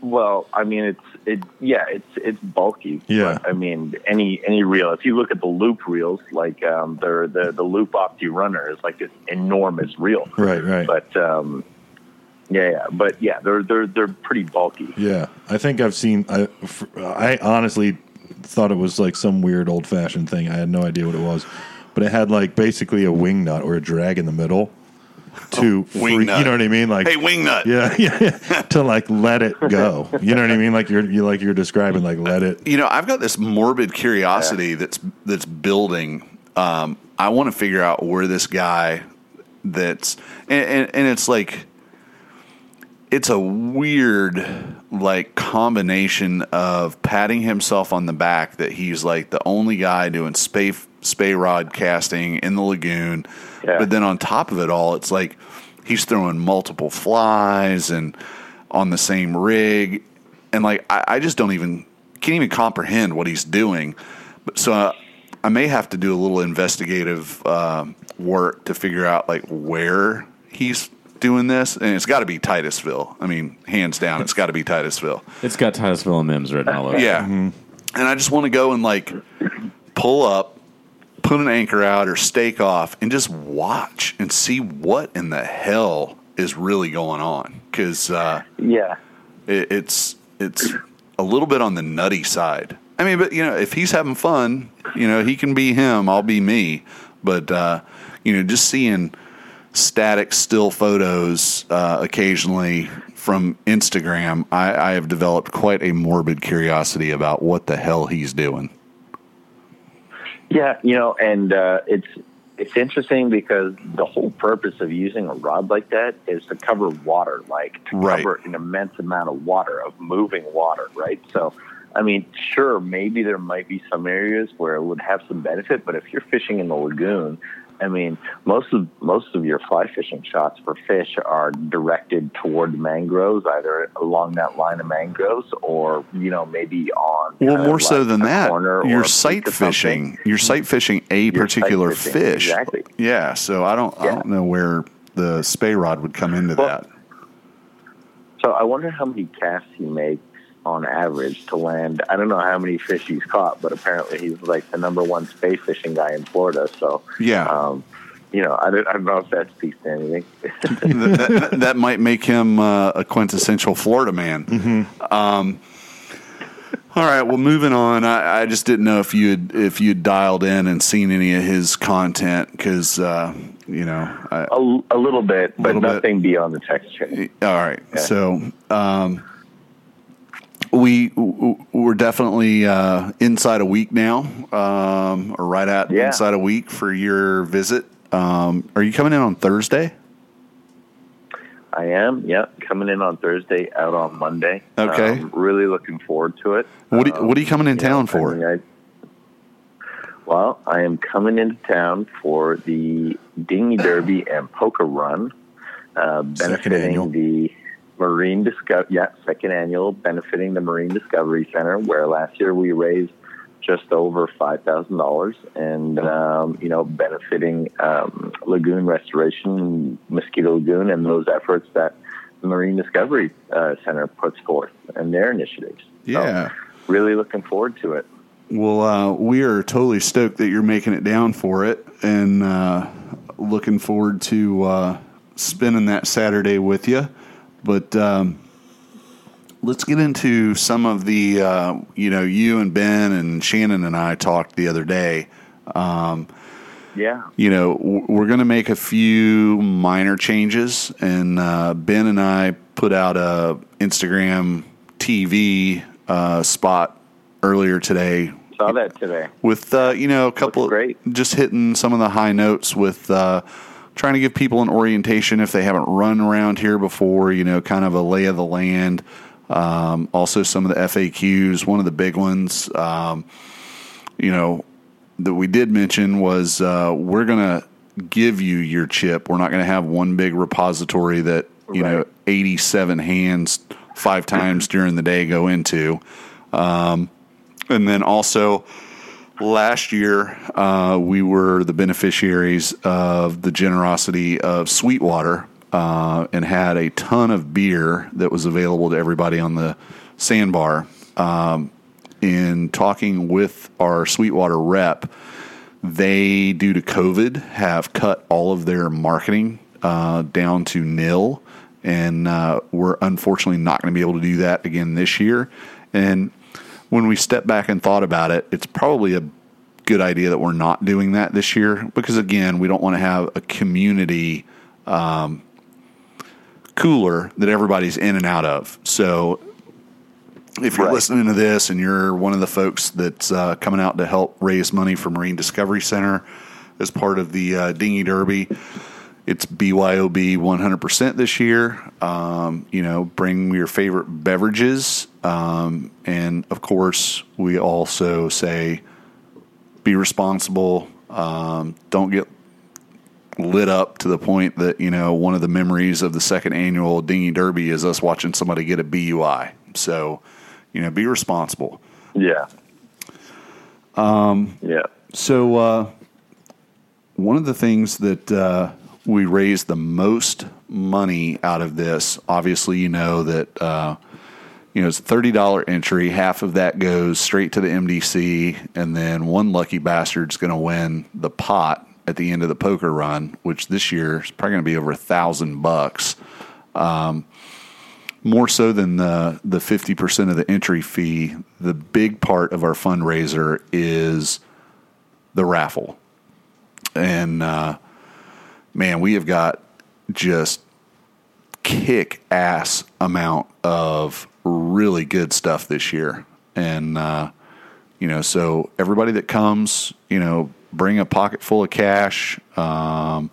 Well, I mean, it's it. Yeah, it's it's bulky. Yeah. But, I mean, any any reel. If you look at the loop reels, like um, they're the the loop Opti Runner is like this enormous reel. Right, right. But um, yeah, yeah. But yeah, they're they're they're pretty bulky. Yeah, I think I've seen. I I honestly thought it was like some weird old fashioned thing. I had no idea what it was, but it had like basically a wing nut or a drag in the middle to Oh, wing free- You know what I mean? Like, Hey, wingnut. yeah, yeah, yeah, to like let it go. You know what I mean? Like you're you like you're describing. Like let it. You know, I've got this morbid curiosity that's that's building. Um, I want to figure out where this guy that's and, and, and it's like it's a weird like combination of patting himself on the back that he's like the only guy doing spey spey rod casting in the lagoon, Yeah. but then on top of it all, it's like he's throwing multiple flies and on the same rig, and like I, I just don't even can't even comprehend what he's doing. But so uh, I may have to do a little investigative uh, work to figure out like where he's doing this, and it's got to be Titusville. I mean, hands down, it's got to be Titusville. It's got Titusville and Mims written all over. it. Yeah, and I just want to go and like pull up, put an anchor out or stake off, and just watch and see what in the hell is really going on because. Uh, Yeah. it, it's it's a little bit on the nutty side. I mean, but you know, if he's having fun, you know, he can be him. I'll be me. But uh, you know, just seeing static still photos uh, occasionally from Instagram, I, I have developed quite a morbid curiosity about what the hell he's doing. Yeah, you know, and uh, it's it's interesting because the whole purpose of using a rod like that is to cover water, like to Right. cover an immense amount of water, of moving water, right? So, I mean, sure, maybe there might be some areas where it would have some benefit, but if you're fishing in the lagoon, I mean, most of most of your fly fishing shots for fish are directed toward mangroves, either along that line of mangroves or you know maybe on. Well, more so than that, you're sight fishing. You're sight fishing a You're particular fishing, fish. exactly. Yeah. So I don't I don't know where the spey rod would come into Well, that. So I wonder how many casts he makes on average to land. I don't know how many fish he's caught, but apparently he's like the number one spey fishing guy in Florida. So Yeah. um, you know, I don't, I don't know if that speaks to anything. that, that, that might make him uh, a quintessential Florida man. Um, all right, well, moving on. I, I just didn't know if you had if you had dialed in and seen any of his content because uh, you know. I, a, a little bit, but Little bit. nothing beyond the text chain. all right, so um, we we're definitely uh, inside a week now, um, or right at Yeah. inside a week for your visit. Um, are you coming in on Thursday? I am, yep, coming in on Thursday, out on Monday. Okay. Um, really looking forward to it. What are, Um, what are you coming in town I for? mean, I- well, I am coming into town for the Dinghy Derby and Poker Run, uh, Second benefiting the Marine Discovery. Yeah, second annual, benefiting the Marine Discovery Center, where last year we raised just over five thousand dollars, and um, you know, benefiting um, lagoon restoration, Mosquito Lagoon, and those efforts that the Marine Discovery uh, Center puts forth and their initiatives. So, Yeah. really looking forward to it. Well, uh, we are totally stoked that you're making it down for it, and uh, looking forward to uh, spending that Saturday with you. But um, let's get into some of the, uh, you know, you and Ben and Shannon and I talked the other day. Yeah. You know, we're going to make a few minor changes, and uh, Ben and I put out a Instagram TV uh, spot earlier today Saw that today. with uh, you know a couple great. just hitting some of the high notes with uh, trying to give people an orientation if they haven't run around here before you know kind of a lay of the land. Um, also some of the faqs one of the big ones um, you know that we did mention was uh, we're gonna give you your chip. We're not gonna have one big repository that you know 87 hands five times during the day go into. And then also last year uh, we were the beneficiaries of the generosity of Sweetwater uh, and had a ton of beer that was available to everybody on the sandbar. Um, in talking with our Sweetwater rep, they, due to COVID, have cut all of their marketing uh, down to nil. And uh, we're unfortunately not going to be able to do that again this year. And when we step back and thought about it, it's probably a good idea that we're not doing that this year because, again, we don't want to have a community um, cooler that everybody's in and out of. So if you're Right. listening to this and you're one of the folks that's uh, coming out to help raise money for Marine Discovery Center as part of the uh, Dinghy Derby, it's BYOB 100% this year. Um, you know, bring your favorite beverages. Um, and of course, we also say be responsible. Um, don't get lit up to the point that, you know, one of the memories of the second annual Dinghy Derby is us watching somebody get a BUI. So, you know, be responsible. Yeah. Um, yeah. So, uh, one of the things that uh, we raised the most money out of this, obviously, you know that uh, you know it's thirty dollar entry. Half of that goes straight to the MDC, and then one lucky bastard's going to win the pot at the end of the poker run, which this year is probably going to be over a thousand bucks. Um, more so than the the fifty percent of the entry fee. The big part of our fundraiser is the raffle. And uh, man, we have got just kick ass amount of really good stuff this year. And, uh, you know, so everybody that comes, you know, bring a pocket full of cash. Um,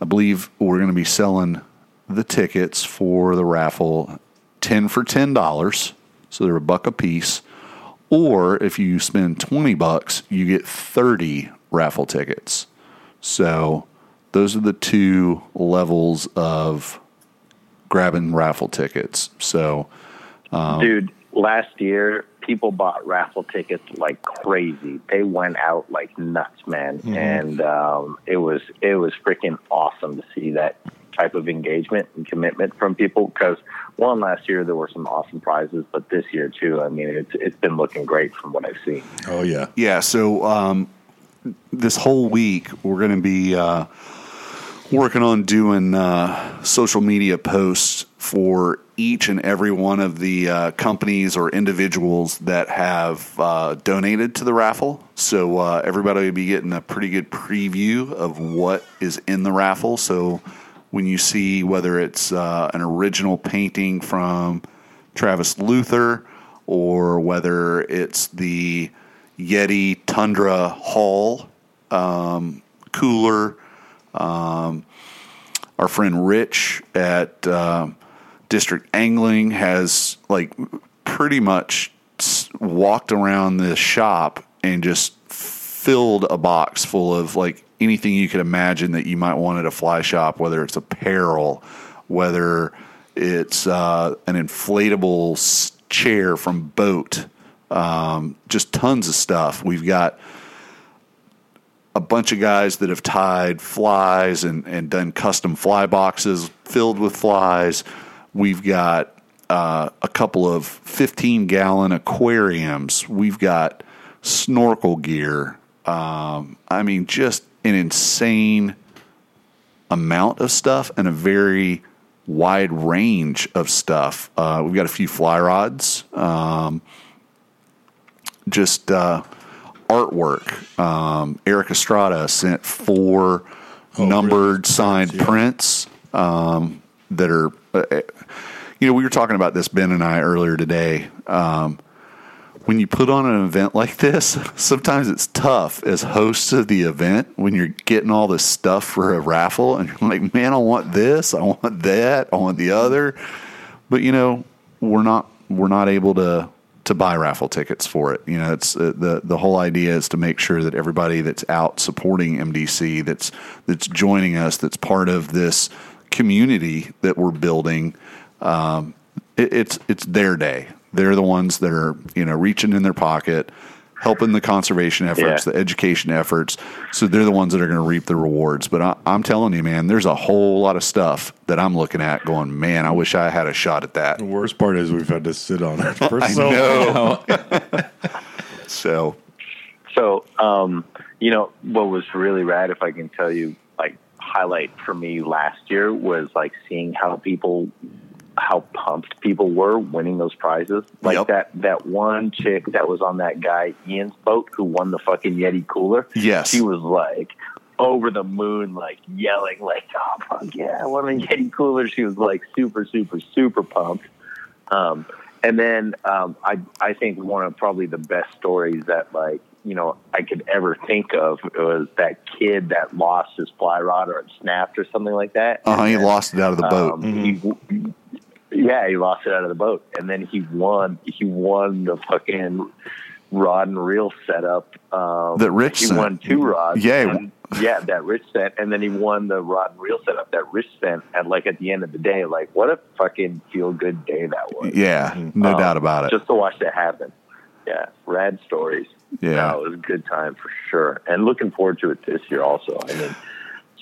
I believe we're going to be selling the tickets for the raffle 10 for $10. So they're a buck a piece. Or if you spend 20 bucks, you get 30 raffle tickets. So those are the two levels of grabbing raffle tickets. So Dude, last year people bought raffle tickets like crazy. They went out like nuts, man. And um, it was it was freaking awesome to see that type of engagement and commitment from people because one last year there were some awesome prizes, but this year too, I mean it's it's been looking great from what I've seen. Oh yeah. Yeah, so um, this whole week we're going to be uh, working on doing uh, social media posts for each and every one of the uh, companies or individuals that have uh, donated to the raffle. So uh, everybody will be getting a pretty good preview of what is in the raffle. So when you see whether it's uh, an original painting from Travis Luther or whether it's the Yeti Tundra Haul um, cooler. Um, our friend Rich at uh, District Angling has like pretty much walked around the shop and just filled a box full of like anything you could imagine that you might want at a fly shop, whether it's apparel, whether it's uh, an inflatable chair from BOTE, um, just tons of stuff. We've got a bunch of guys that have tied flies and, and done custom fly boxes filled with flies. We've got uh, a couple of 15 gallon aquariums. We've got snorkel gear. Um, I mean, just an insane amount of stuff and a very wide range of stuff. Uh, we've got a few fly rods. Um, just uh, artwork. Um, Eric Estrada sent four numbered signed prints um, that are, uh, uh, you know, we were talking about this, Ben and I, earlier today. Um, when you put on an event like this, sometimes it's tough as hosts of the event when you're getting all this stuff for a raffle and you're like, man, I want this, I want that, I want the other. But you know, we're not we're not able to to buy raffle tickets for it. You know, it's uh, the the whole idea is to make sure that everybody that's out supporting MDC, that's that's joining us, that's part of this community that we're building. Um, it, it's it's their day. They're the ones that are you know reaching in their pocket, helping the conservation efforts, Yeah. the education efforts. So they're the ones that are going to reap the rewards. But I, I'm telling you, man, there's a whole lot of stuff that I'm looking at going, man, I wish I had a shot at that. The worst part is we've had to sit on it for I so long. so, So, um, you know, what was really rad, if I can tell you, like highlight for me last year was like seeing how people, how pumped people were winning those prizes. Like Yep. that that one chick that was on that guy Ian's boat who won the fucking Yeti cooler. Yes. she was like over the moon, like yelling, like "Oh fuck yeah, I won a Yeti cooler!" She was like super, super, super pumped. Um, and then um, I I think one of probably the best stories that like you know I could ever think of was that kid that lost his fly rod or it snapped or something like that. uh, he And then, lost it out of the boat. um, he- yeah, he lost it out of the boat, and then he won. He won the fucking rod and reel setup. Um, That Rich he sent. won two rods. Yeah, and- yeah, that Rich sent, and then he won the rod and reel setup that Rich sent. And like at the end of the day, like what a fucking feel good day that was. yeah, no Um, doubt about it. Just to watch that happen. Yeah, rad stories. Yeah. no, it was a good time for sure, and looking forward to it this year also. I mean,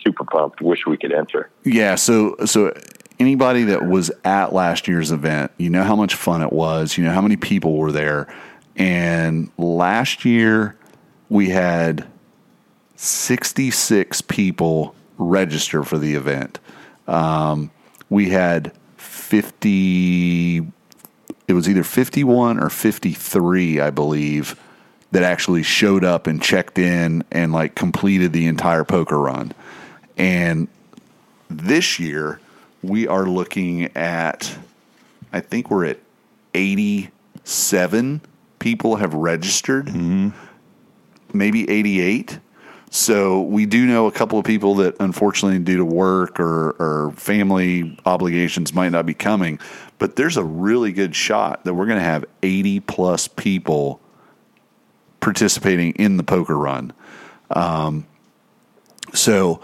super pumped. Wish we could enter. Yeah, so so anybody that was at last year's event, you know how much fun it was, you know how many people were there. And last year we had 66 people register for the event. Um, we had 50 it was either 51 or 53, I believe, that actually showed up and checked in and like completed the entire poker run. And this year we are looking at I think we're at 87 people have registered. Maybe 88. So we do know a couple of people that unfortunately due to work or, or family obligations might not be coming, but there's a really good shot that we're going to have 80 plus people participating in the poker run. Um, so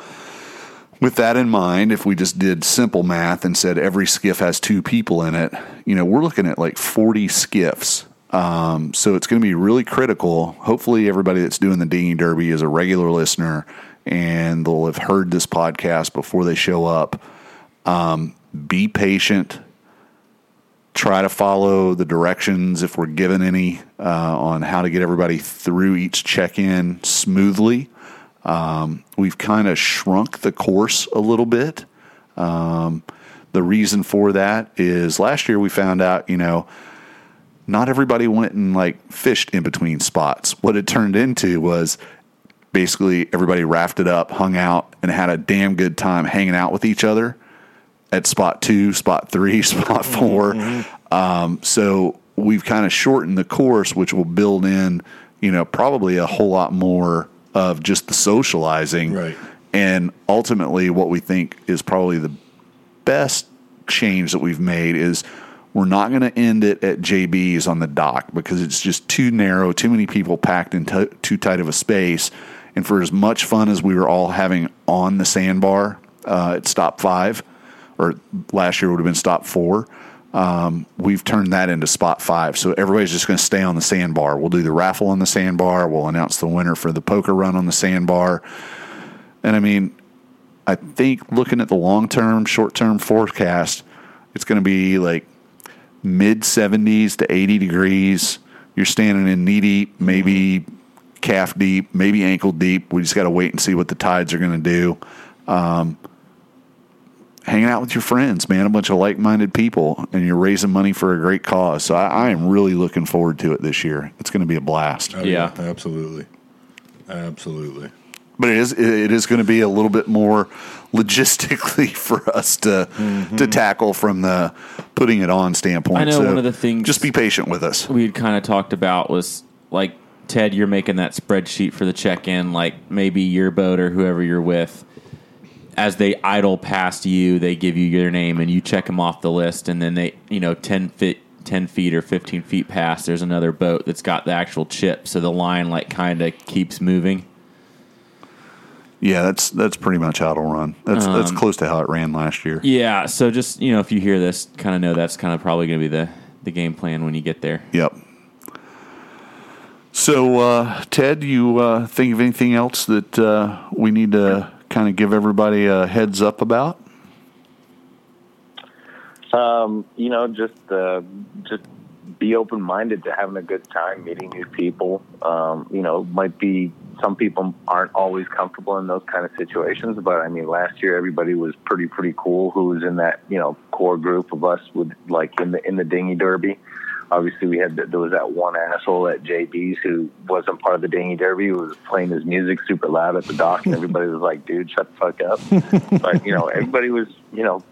with that in mind, if we just did simple math and said every skiff has two people in it, you know, we're looking at like 40 skiffs. Um, so it's going to be really critical. Hopefully, everybody that's doing the dinghy derby is a regular listener and they'll have heard this podcast before they show up. Um, be patient. Try to follow the directions if we're given any uh, on how to get everybody through each check in smoothly. Um, we've kind of shrunk the course a little bit. Um, the reason for that is last year we found out, you know, not everybody went and like fished in between spots. What it turned into was basically everybody rafted up, hung out, and had a damn good time hanging out with each other at spot two, spot three, spot 4 Um, so we've kind of shortened the course, which will build in, you know, probably a whole lot more of just the socializing. Right. And ultimately, what we think is probably the best change that we've made is we're not going to end it at JB's on the dock because it's just too narrow, too many people packed in t- too tight of a space. And for as much fun as we were all having on the sandbar uh, at stop five, or last year would have been stop four, um, we've turned that into spot five. So everybody's just going to stay on the sandbar. We'll do the raffle on the sandbar. We'll announce the winner for the poker run on the sandbar. And I mean, I think looking at the long term, short term forecast, it's going to be like mid 70s to 80 degrees. You're standing in knee deep, maybe calf deep, maybe ankle deep. We just got to wait and see what the tides are going to do. Um, hanging out with your friends, man, a bunch of like minded people, and you're raising money for a great cause. So I, I am really looking forward to it this year. It's going to be a blast. Oh, Yeah. absolutely, absolutely. but it is it is going to be a little bit more logistically for us to mm-hmm. to tackle from the putting it on standpoint. I know So one of the things- Just be patient with us. we had kind of talked about was like Ted, you're making that spreadsheet for the check-in, like maybe your boat or whoever you're with. As they idle past you, they give you your name and you check them off the list, and then they, you know, ten feet, ten feet or fifteen feet past, there's another boat that's got the actual chip, so the line like kind of keeps moving. Yeah, that's that's pretty much how it'll run. That's that's close to how it ran last year. Yeah, so just you know, if you hear this, kind of know that's kind of probably going to be the the game plan when you get there. Yep. So, uh, Ted, you uh, think of anything else that uh, we need to kind of give everybody a heads up about? Um, you know, just uh, just be open minded to having a good time, meeting new people. Um, you know, might be some people aren't always comfortable in those kind of situations, but I mean, last year everybody was pretty pretty cool. Who was in that you know core group of us with like in the in the dinghy derby. Obviously, we had there was that one asshole at JB's who wasn't part of the dinghy derby. Who was playing his music super loud at the dock, and everybody was like, "Dude, shut the fuck up!" but you know, everybody was you know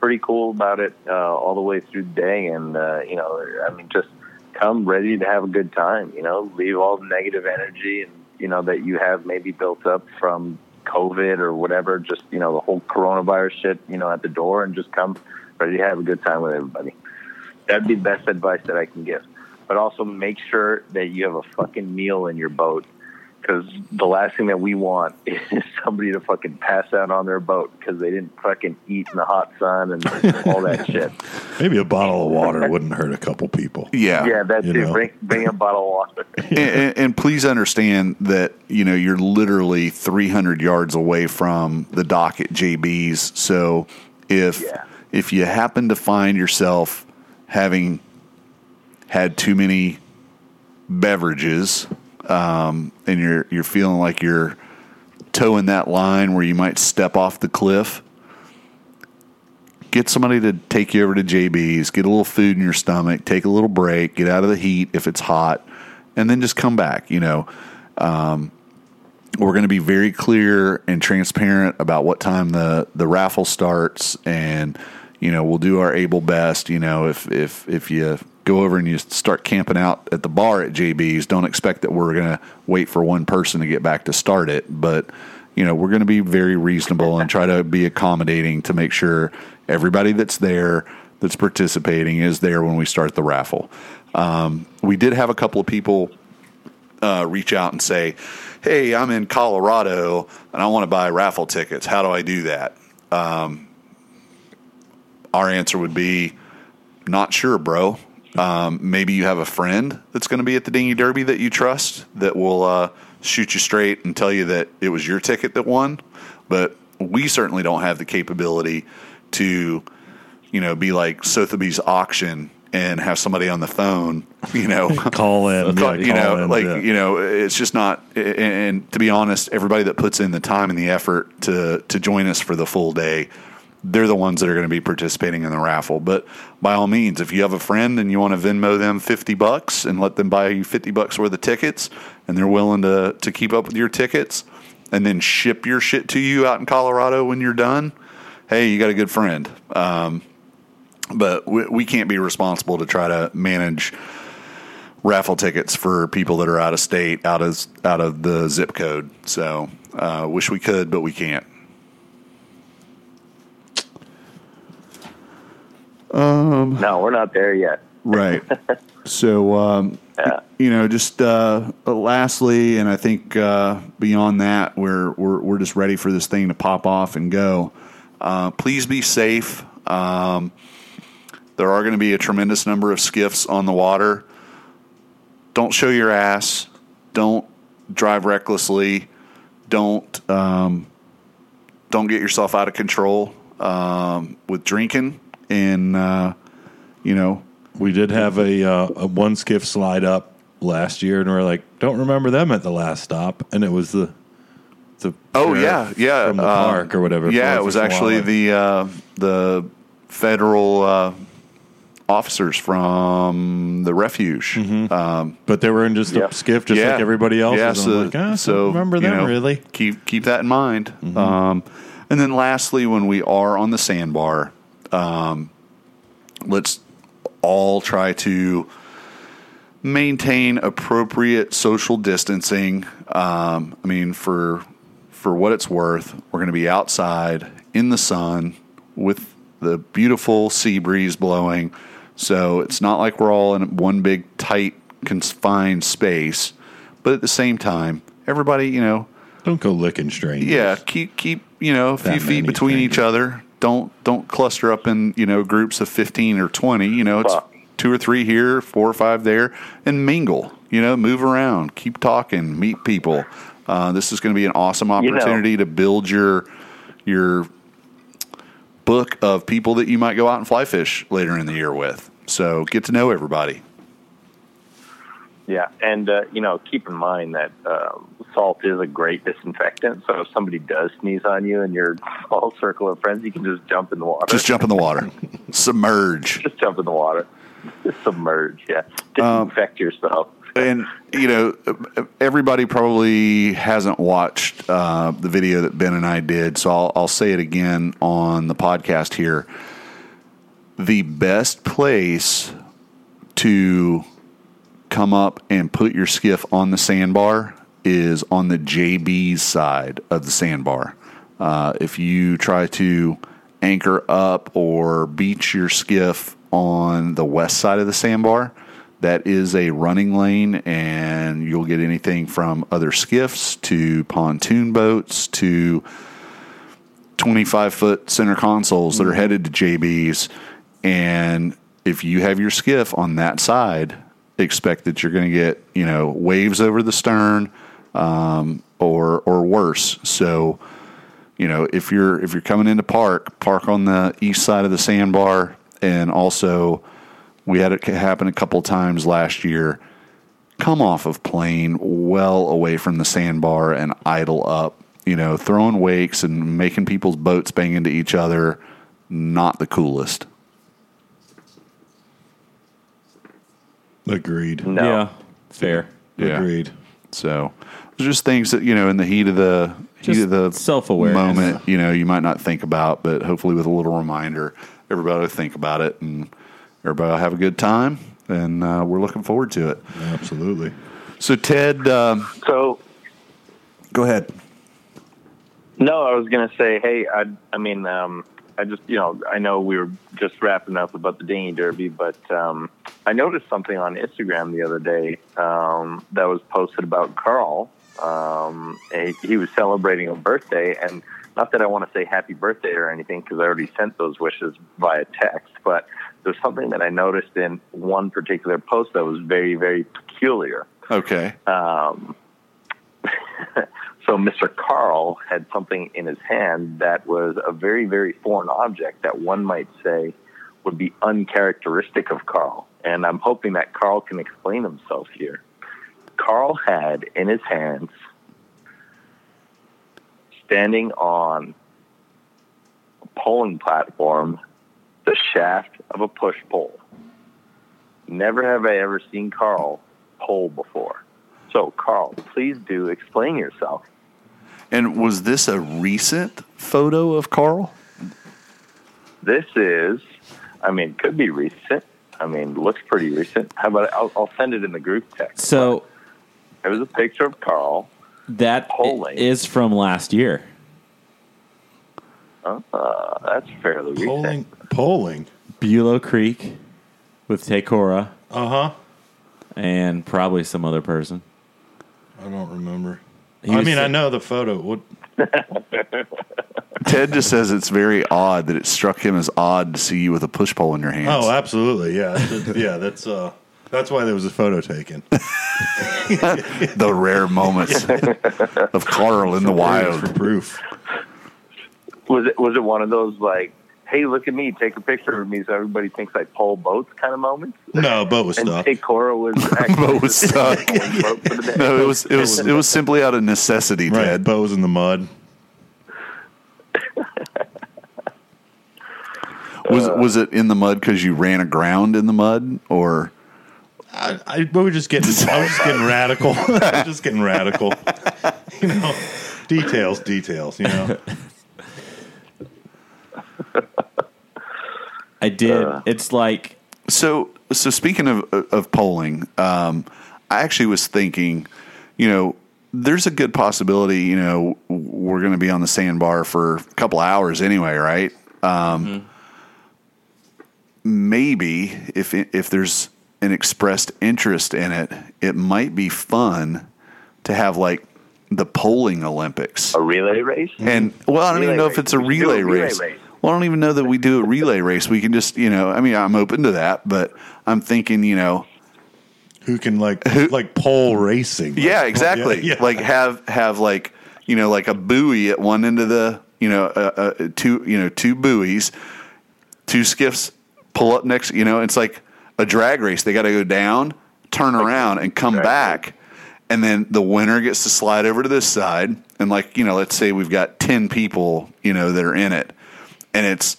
pretty cool about it uh, all the way through the day. And, uh, you know, I mean, just come ready to have a good time, you know, leave all the negative energy and, you know, that you have maybe built up from COVID or whatever, just, you know, the whole coronavirus shit, you know, at the door and just come ready to have a good time with everybody. That'd be the best advice that I can give. But also make sure that you have a fucking meal in your boat. Because the last thing that we want is somebody to fucking pass out on their boat because they didn't fucking eat in the hot sun and all that shit. Maybe a bottle of water wouldn't hurt a couple people. Yeah. Yeah, that You too. know. Bring, bring a bottle of water. and, and, and please understand that you know you're literally 300 yards away from the dock at JB's. So if Yeah. if you happen to find yourself having had too many beverages, um, and you're you're feeling like you're toeing that line where you might step off the cliff, get somebody to take you over to JB's, get a little food in your stomach, take a little break, get out of the heat if it's hot, and then just come back. You know, um, we're going to be very clear and transparent about what time the the raffle starts, and you know we'll do our able best. You know, if if if you go over and you start camping out at the bar at JB's, don't expect that we're going to wait for one person to get back to start it, but you know we're going to be very reasonable and try to be accommodating to make sure everybody that's there that's participating is there when we start the raffle um, we did have a couple of people uh, reach out and say hey i'm in colorado and i want to buy raffle tickets how do i do that um, our answer would be not sure bro um, maybe you have a friend that's going to be at the dinghy derby that you trust that will uh, shoot you straight and tell you that it was your ticket that won. But we certainly don't have the capability to, you know, be like Sotheby's auction and have somebody on the phone, you know, Call in, call- yeah, you call know, in, like yeah. you know, it's just not. And, and to be honest, everybody that puts in the time and the effort to to join us for the full day, they're the ones that are going to be participating in the raffle. But by all means, if you have a friend and you want to Venmo them fifty bucks and let them buy you fifty bucks worth of tickets, and they're willing to to keep up with your tickets, and then ship your shit to you out in Colorado when you're done, hey, you got a good friend. Um, but we, we can't be responsible to try to manage raffle tickets for people that are out of state, out of out of the zip code. So, uh, wish we could, but we can't. No, we're not there yet. Right. so, um, you know, just uh, lastly, and I think uh, beyond that, we're, we're we're just ready for this thing to pop off and go. Uh, please be safe. Um, there are going to be a tremendous number of skiffs on the water. Don't show your ass. Don't drive recklessly. Don't um, don't get yourself out of control um, with drinking. And uh, you know, We did have a, uh, a one skiff slide up last year, and we're like, don't remember them at the last stop, and it was the the Oh yeah, yeah, from the um, park or whatever. Yeah, it was actually the uh, the federal uh, officers from the refuge. Um, but they were in just a skiff, just yeah, like everybody else. Yeah, so, like, ah, so remember you them know, really. Keep keep that in mind. Um, and then lastly, when we are on the sandbar, um, let's all try to maintain appropriate social distancing. Um, I mean, for for what it's worth, we're going to be outside in the sun with the beautiful sea breeze blowing. So it's not like we're all in one big tight confined space, but at the same time, everybody, you know, Don't go licking strangers. yeah, keep keep you know a few feet between each other. Don't don't cluster up in you know groups of fifteen or twenty. You know, it's two or three here, four or five there, and mingle. You know, move around, keep talking, meet people. Uh, this is going to be an awesome You know- opportunity to build your your book of people that you might go out and fly fish later in the year with. So get to know everybody. Yeah, and uh, you know, keep in mind that um, salt is a great disinfectant. So if somebody does sneeze on you and your small circle of friends, you can just jump in the water. Just jump in the water, submerge. Just jump in the water. Just submerge. Yeah, Um, disinfect yourself. And you know, everybody probably hasn't watched uh, the video that Ben and I did, so I'll, I'll say it again on the podcast here. The best place to come up and put your skiff on the sandbar is on the JB's side of the sandbar. Uh, if you try to anchor up or beach your skiff on the west side of the sandbar, that is a running lane, and you'll get anything from other skiffs to pontoon boats to 25 foot center consoles that are headed to JB's. And if you have your skiff on that side, expect that you're going to get, you know, waves over the stern um, or, or worse. So, you know, if you're if you're coming into park, park on the east side of the sandbar, and also we had it happen a couple times last year. Come off of plane well away from the sandbar and idle up. You know, throwing wakes and making people's boats bang into each other. Not the coolest. Agreed. No. Yeah, fair. Yeah. Agreed. So there's just things that you know in the heat of the heat Just of the self aware moment, you know, you might not think about, but hopefully with a little reminder, everybody will think about it and everybody will have a good time, and uh, we're looking forward to it. Absolutely. So Ted, um, So go ahead. No, I was going to say, hey, I, I mean, um, I just, you know, I know we were just wrapping up about the dinghy derby, but um, I noticed something on Instagram the other day um, that was posted about Carl. Um, he was celebrating a birthday, and not that I want to say happy birthday or anything because I already sent those wishes via text, but there's something that I noticed in one particular post that was very, very peculiar. Okay. Um, so Mr. Carl had something in his hand that was a very, very foreign object that one might say would be uncharacteristic of Carl. And I'm hoping that Carl can explain himself here. Carl had in his hands, standing on a poling platform, the shaft of a push pole. Never have I ever seen Carl pole before. So, Carl, please do explain yourself. And was this a recent photo of Carl? This is, I mean, could be recent. I mean, looks pretty recent. How about I'll, I'll send it in the group text. So It was a picture of Carl. that Poling. is from last year. Uh, that's fairly recent. Poling. Poling. Bulow Creek with Takora Uh huh. and probably some other person. I don't remember. He I mean, sa- I know the photo. What? Ted just says it's very odd that it struck him as odd to see you with a push pole in your hands. Oh, absolutely. Yeah. Yeah. That's uh. That's why there was a photo taken. the rare moments of Carl in the wild. For wild. proof. Was it was it one of those like, hey, look at me, take a picture of me so everybody thinks I pole boats kind of moments? No, boat was And stuck. Take Cora was actually Boat was stuck. boat for the day. No, it was it was it was simply out of necessity, Right. Ted. Boat was in the mud. Was was it in the mud because you ran aground in the mud, or I, I we were just getting. I was just getting radical. I was just getting radical. You know, details, details. You know. I did. it's like so? So speaking of of poling, um, I actually was thinking, you know, there's a good possibility, you know, we're going to be on the sandbar for a couple hours anyway, right? Um, Maybe if if there's an expressed interest in it, it might be fun to have like the poling Olympics. A relay race? And well, I don't even Relay know if it's a We should do relay, a relay race. race. Well, I don't even know that we do a relay race. We can just, you know, I mean, I'm open to that, but I'm thinking, you know, Who can like like pole racing? Like, Yeah, exactly. yeah, yeah. Like have have like you know like a buoy at one end of the you know uh, uh, two you know two buoys, two skiffs pull up next. You know, it's like a drag race. They got to go down, turn around, and come back, and then the winner gets to slide over to this side. And like you know, let's say we've got ten people you know that are in it, and it's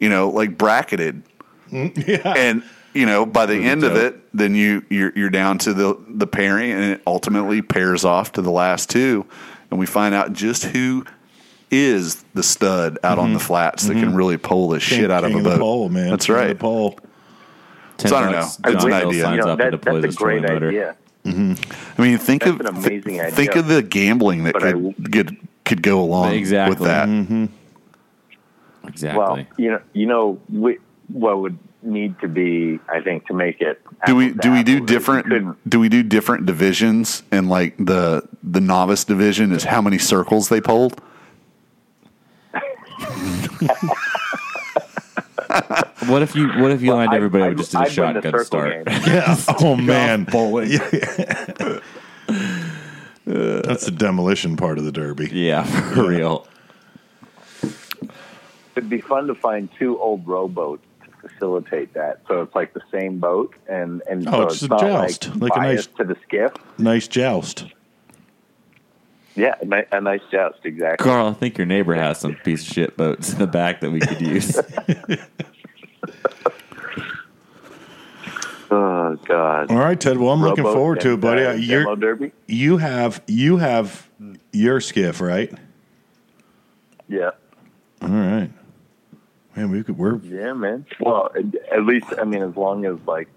you know like bracketed yeah. and you know by the Really end of it then you you're, you're down to the the pairing and it ultimately pairs off to the last two and we find out just who is the stud out on the flats that can really pull the shit out of Mm-hmm. A boat the pole, man. that's King of right The pole. Ten So I don't bucks, know. It's an idea. signs You know, that, deploy that's the a great trolling motor. idea. i mean think That's of an amazing th- idea. think of the gambling that But I- could get could go along Exactly. with that Mm-hmm. Exactly. Well, you know, you know, we, what would need to be, I think, to make it. do we do we do apples is you couldn't- different do we do different divisions and like the the novice division is how many circles they pulled what if you what if you lined everybody up I'd- just did a I'd win the shotgun start? game. Yeah. Oh man. bowling Yeah. That's the demolition part of the derby. yeah, for real. It'd be fun to find two old rowboats to facilitate that. So it's like the same boat, and and Oh, so it's it's, a not joust, like, like a biased nice- to the skiff. Nice joust. Yeah, a, a nice joust, exactly. Carl, I think your neighbor has some piece of shit boats in the back that we could use. Oh God. All right, Ted. Well, I'm looking forward to it, buddy. uh, Uh, You're, derby. you have you have your skiff, right? Yeah. All right. Man, we could. We're Yeah, man. Well, at- at least I mean, as long as like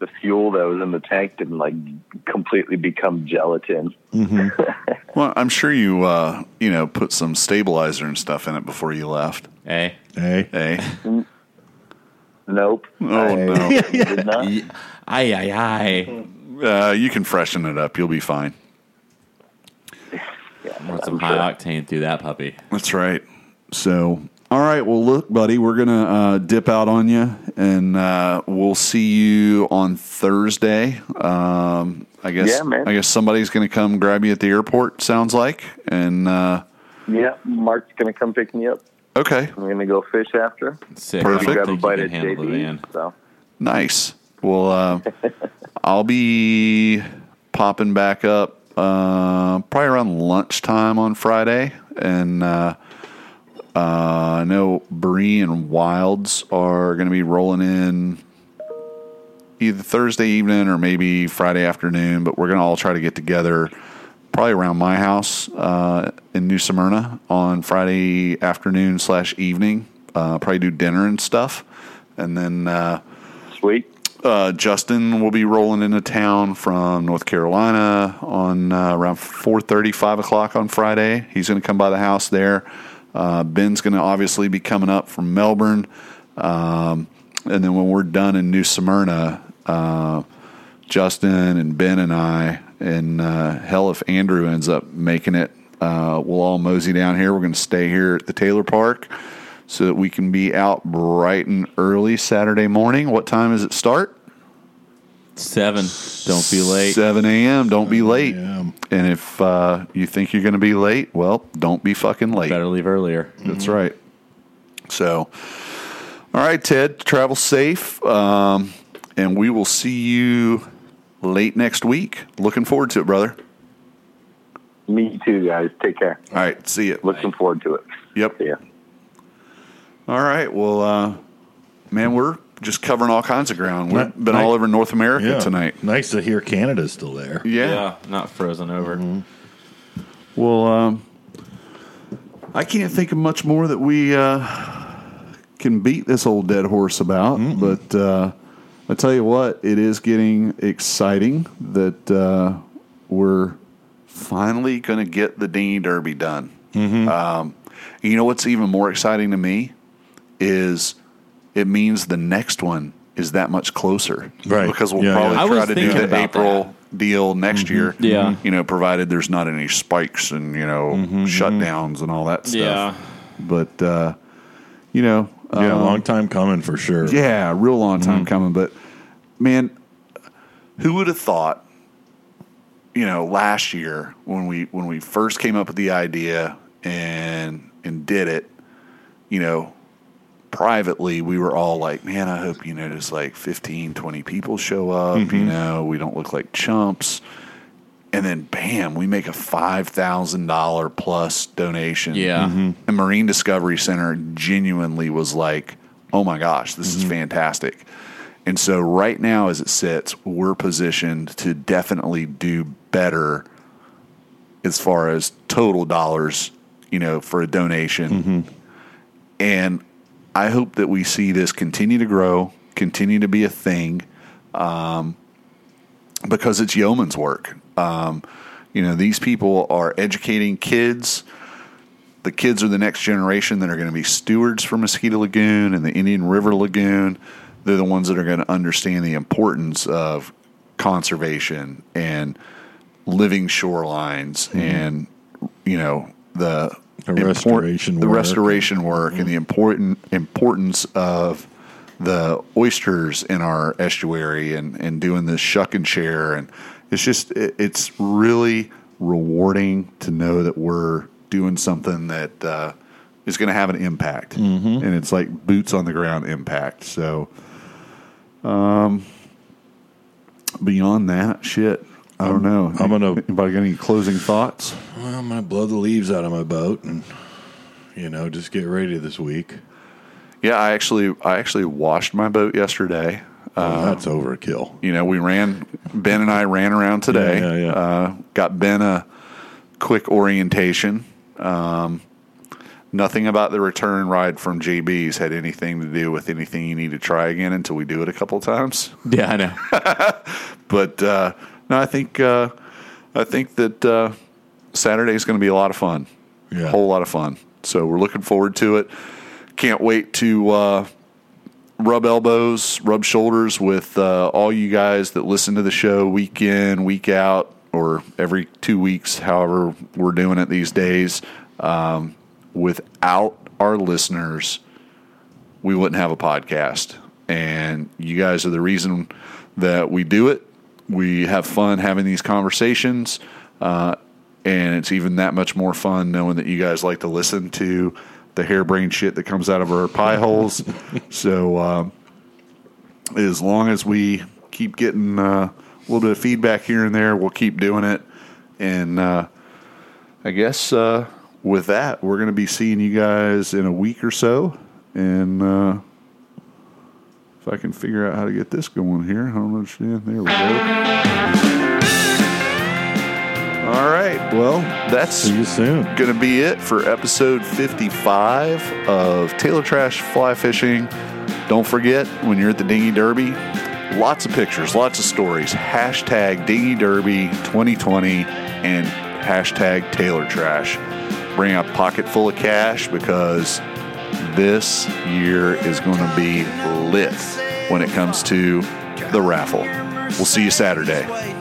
the fuel that was in the tank didn't like completely become gelatin. Well, I'm sure you uh, you know put some stabilizer and stuff in it before you left. hey, hey. Hey, Nope. Oh, I no. Did not. Ye- aye aye aye. uh, you can freshen it up. You'll be fine. Yeah, want some high sure. octane through that puppy. That's right. So, all right. Well, look, buddy, we're gonna uh, dip out on you, and uh, we'll see you on Thursday. Um, I guess. Yeah, man. I guess somebody's gonna come grab you at the airport. Sounds like. And uh, Yeah, Mark's gonna come pick me up. okay, I'm gonna go fish after. Sick. Perfect. I Grab a bite at can handle the van. JB. So nice. Well, uh, I'll be popping back up uh, probably around lunchtime on Friday, and uh, I know Bree and Wilds are going to be rolling in either Thursday evening or maybe Friday afternoon. But we're going to all try to get together probably around my house uh, in New Smyrna on Friday afternoon slash evening. Uh, probably do dinner and stuff, and then. Uh, sweet. uh, Justin will be rolling into town from North Carolina on uh, around 4.30, 5 o'clock on Friday. He's going to come by the house there. Uh, Ben's going to obviously be coming up from Melbourne. Um, and then when we're done in New Smyrna, uh, Justin and Ben and I, and uh, hell, if Andrew ends up making it, uh, we'll all mosey down here. We're going to stay here at the Taylor Park so that we can be out bright and early Saturday morning. What time does it start? Seven. Don't be late. 7 a.m. Don't be late. a.m.. And if uh, you think you're going to be late, well, don't be fucking late. Better leave earlier. That's right. So, all right, Ted, travel safe. Um, and we will see you late next week. Looking forward to it, brother. Me too, guys. Take care. All right, see you. Looking forward to it. Yep. See ya. All right. Well, uh, man, we're just covering all kinds of ground. We've Right. been Right. all over North America Yeah. tonight. Nice to hear Canada's still there. Yeah. Not frozen over. Well, um, I can't think of much more that we uh, can beat this old dead horse about. But uh, I tell you what, it is getting exciting that uh, we're finally going to get the Dinghy Derby done. Um, you know what's even more exciting to me is it means the next one is that much closer. Right. Because we'll Yeah, probably yeah. I try to do thinking the about April deal next year. Yeah. You know, provided there's not any spikes and, you know, shutdowns and all that stuff. Yeah. But, uh, you know, Yeah, um, long time coming for sure. yeah, real long time coming. But man, who would have thought, you know, last year when we when we first came up with the idea and and did it, you know, privately we were all like, man, I hope you know just like 15, 20 people show up, you mm-hmm. know, we don't look like chumps. And then bam, we make a five thousand dollar plus donation. Yeah. Mm-hmm. And Marine Discovery Center genuinely was like, oh my gosh, this is mm-hmm. fantastic. And so, right now, as it sits, we're positioned to definitely do better as far as total dollars, you know, for a donation. And I hope that we see this continue to grow, continue to be a thing, um, because it's yeoman's work. Um, you know, these people are educating kids the kids are the next generation that are going to be stewards for Mosquito Lagoon and the Indian River Lagoon. They're the ones that are going to understand the importance of conservation and living shorelines and you know the The restoration the work. restoration work and the important importance of the oysters in our estuary and, and doing this shuck and share and it's just it, it's really rewarding to know that we're doing something that uh, is going to have an impact Mm-hmm. and it's like boots on the ground impact so um beyond that shit I don't know. I'm gonna- Anybody got any closing thoughts? Well, I'm gonna blow the leaves out of my boat and you know just get ready this week. Yeah, I actually I actually washed my boat yesterday. Oh, that's overkill. You know, we ran. Ben and I ran around today. Yeah, yeah, yeah. Uh, got Ben a quick orientation. Um, nothing about the return ride from JB's had anything to do with anything you need to try again until we do it a couple times. Yeah, I know. But uh, no, I think uh, I think that uh, Saturday is going to be a lot of fun. Yeah. A whole lot of fun. So we're looking forward to it. Can't wait to uh, rub elbows, rub shoulders with uh, all you guys that listen to the show week in, week out, or every two weeks, however we're doing it these days. Um, without our listeners, we wouldn't have a podcast. And you guys are the reason that we do it. We have fun having these conversations. Uh, and it's even that much more fun knowing that you guys like to listen to the harebrained shit that comes out of our pie holes. So, um, as long as we keep getting uh, a little bit of feedback here and there, we'll keep doing it. And uh, I guess uh, with that, we're going to be seeing you guys in a week or so. And uh, if I can figure out how to get this going here, I don't understand. There we go. All right. Well, that's See you soon. going to be it for episode 55 of Tailer Trash Fly Fishing. Don't forget, when you're at the Dinghy Derby, lots of pictures, lots of stories. Hashtag Dinghy Derby 2020 and hashtag Tailer Trash. Bring a pocket full of cash because this year is going to be lit when it comes to the raffle. We'll see you Saturday.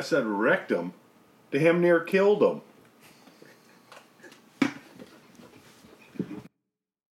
I said wrecked him. Damn near killed him.